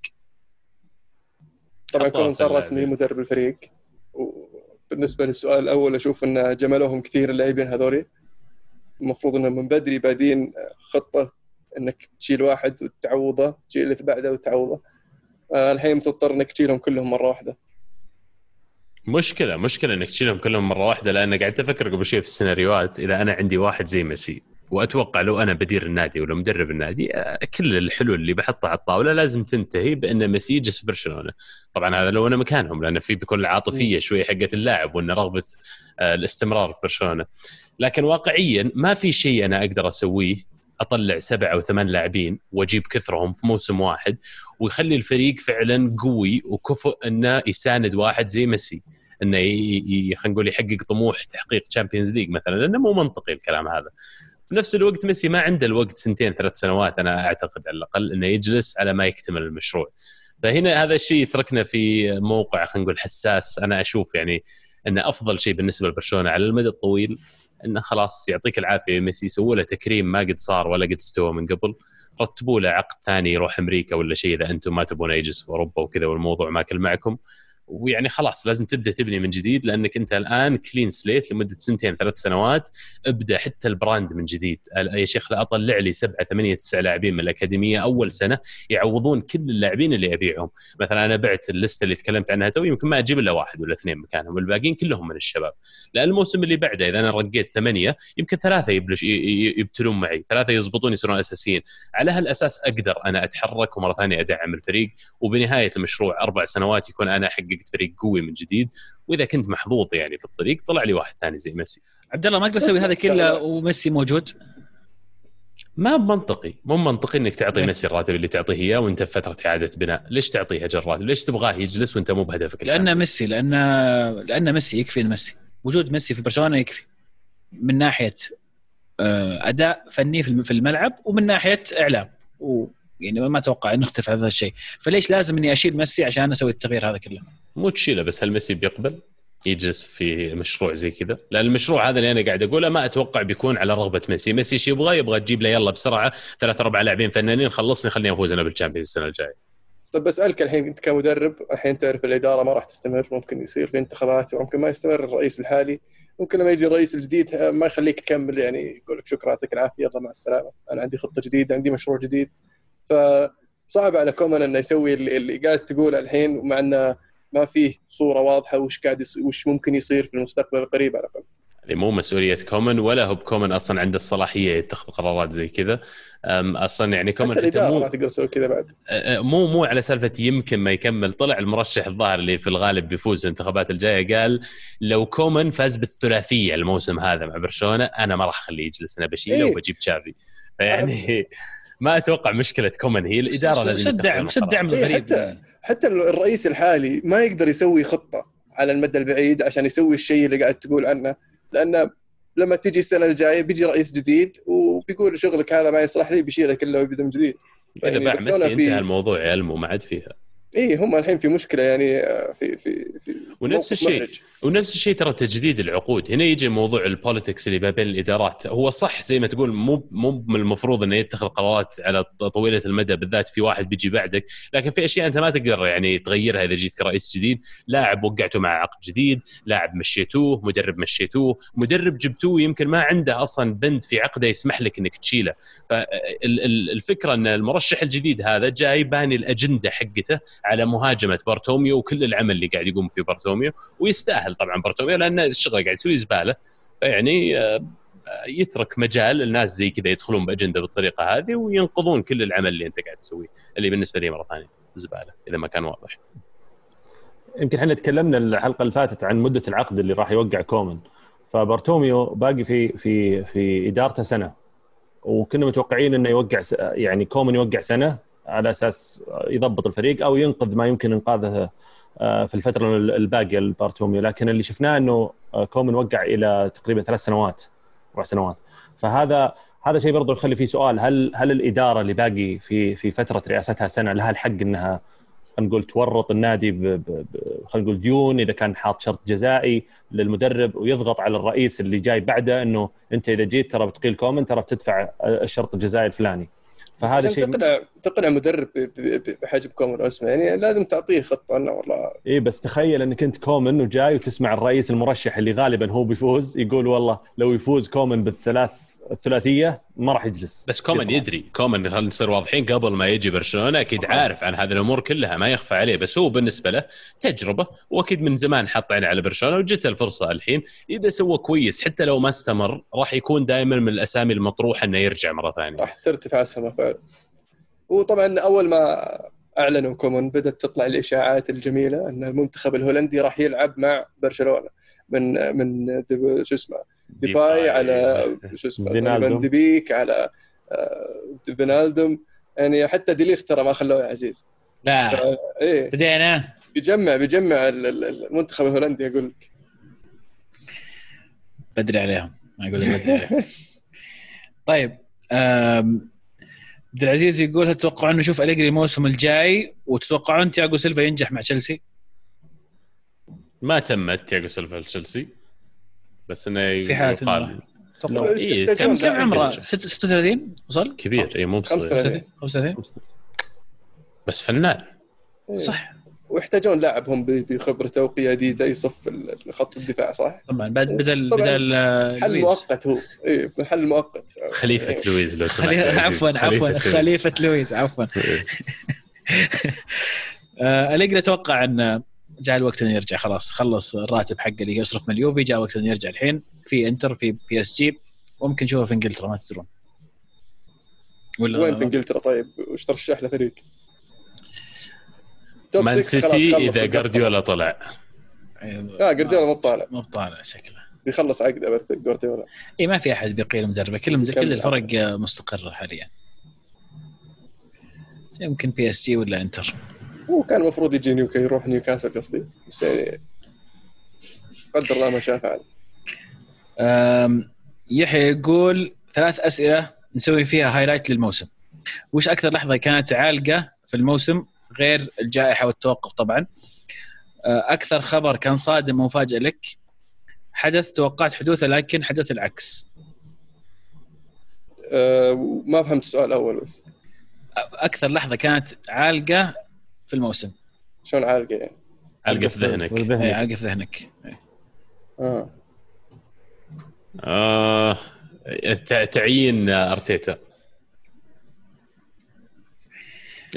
طبعا
في
صار. رسمي مدرب الفريق. وبالنسبة للسؤال الأول أشوف إن جاملوهم كثير اللاعبين هذولي. المفروض إنهم من بدري بادين خطة إنك تشيل واحد وتعوضه تشيل اللي بعده وتعوضه. آه، الحين تضطر إنك تشيلهم كلهم مرة واحدة.
مشكلة مشكلة إنك تشيلهم كلهم مرة واحدة لأن قاعد أفكر قبل شوي في السيناريوهات إذا أنا عندي واحد زي ميسي وأتوقع لو أنا بدير النادي ولا مدرب النادي آه، كل الحلول اللي بحطها على الطاولة لازم تنتهي بأن ميسي يجلس في برشلونة. طبعا هذا لو أنا مكانهم لأن في بيكون العاطفيه شوي حقت اللاعب وأن رغبة آه، الاستمرار في برشلونة. لكن واقعيا ما في شيء أنا أقدر أسويه أطلع سبع أو ثمان لاعبين وأجيب كثرهم في موسم واحد ويخلي الفريق فعلا قوي وكفؤ إنه يساند واحد زي ميسي إنه خلينا نقول يحقق طموح تحقيق Champions League مثلا لأنه مو منطقي الكلام هذا. في نفس الوقت ميسي ما عنده الوقت سنتين ثلاث سنوات أنا أعتقد على الأقل إنه يجلس على ما يكتمل المشروع. فهنا هذا الشيء يتركنا في موقع خلينا نقول حساس أنا أشوف يعني إنه أفضل شيء بالنسبة لبرشلونة على المدى الطويل إنه خلاص يعطيك العافية. ميسي سووا له تكريم ما قد صار ولا قد استوى من قبل رتبوا له عقد ثاني يروح أمريكا ولا شيء إذا أنتم ما تبون يجلس في أوروبا وكذا والموضوع ماكل معكم. ويعني خلاص لازم تبدأ تبني من جديد لأنك أنت الآن clean slate لمدة سنتين ثلاث سنوات ابدأ حتى ال brand من جديد. يا شيخ لا أطلع لي سبعة ثمانية تسع لاعبين من الأكاديمية أول سنة يعوضون كل اللاعبين اللي أبيعهم. مثلا أنا بعت اللسته اللي تكلمت عنها تو يمكن ما أجيب إلا واحد ولا اثنين مكانهم والباقيين كلهم من الشباب. لأن الموسم اللي بعده إذا أنا رقيت ثمانية يمكن ثلاثة يبلش يبتلون معي ثلاثة يزبطون يصيرون أساسيين. على هالأساس أقدر أنا أتحرك ومرة ثانية أدعم الفريق وبنهاية المشروع أربع سنوات يكون أنا حققت فريق قوي من جديد وإذا كنت محظوظ يعني في الطريق طلع لي واحد ثاني زي ميسي.
عبد الله ما أقدر أسوي هذا كله وميسي موجود؟
ما منطقي مو منطقي إنك تعطي إيه. ميسي الراتب اللي تعطيه إياه وأنت في فترة إعادة بناء. ليش تعطيه اجر راتب ليش تبغاه يجلس وأنت مو بهدفك
لأن ميسي لأن لأن ميسي يكفي ميسي وجود ميسي في برشلونة يكفي. من ناحية آه، أداء فني في الملعب ومن ناحية إعلام. يعني ما أتوقع ان نختلف على هذا الشيء. فليش لازم إني أشيل ميسي عشان أسوي التغيير هذا كله؟
مو تشيله بس هل ميسي بيقبل يجلس في مشروع زي كذا؟ لأن المشروع هذا اللي أنا قاعد أقوله ما أتوقع بيكون على رغبة ميسي. ميسي إيش يبغى؟ يبغى تجيب له يلا بسرعة ثلاث أربع لاعبين فنانين خلصني خليني أفوز أنا بال Champions السنة الجاية.
طيب بسألك الحين أنت كمدرب الحين تعرف الإدارة ما راح تستمر ممكن يصير في انتخابات وممكن ما يستمر الرئيس الحالي ممكن لما يجي الرئيس الجديد ما يخليك تكمل يعني يقول لك شكرا يعطيك العافية يلا مع السلامة أنا عندي خطة جديدة عندي مشروع جديد. فصعب على كومان إنه يسوي اللي قاعد تقوله الحين مع إنه ما فيه صورة واضحة وش قاعد يص... وش ممكن يصير في المستقبل القريب على الأقل.
هذه مو مسؤولية كومن ولا هو بكومن أصلا عنده الصلاحية يتخذ قرارات زي كذا. أصلا يعني كومن
الإدارة مو... ما تقدر تسوي كذا بعد.
مو مو على سالفة يمكن ما يكمل. طلع المرشح الظاهر اللي في الغالب بيفوز في الانتخابات الجاية قال لو كومن فاز بالثلاثية الموسم هذا مع برشلونة أنا ما راح أخليه يجلس أنا بشيله إيه؟ وبجيب تشافي. فيعني ما أتوقع مشكلة كومن هي الإدارة لازم
الدعم وش الدعم الغريب.
حتى حتى الرئيس الحالي ما يقدر يسوي خطة على المدى البعيد عشان يسوي الشيء اللي قاعد تقول عنه. لأنه لما تجي السنة الجاية بيجي رئيس جديد وبيقول شغلك هذا ما يصلح لي بيشيله كله ويبدا من جديد
إذا يعني باع ميسي انتهى الموضوع يا المو ما عاد فيها.
اي هم الحين في مشكلة يعني آه، في في في
ونفس الشيء ونفس الشيء ترى تجديد العقود. هنا يجي موضوع ال politics اللي ما بين الإدارات. هو صح زي ما تقول مو مو من المفروض إنه يتخذ قرارات على طويلة المدى. بالذات في واحد بيجي بعدك. لكن في أشياء أنت ما تقدر يعني تغيرها إذا جيت كرئيس جديد. لاعب وقعته مع عقد جديد. لاعب مشيتوه مدرب مشيتوه. مدرب جبتوه يمكن ما عنده أصلا بند في عقده يسمح لك إنك تشيله. فالفكرة إن المرشح الجديد هذا جاي باني الأجندة حقته. على مهاجمة بارتوميو وكل العمل اللي قاعد يقوم فيه بارتوميو ويستاهل طبعا بارتوميو لأن الشغل قاعد يسوي زبالة فيعني آه، يترك مجال الناس زي كذا يدخلون بأجندة بالطريقة هذه وينقضون كل العمل اللي أنت قاعد تسويه اللي بالنسبة لي مرة ثانية زبالة إذا ما كان واضح.
يمكن إحنا تكلمنا الحلقة اللي فاتت عن مدة العقد اللي راح يوقع كومن فبارتوميو باقي في في في إدارته سنة وكنا متوقعين إنه يوقع يعني كومن يوقع سنة على أساس يضبط الفريق أو ينقذ ما يمكن إنقاذه آه، في الفترة الباقية لبارتوميو. لكن اللي شفناه إنه آه، كومن وقع إلى تقريبا ثلاث سنوات أربع سنوات. فهذا هذا شيء برضه يخلي فيه سؤال هل هل الإدارة اللي باقي في في فترة رئاستها سنة لها الحق إنها خلينا نقول تورط النادي خلينا نقول ديون إذا كان حاط شرط جزائي للمدرب ويضغط على الرئيس اللي جاي بعده إنه أنت إذا جيت ترى بتقيل كومن ترى بتدفع الشرط الجزائي الفلاني.
فهذا شيء تقنع تقنع مدرب بحجم كومن اسمه يعني لازم تعطيه خطة انه والله.
اي بس تخيل إنك أنت كومن وجاي وتسمع الرئيس المرشح اللي غالبا هو بيفوز يقول والله لو يفوز كومن بالثلاث الثلاثية ما راح يجلس.
بس كومان يدري كومان خلينا نصير واضحين قبل ما يجي برشلونة أكيد عارف عن هذه الأمور كلها ما يخفى عليه بس هو بالنسبة له تجربة وأكيد من زمان حط عينه على برشلونة وجته الفرصة الحين. إذا سوى كويس حتى لو ما استمر راح يكون دائما من الأسامي المطروحة إنه يرجع مرة ثانية.
راح ترتفع اسهمه فعلا. وطبعا أول ما أعلنوا كومان بدأت تطلع الإشاعات الجميلة إن المنتخب الهولندي راح يلعب مع برشلونة من من شو اسمه ديباي على شو اسمه فان ديبيك على آه، فينالدوم. يعني حتى ديليخت ترى ما خلوه يا عزيز.
لا. إيه. بدينا.
بيجمع بيجمع المنتخب الهولندي أقول لك.
بدري عليهم. ما أقول لك بدري عليهم. طيب عبد العزيز يقول هل تتوقعون نشوف أليجري الموسم الجاي؟ وتتوقعون تياجو سيلفا ينجح مع تشيلسي؟
ما تمت تياجو سيلفا لتشيلسي. بس إنه
في حالة
يقال
إيه كم كم عمره؟ 36 وصل؟
كبير اي مو بصغير.
35
بس فنان.
صح.
ويحتاجون لاعب هم بخبرته وقياديته يصف خط الدفاع صح؟
طبعا بدل بدل
حل مؤقت هو. اي حل مؤقت.
خليفة إيه. لويز لو سمحت
عفوا عفوا. خليفة لويز. عفوا. آه، أليجري أتوقع أن جاء الوقت إنه يرجع خلاص خلص الراتب حقه اللي يصرف من اليوفي جاء وقت إنه يرجع الحين في إنتر في PSG وممكن نشوفه في إنجلترا ما تدرون.
ولا وين في إنجلترا؟ طيب وش ترشح له فريق؟
مان سيتي إذا جارديولا طلع.
لا جارديولا مو طالع.
مو طالع شكله.
بيخلص عقده جارديولا
اي ما في أحد بيقيل مدربه. كل كل الفرق مستقرة حاليا. يمكن PSG ولا إنتر.
هو كان المفروض يجي نيوكا يروح نيوكاسل قصدي. بس يعني قدر الله ما شاء فعل.
يحيى يقول ثلاث أسئلة نسوي فيها هايلايت للموسم. وش أكثر لحظة كانت عالقة في الموسم غير الجائحة والتوقف طبعا؟ أكثر خبر كان صادم ومفاجئ لك؟ حدث توقعت حدوثه لكن حدث العكس.
أه ما فهمت السؤال الأول بس.
أكثر لحظة كانت عالقة في الموسم.
شلون عالقة يعني؟
عالقة في ذهنك.
اي عالقة في ذهنك.
آه آه تعيين أرتيتا.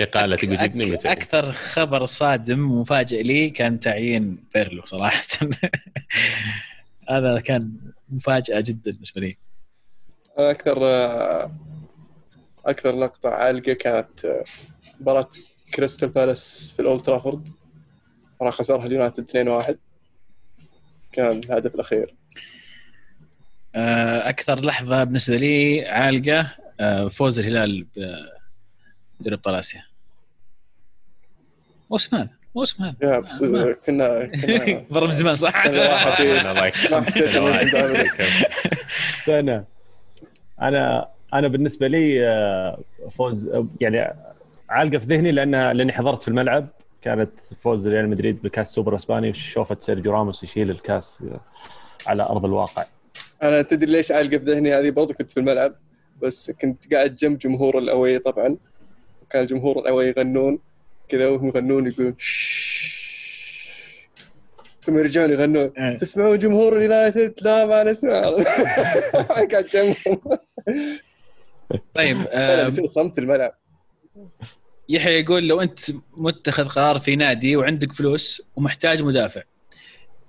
إقالة تقول
أك... أكثر خبر صادم ومفاجئ لي كان تعيين بيرلو صراحة. هذا كان مفاجأة جدا بالنسبة لي.
أكثر أكثر لقطة عالقة كانت مباراة كريستال بالاس في الأولد ترافورد. راح خسرها اليونايتد 2-1 كان الهدف الأخير.
آه، أكثر لحظة بالنسبة لي عالقة آه، فوز الهلال بدوري ابطال آسيا. موسم هذا موسم هذا
يا بس كنا كنا
مرة من زمان صح؟
سنة. أنا أنا بالنسبة لي آه، فوز يعني عالقة في ذهني لأن لأني حضرت في الملعب. كانت فوز ريال مدريد بكاس سوبر إسباني وشوفت سيرجيو راموس يشيل الكاس على أرض الواقع.
أنا تدري ليش عالقة في ذهني هذه؟ برضه كنت في الملعب بس كنت قاعد جنب جمهور ال away طبعا. كان جمهور ال away يغنون كذا وهم يغنون يقولون ثم يرجعون يغنون إيه. تسمعون جمهور اليونايتد؟ لا ما نسمع قاعد جنبهم.
طيب
صمت الملعب.
يحيى يقول لو أنت متخذ قرار في نادي وعندك فلوس ومحتاج مدافع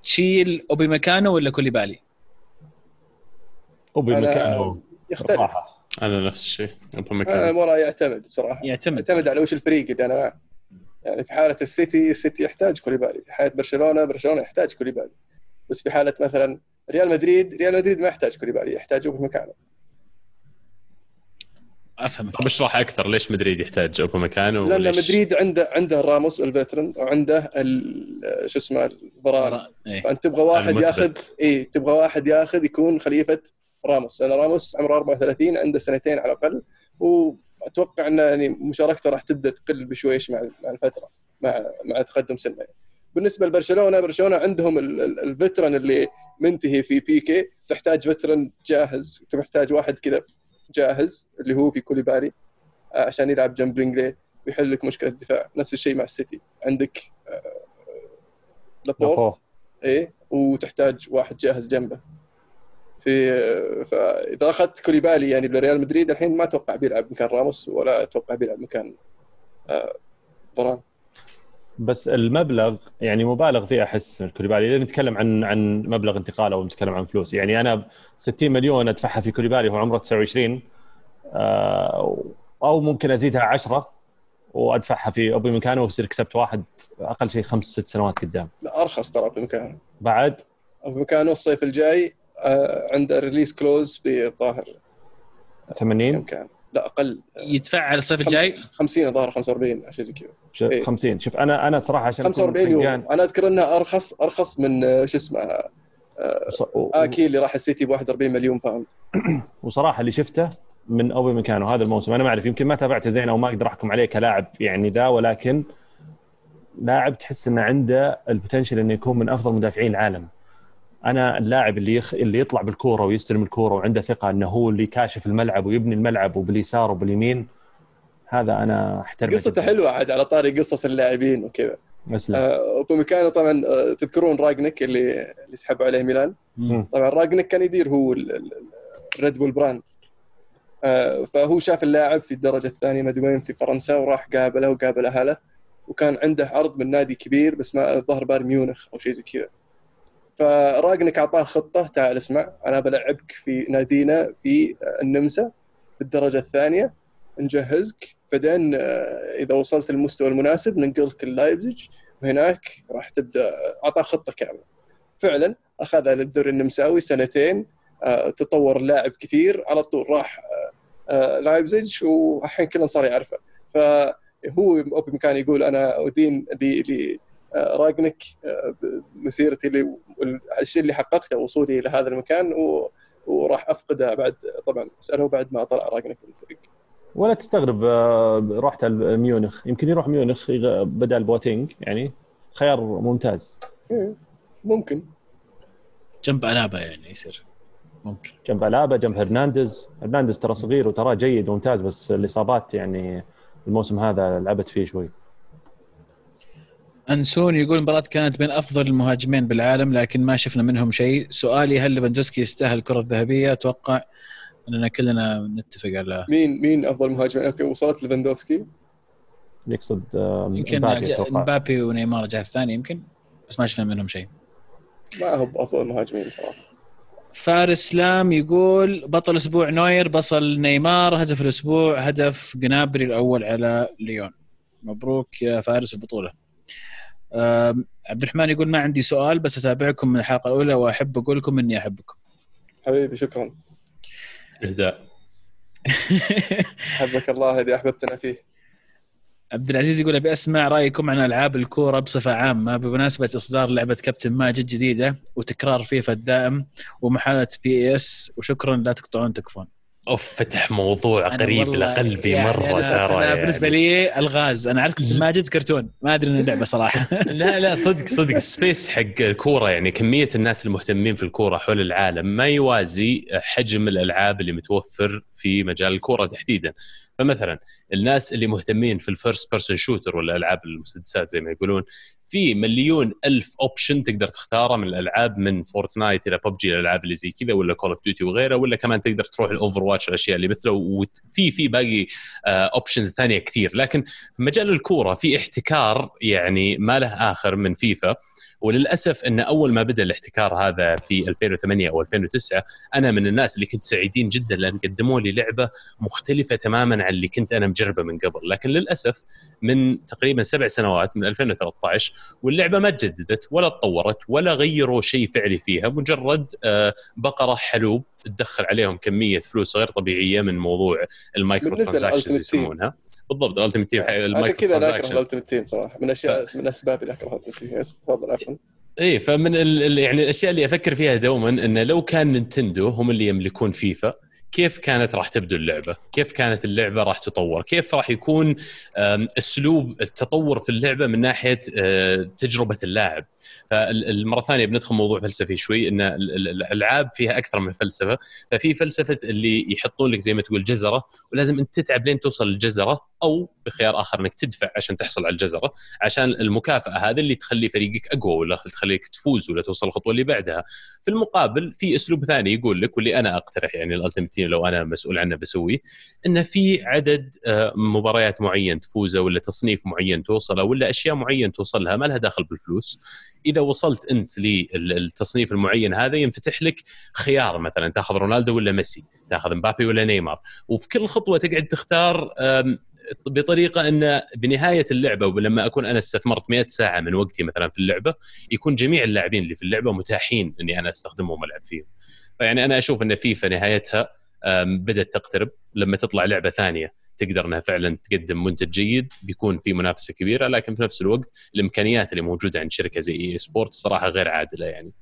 تشيل أوبي مكانه ولا كوليبالي؟
أوبي مكانه
يختلف.
أنا نفس الشيء
أوبي مكانه أنا وراي يعتمد بصراحة.
يعتمد.
يعتمد على وش الفريق اللي أنا معه يعني في حالة السيتي السيتي يحتاج كوليبالي. في حالة برشلونة برشلونة يحتاج كوليبالي. بس في حالة مثلا ريال مدريد ريال مدريد ما يحتاج كوليبالي يحتاج أوباميكانو
افهم
طيب اشرح أكثر ليش مدريد يحتاج أوباميكانو
لأن مدريد عنده عنده راموس ال veteran وعنده شو اسمه فاران إيه. فأنت تبغى واحد ياخذ اي تبغى واحد ياخذ يكون خليفة راموس. لأن راموس عمره 34 عنده سنتين على الأقل وأتوقع ان يعني مشاركته راح تبدأ تقل بشويش مع مع الفترة مع مع تقدم سنه بالنسبة لبرشلونة برشلونة عندهم ال veteran اللي منتهي في بيكي. تحتاج veteran جاهز تحتاج واحد كذا. جاهز اللي هو في كوليبالي آه، عشان يلعب جنب لينجلي ويحل لك مشكلة الدفاع. نفس الشيء مع السيتي. عندك آه، لابورت. إيه وتحتاج واحد جاهز جنبه. في آه، فإذا أخذت كوليبالي يعني بريال مدريد الحين ما أتوقع بيلعب مكان راموس ولا أتوقع بيلعب مكان فاران
بس المبلغ يعني مبالغ فيه أحس كوليبالي. إذا نتكلم عن عن مبلغ انتقاله أو نتكلم عن فلوس يعني أنا 60 مليون أدفعها في كوليبالي وهو عمره 29 آه، أو ممكن أزيدها 10 وأدفعها في أوباميكانو ويصير كسبت واحد أقل شيء خمس ست سنوات قدام.
لا أرخص ترى أوباميكانو
بعد؟
أوباميكانو الصيف الجاي آه، عنده release clause في الظاهر
80
كم كان؟ لا أقل
يدفع على الصيف الجاي؟
50 الظاهر 45 شيء زي كذا.
إيه؟ 50 شوف أنا أنا صراحة عشان
45 يوم. أنا أذكر انها ارخص أرخص من آه، شو اسمه آه آكي اللي راح السيتي ب 41 مليون pound.
وصراحة اللي شفته من أوباميكانو هذا الموسم. أنا ما أعرف يمكن ما تابعته زين أو ما أقدر أحكم عليه كلاعب يعني ذا ولكن لاعب تحس إنه عنده ال potential إنه يكون من أفضل مدافعين العالم. أنا اللاعب اللي يخ... اللي يطلع بالكورة ويستلم الكورة وعنده ثقة إنه هو اللي كاشف الملعب ويبني الملعب وباليسار وباليمين هذا أنا احترم
قصته حلوة عاد على طاري قصص اللاعبين وكذا. آه، أوباميكانو طبعا آه، تذكرون رانجنيك اللي اللي سحبوا عليه ميلان؟
مم.
طبعا رانجنيك كان يدير هو ال Red Bull brand آه، فهو شاف اللاعب في الدرجة الثانية ما أدري وين في فرنسا وراح قابله وقابل أهله وكان عنده عرض من نادي كبير بس ما الظهر بايرن ميونخ أو شيء زي كذا. فراجنك أعطاه خطة تعال اسمع أنا بلعبك في نادينا في النمسا في الدرجة الثانية نجهزك بعدين آه، إذا وصلت للمستوى المناسب ننقلك اللايبزيج وهناك راح تبدأ أعطاه خطة كاملة. فعلا أخذها للدوري النمساوي سنتين آه، تطور اللاعب كثير على طول راح آه، لايبزيج والحين كلنا صار يعرفه. فهو بامكانه يقول أنا أدين آه، راجنك آه، مسيرتي اللي الشيء اللي حققته وصولي إلى هذا المكان و وراح أفقده بعد طبعا أسأله بعد ما طلع راجنك من الفريق.
ولا تستغرب آه، رحت على ميونخ. يمكن يروح ميونخ بدل بوتينج يعني خيار ممتاز.
إيه، ممكن.
جنب ألابا يعني يصير. ممكن.
جنب ألابا جنب هرنانديز. هرنانديز ترى صغير وترى جيد وممتاز بس الإصابات يعني الموسم هذا لعبت فيه شوي.
أنسون يقول المباراة كانت بين أفضل المهاجمين بالعالم لكن ما شفنا منهم شيء. سؤالي هل ليفاندوفسكي يستاهل الكرة الذهبية؟ أتوقع أننا كلنا نتفق على
مين مين أفضل مهاجم؟ أوكي وصلت ليفاندوفسكي
يقصد آه،
يمكن
مبابي
ونيمار جاء الثاني يمكن بس ما شفنا منهم شيء.
ما هو بافضل المهاجمين صراحة
فارس لام يقول بطل أسبوع نوير بصل نيمار هدف الأسبوع هدف جنابري الأول على ليون. مبروك يا فارس البطولة. عبد الرحمن يقول ما عندي سؤال بس أتابعكم من الحلقة الأولى وأحب أقول لكم إني أحبكم.
حبيبي شكرا.
إهداء.
حبك الله الذي أحببتنا فيه.
عبد العزيز يقول أبي أسمع رأيكم عن ألعاب الكورة بصفة عامة بمناسبة إصدار لعبة كابتن ماجد جديدة وتكرار فيفا الدائم ومحاله PES وشكرا لا تقطعون تكفون.
أوف فتح موضوع قريب لقلبي
يعني مرة
ترى
أنا
يعني.
بالنسبة لي الغاز أنا عارف كابتن ماجد كرتون ما أدري إنه لعبة صراحة.
لا لا صدق صدق. space حق الكورة يعني كمية الناس المهتمين في الكورة حول العالم ما يوازي حجم الألعاب اللي متوفر في مجال الكورة تحديدا. فمثلا الناس اللي مهتمين في ال first person shooter ولا العاب المسدسات زي ما يقولون في مليون ألف option تقدر تختاره من الألعاب من Fortnite إلى ببجي الألعاب اللي زي كذا ولا Call of Duty وغيرها ولا كمان تقدر تروح ال Overwatch الاشياء اللي مثله وفي في باقي options ثانية كثير. لكن في مجال الكورة في احتكار يعني ما له آخر من فيفا وللأسف أن أول ما بدأ الاحتكار هذا في 2008 أو 2009 أنا من الناس اللي كنت سعيدين جدا لأن قدموا لي لعبة مختلفة تماما عن اللي كنت أنا مجربة من قبل. لكن للأسف من تقريبا سبع سنوات من 2013 واللعبة ما تجددت ولا تطورت ولا غيروا شيء فعلي فيها مجرد آه، بقرة حلوب تدخل عليهم كمية فلوس غير طبيعية من موضوع ال
micro transactions.
يسمونها. بالضبط ال Ultimate Team
عشان
المايكرو
كذا أنا أكره
ال
Ultimate Team صراحة من أشياء من أسباب اللي اكره ال Ultimate Team تفضل عفوا.
إيه فمن ال- يعني الأشياء اللي أفكر فيها دوما إنه لو كان نينتندو هم اللي يملكون فيفا كيف كانت راح تبدو اللعبة؟ كيف كانت اللعبة راح تطور؟ كيف راح يكون أسلوب التطور في اللعبة من ناحية آه، تجربة اللاعب؟ فالمره الثانية بندخل موضوع فلسفي شوي إن ال- ال- الألعاب فيها أكثر من فلسفة، ففي فلسفة اللي يحطون لك زي ما تقول جزرة ولازم أنت تتعب لين توصل للجزرة أو بخيار آخر إنك تدفع عشان تحصل على الجزرة عشان المكافأة هذه اللي تخلي فريقك أقوى ولا تخليك تفوز ولا توصل الخطوة اللي بعدها في المقابل في أسلوب ثاني يقول لك واللي أنا أقترح يعني ال Ultimate Team لو أنا مسؤول عنه بسويه انه في عدد آه، مباريات معين تفوزه ولا تصنيف معين توصله ولا أشياء معين توصلها ما لها دخل بالفلوس إذا وصلت أنت للتصنيف المعين هذا ينفتح لك خيار مثلا تأخذ رونالدو ولا ميسي تأخذ مبابي ولا نيمار وفي كل خطوة تقعد تختار بطريقة إن بنهاية اللعبة ولما أكون أنا استثمرت 100 ساعة من وقتي مثلا في اللعبة يكون جميع اللاعبين اللي في اللعبة متاحين إني أنا أستخدمهم وألعب فيهم. فيعني أنا أشوف إن فيفا نهايتها بدأت تقترب. لما تطلع لعبة ثانية تقدر إنها فعلا تقدم منتج جيد بيكون في منافسة كبيرة لكن في نفس الوقت الإمكانيات اللي موجودة عند شركة زي EA Sports صراحة غير عادلة يعني.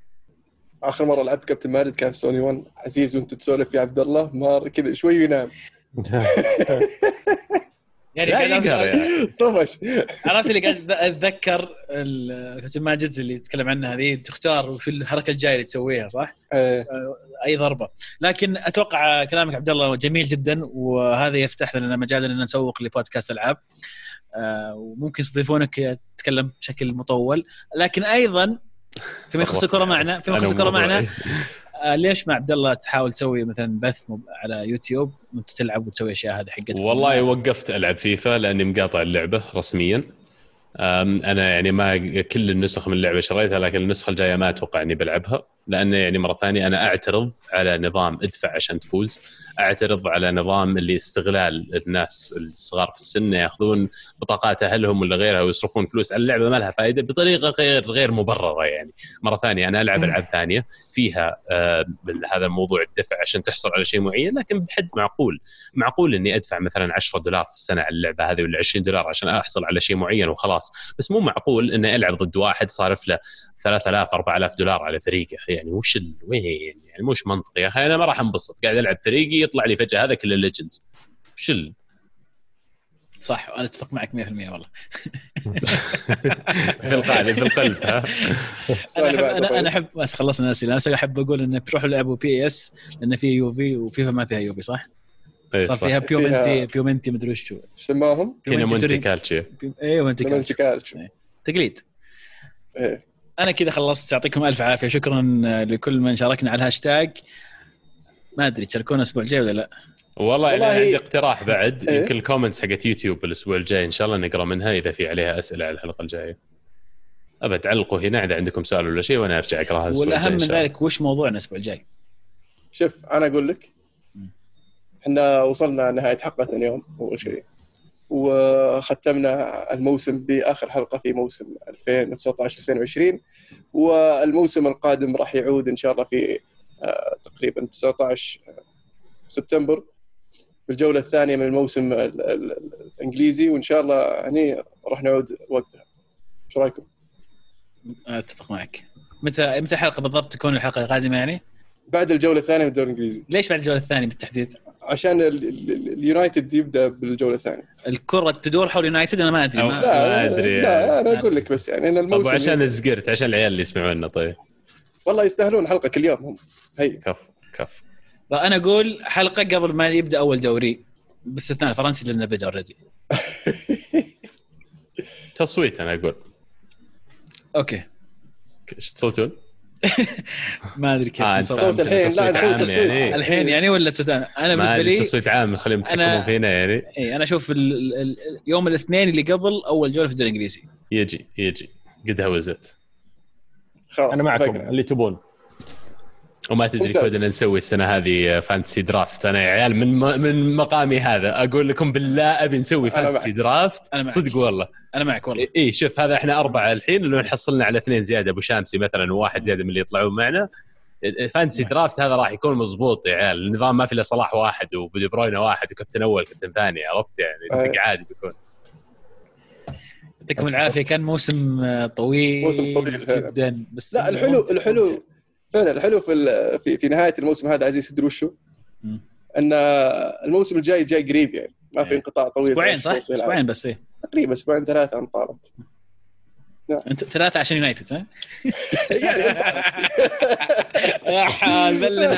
آخر مرة لعبت كابتن ماجد كان في سوني 1 عزيز وأنت تسولف يا عبد الله مار كذا شوي ينام.
يعني
لا
قاعد
يقهر يعني.
طفش.
عرفت اللي قاعد أتذكر كابتن ماجد اللي يتكلم عنها هذه تختار وش الحركة الجاية اللي تسويها صح؟
آه،
أي ضربة. لكن أتوقع كلامك عبد الله جميل جدا وهذا يفتح لنا مجال إننا نسوق لبودكاست ألعاب. آه، وممكن يستضيفونك تتكلم بشكل مطول. لكن أيضا فيما يخص الكره معنا فيما يخص الكره معنا آه، ليش مع عبد الله تحاول تسوي مثلا بث على يوتيوب وانت تلعب وتسوي أشياء هذه حقتك؟
والله وقفت ألعب فيفا لأني مقاطع اللعبة رسميا. أنا يعني ما كل النسخ من اللعبة شريتها لكن النسخة الجاية ما أتوقع إني بلعبها. لأن يعني مرة ثانية أنا أعترض على نظام ادفع عشان تفوز. أعترض على نظام اللي استغلال الناس الصغار في السن ياخذون بطاقات أهلهم ولا غيرها ويصرفون فلوس على اللعبة ما لها فائده بطريقة غير غير مبررة يعني. مرة ثانية أنا ألعب ألعاب ثانية فيها آه هذا الموضوع الدفع عشان تحصل على شيء معين لكن بحد معقول. معقول إني أدفع مثلا 10 دولار في السنة على اللعبة هذه ولا 20 دولار عشان أحصل على شيء معين وخلاص. بس مو معقول إني ألعب ضد واحد صارف له 3000 4000 دولار على فريقه يعني وش ال... وين يعني؟ مش منطقي يا أخي أنا ما راح انبسط قاعد ألعب فريقي يطلع لي فجأة هذا كل الليجندز وش ال...
صح وأنا أتفق معك 100% والله.
في القلب في القلب ها؟
أنا احب أنا, أنا احب بس خلصنا الأسئلة أنا أحب أقول إن بتروحوا لعبوا PES لأن فيه يوفي وفيفا ما فيها يوفي صح؟
إيه،
صار فيها بيومنتي بيومنتي مدري وش
إيش سماهم؟
كينا مونتي كالتشي.
أيوه مونتي
كالتشي.
تقليد.
إيه.
أنا كذا خلصت. يعطيكم ألف عافية. شكرا لكل من شاركنا على الهاشتاج. ما أدري تشاركونا الأسبوع الجاي ولا لا؟
والله, والله أنا عندي اقتراح بعد. إيه؟ يمكن ال comments حقت يوتيوب الأسبوع الجاي إن شاء الله نقرأ منها إذا في عليها أسئلة على الحلقة الجاية. أبد علقوا هنا إذا عندكم سؤال ولا شيء وأنا أرجع أقرأها الأسبوع
الجاي والاهم من ذلك وش موضوعنا الأسبوع الجاي؟
شوف أنا أقول لك إحنا وصلنا نهاية حلقتنا اليوم أول شيء. وختمنا الموسم بآخر حلقة في موسم 2019 2020 والموسم القادم راح يعود إن شاء الله في آه، تقريبا 19 سبتمبر بالجولة الثانية من الموسم الإنجليزي وإن شاء الله يعني راح نعود وقتها إيش رأيكم؟
أتفق معك متى متى الحلقة بالضبط تكون الحلقة القادمة يعني؟
بعد الجولة الثانية من الدوري الإنجليزي
ليش بعد الجولة الثانية بالتحديد؟
عشان اليونايتد يبدأ بالجولة الثانية.
الكرة تدور حول يونايتد أنا ما أدري ما,
ما أدري.
لا أنا أقول لك بس يعني
أنا الموسم عشان الزقرت عشان العيال اللي يسمعونا طيب.
والله يستاهلون حلقة كل يوم هم. هي.
كف كف.
أنا أقول حلقة قبل ما يبدأ أول دوري باستثناء الفرنسي لأنه بدا already
تصويت أنا أقول.
okay.
إيش تصوتون؟
ما أدري كيف
آه
صوت الحين لا نسوي تصويت
يعني. الحين يعني ولا تصويت أنا بالنسبة لي
تصويت عام خليهم يتحكمون فينا يعني.
اي أنا أشوف يوم الاثنين اللي قبل أول جولة في الدوري الإنجليزي.
يجي يجي. قد هوزت.
خلاص أنا معكم اللي تبون.
وما تدري كودنا نسوي السنة هذه fantasy draft أنا يا عيال من من مقامي هذا أقول لكم بالله أبي نسوي fantasy draft
أنا
صدق والله.
أنا معك والله.
إي شوف هذا إحنا أربعة الحين لو حصلنا على اثنين زيادة أبو شامسي مثلا وواحد زيادة من اللي يطلعون معنا. fantasy draft هذا راح يكون مضبوط يا عيال. النظام ما في إلا صلاح واحد ودي بروين واحد وكابتن أول كابتن ثاني عرفت يعني؟ صدق عادي بيكون.
يعطيكم العافية. كان موسم طويل
موسم طويل
جدا
بس لا الحلو الحلو فعلا الحلو في في, في نهاية الموسم هذا عزيز تدري وشو؟ إن الموسم الجاي جاي قريب يعني ما في إيه. انقطاع طويل.
أسبوعين صح؟ أسبوعين بس إيه.
تقريبا أسبوعين ثلاثة ان طالت
أنت ثلاثة عشان يونايتد ها؟ يا حال بلنا.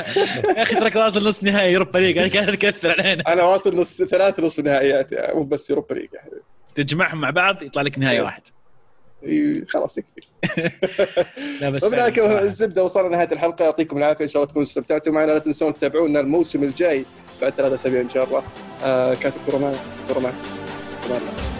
يا أخي تراك واصل نص نهائي Europa League أنا قاعد تكثر علينا.
أنا واصل نص ثلاث نص نهائيات يعني مو بس يوروبا ليج
تجمعهم مع بعض يطلع لك نهائي واحد.
خلاص يكفي. لا بس الزبدة وصلنا نهايه الحلقة. يعطيكم العافية إن شاء الله تكونوا استمتعتوا معنا. لا تنسون تتابعونا الموسم الجاي بعد ثلاثة أسابيع إن شاء الله. آه معنا الكره معنا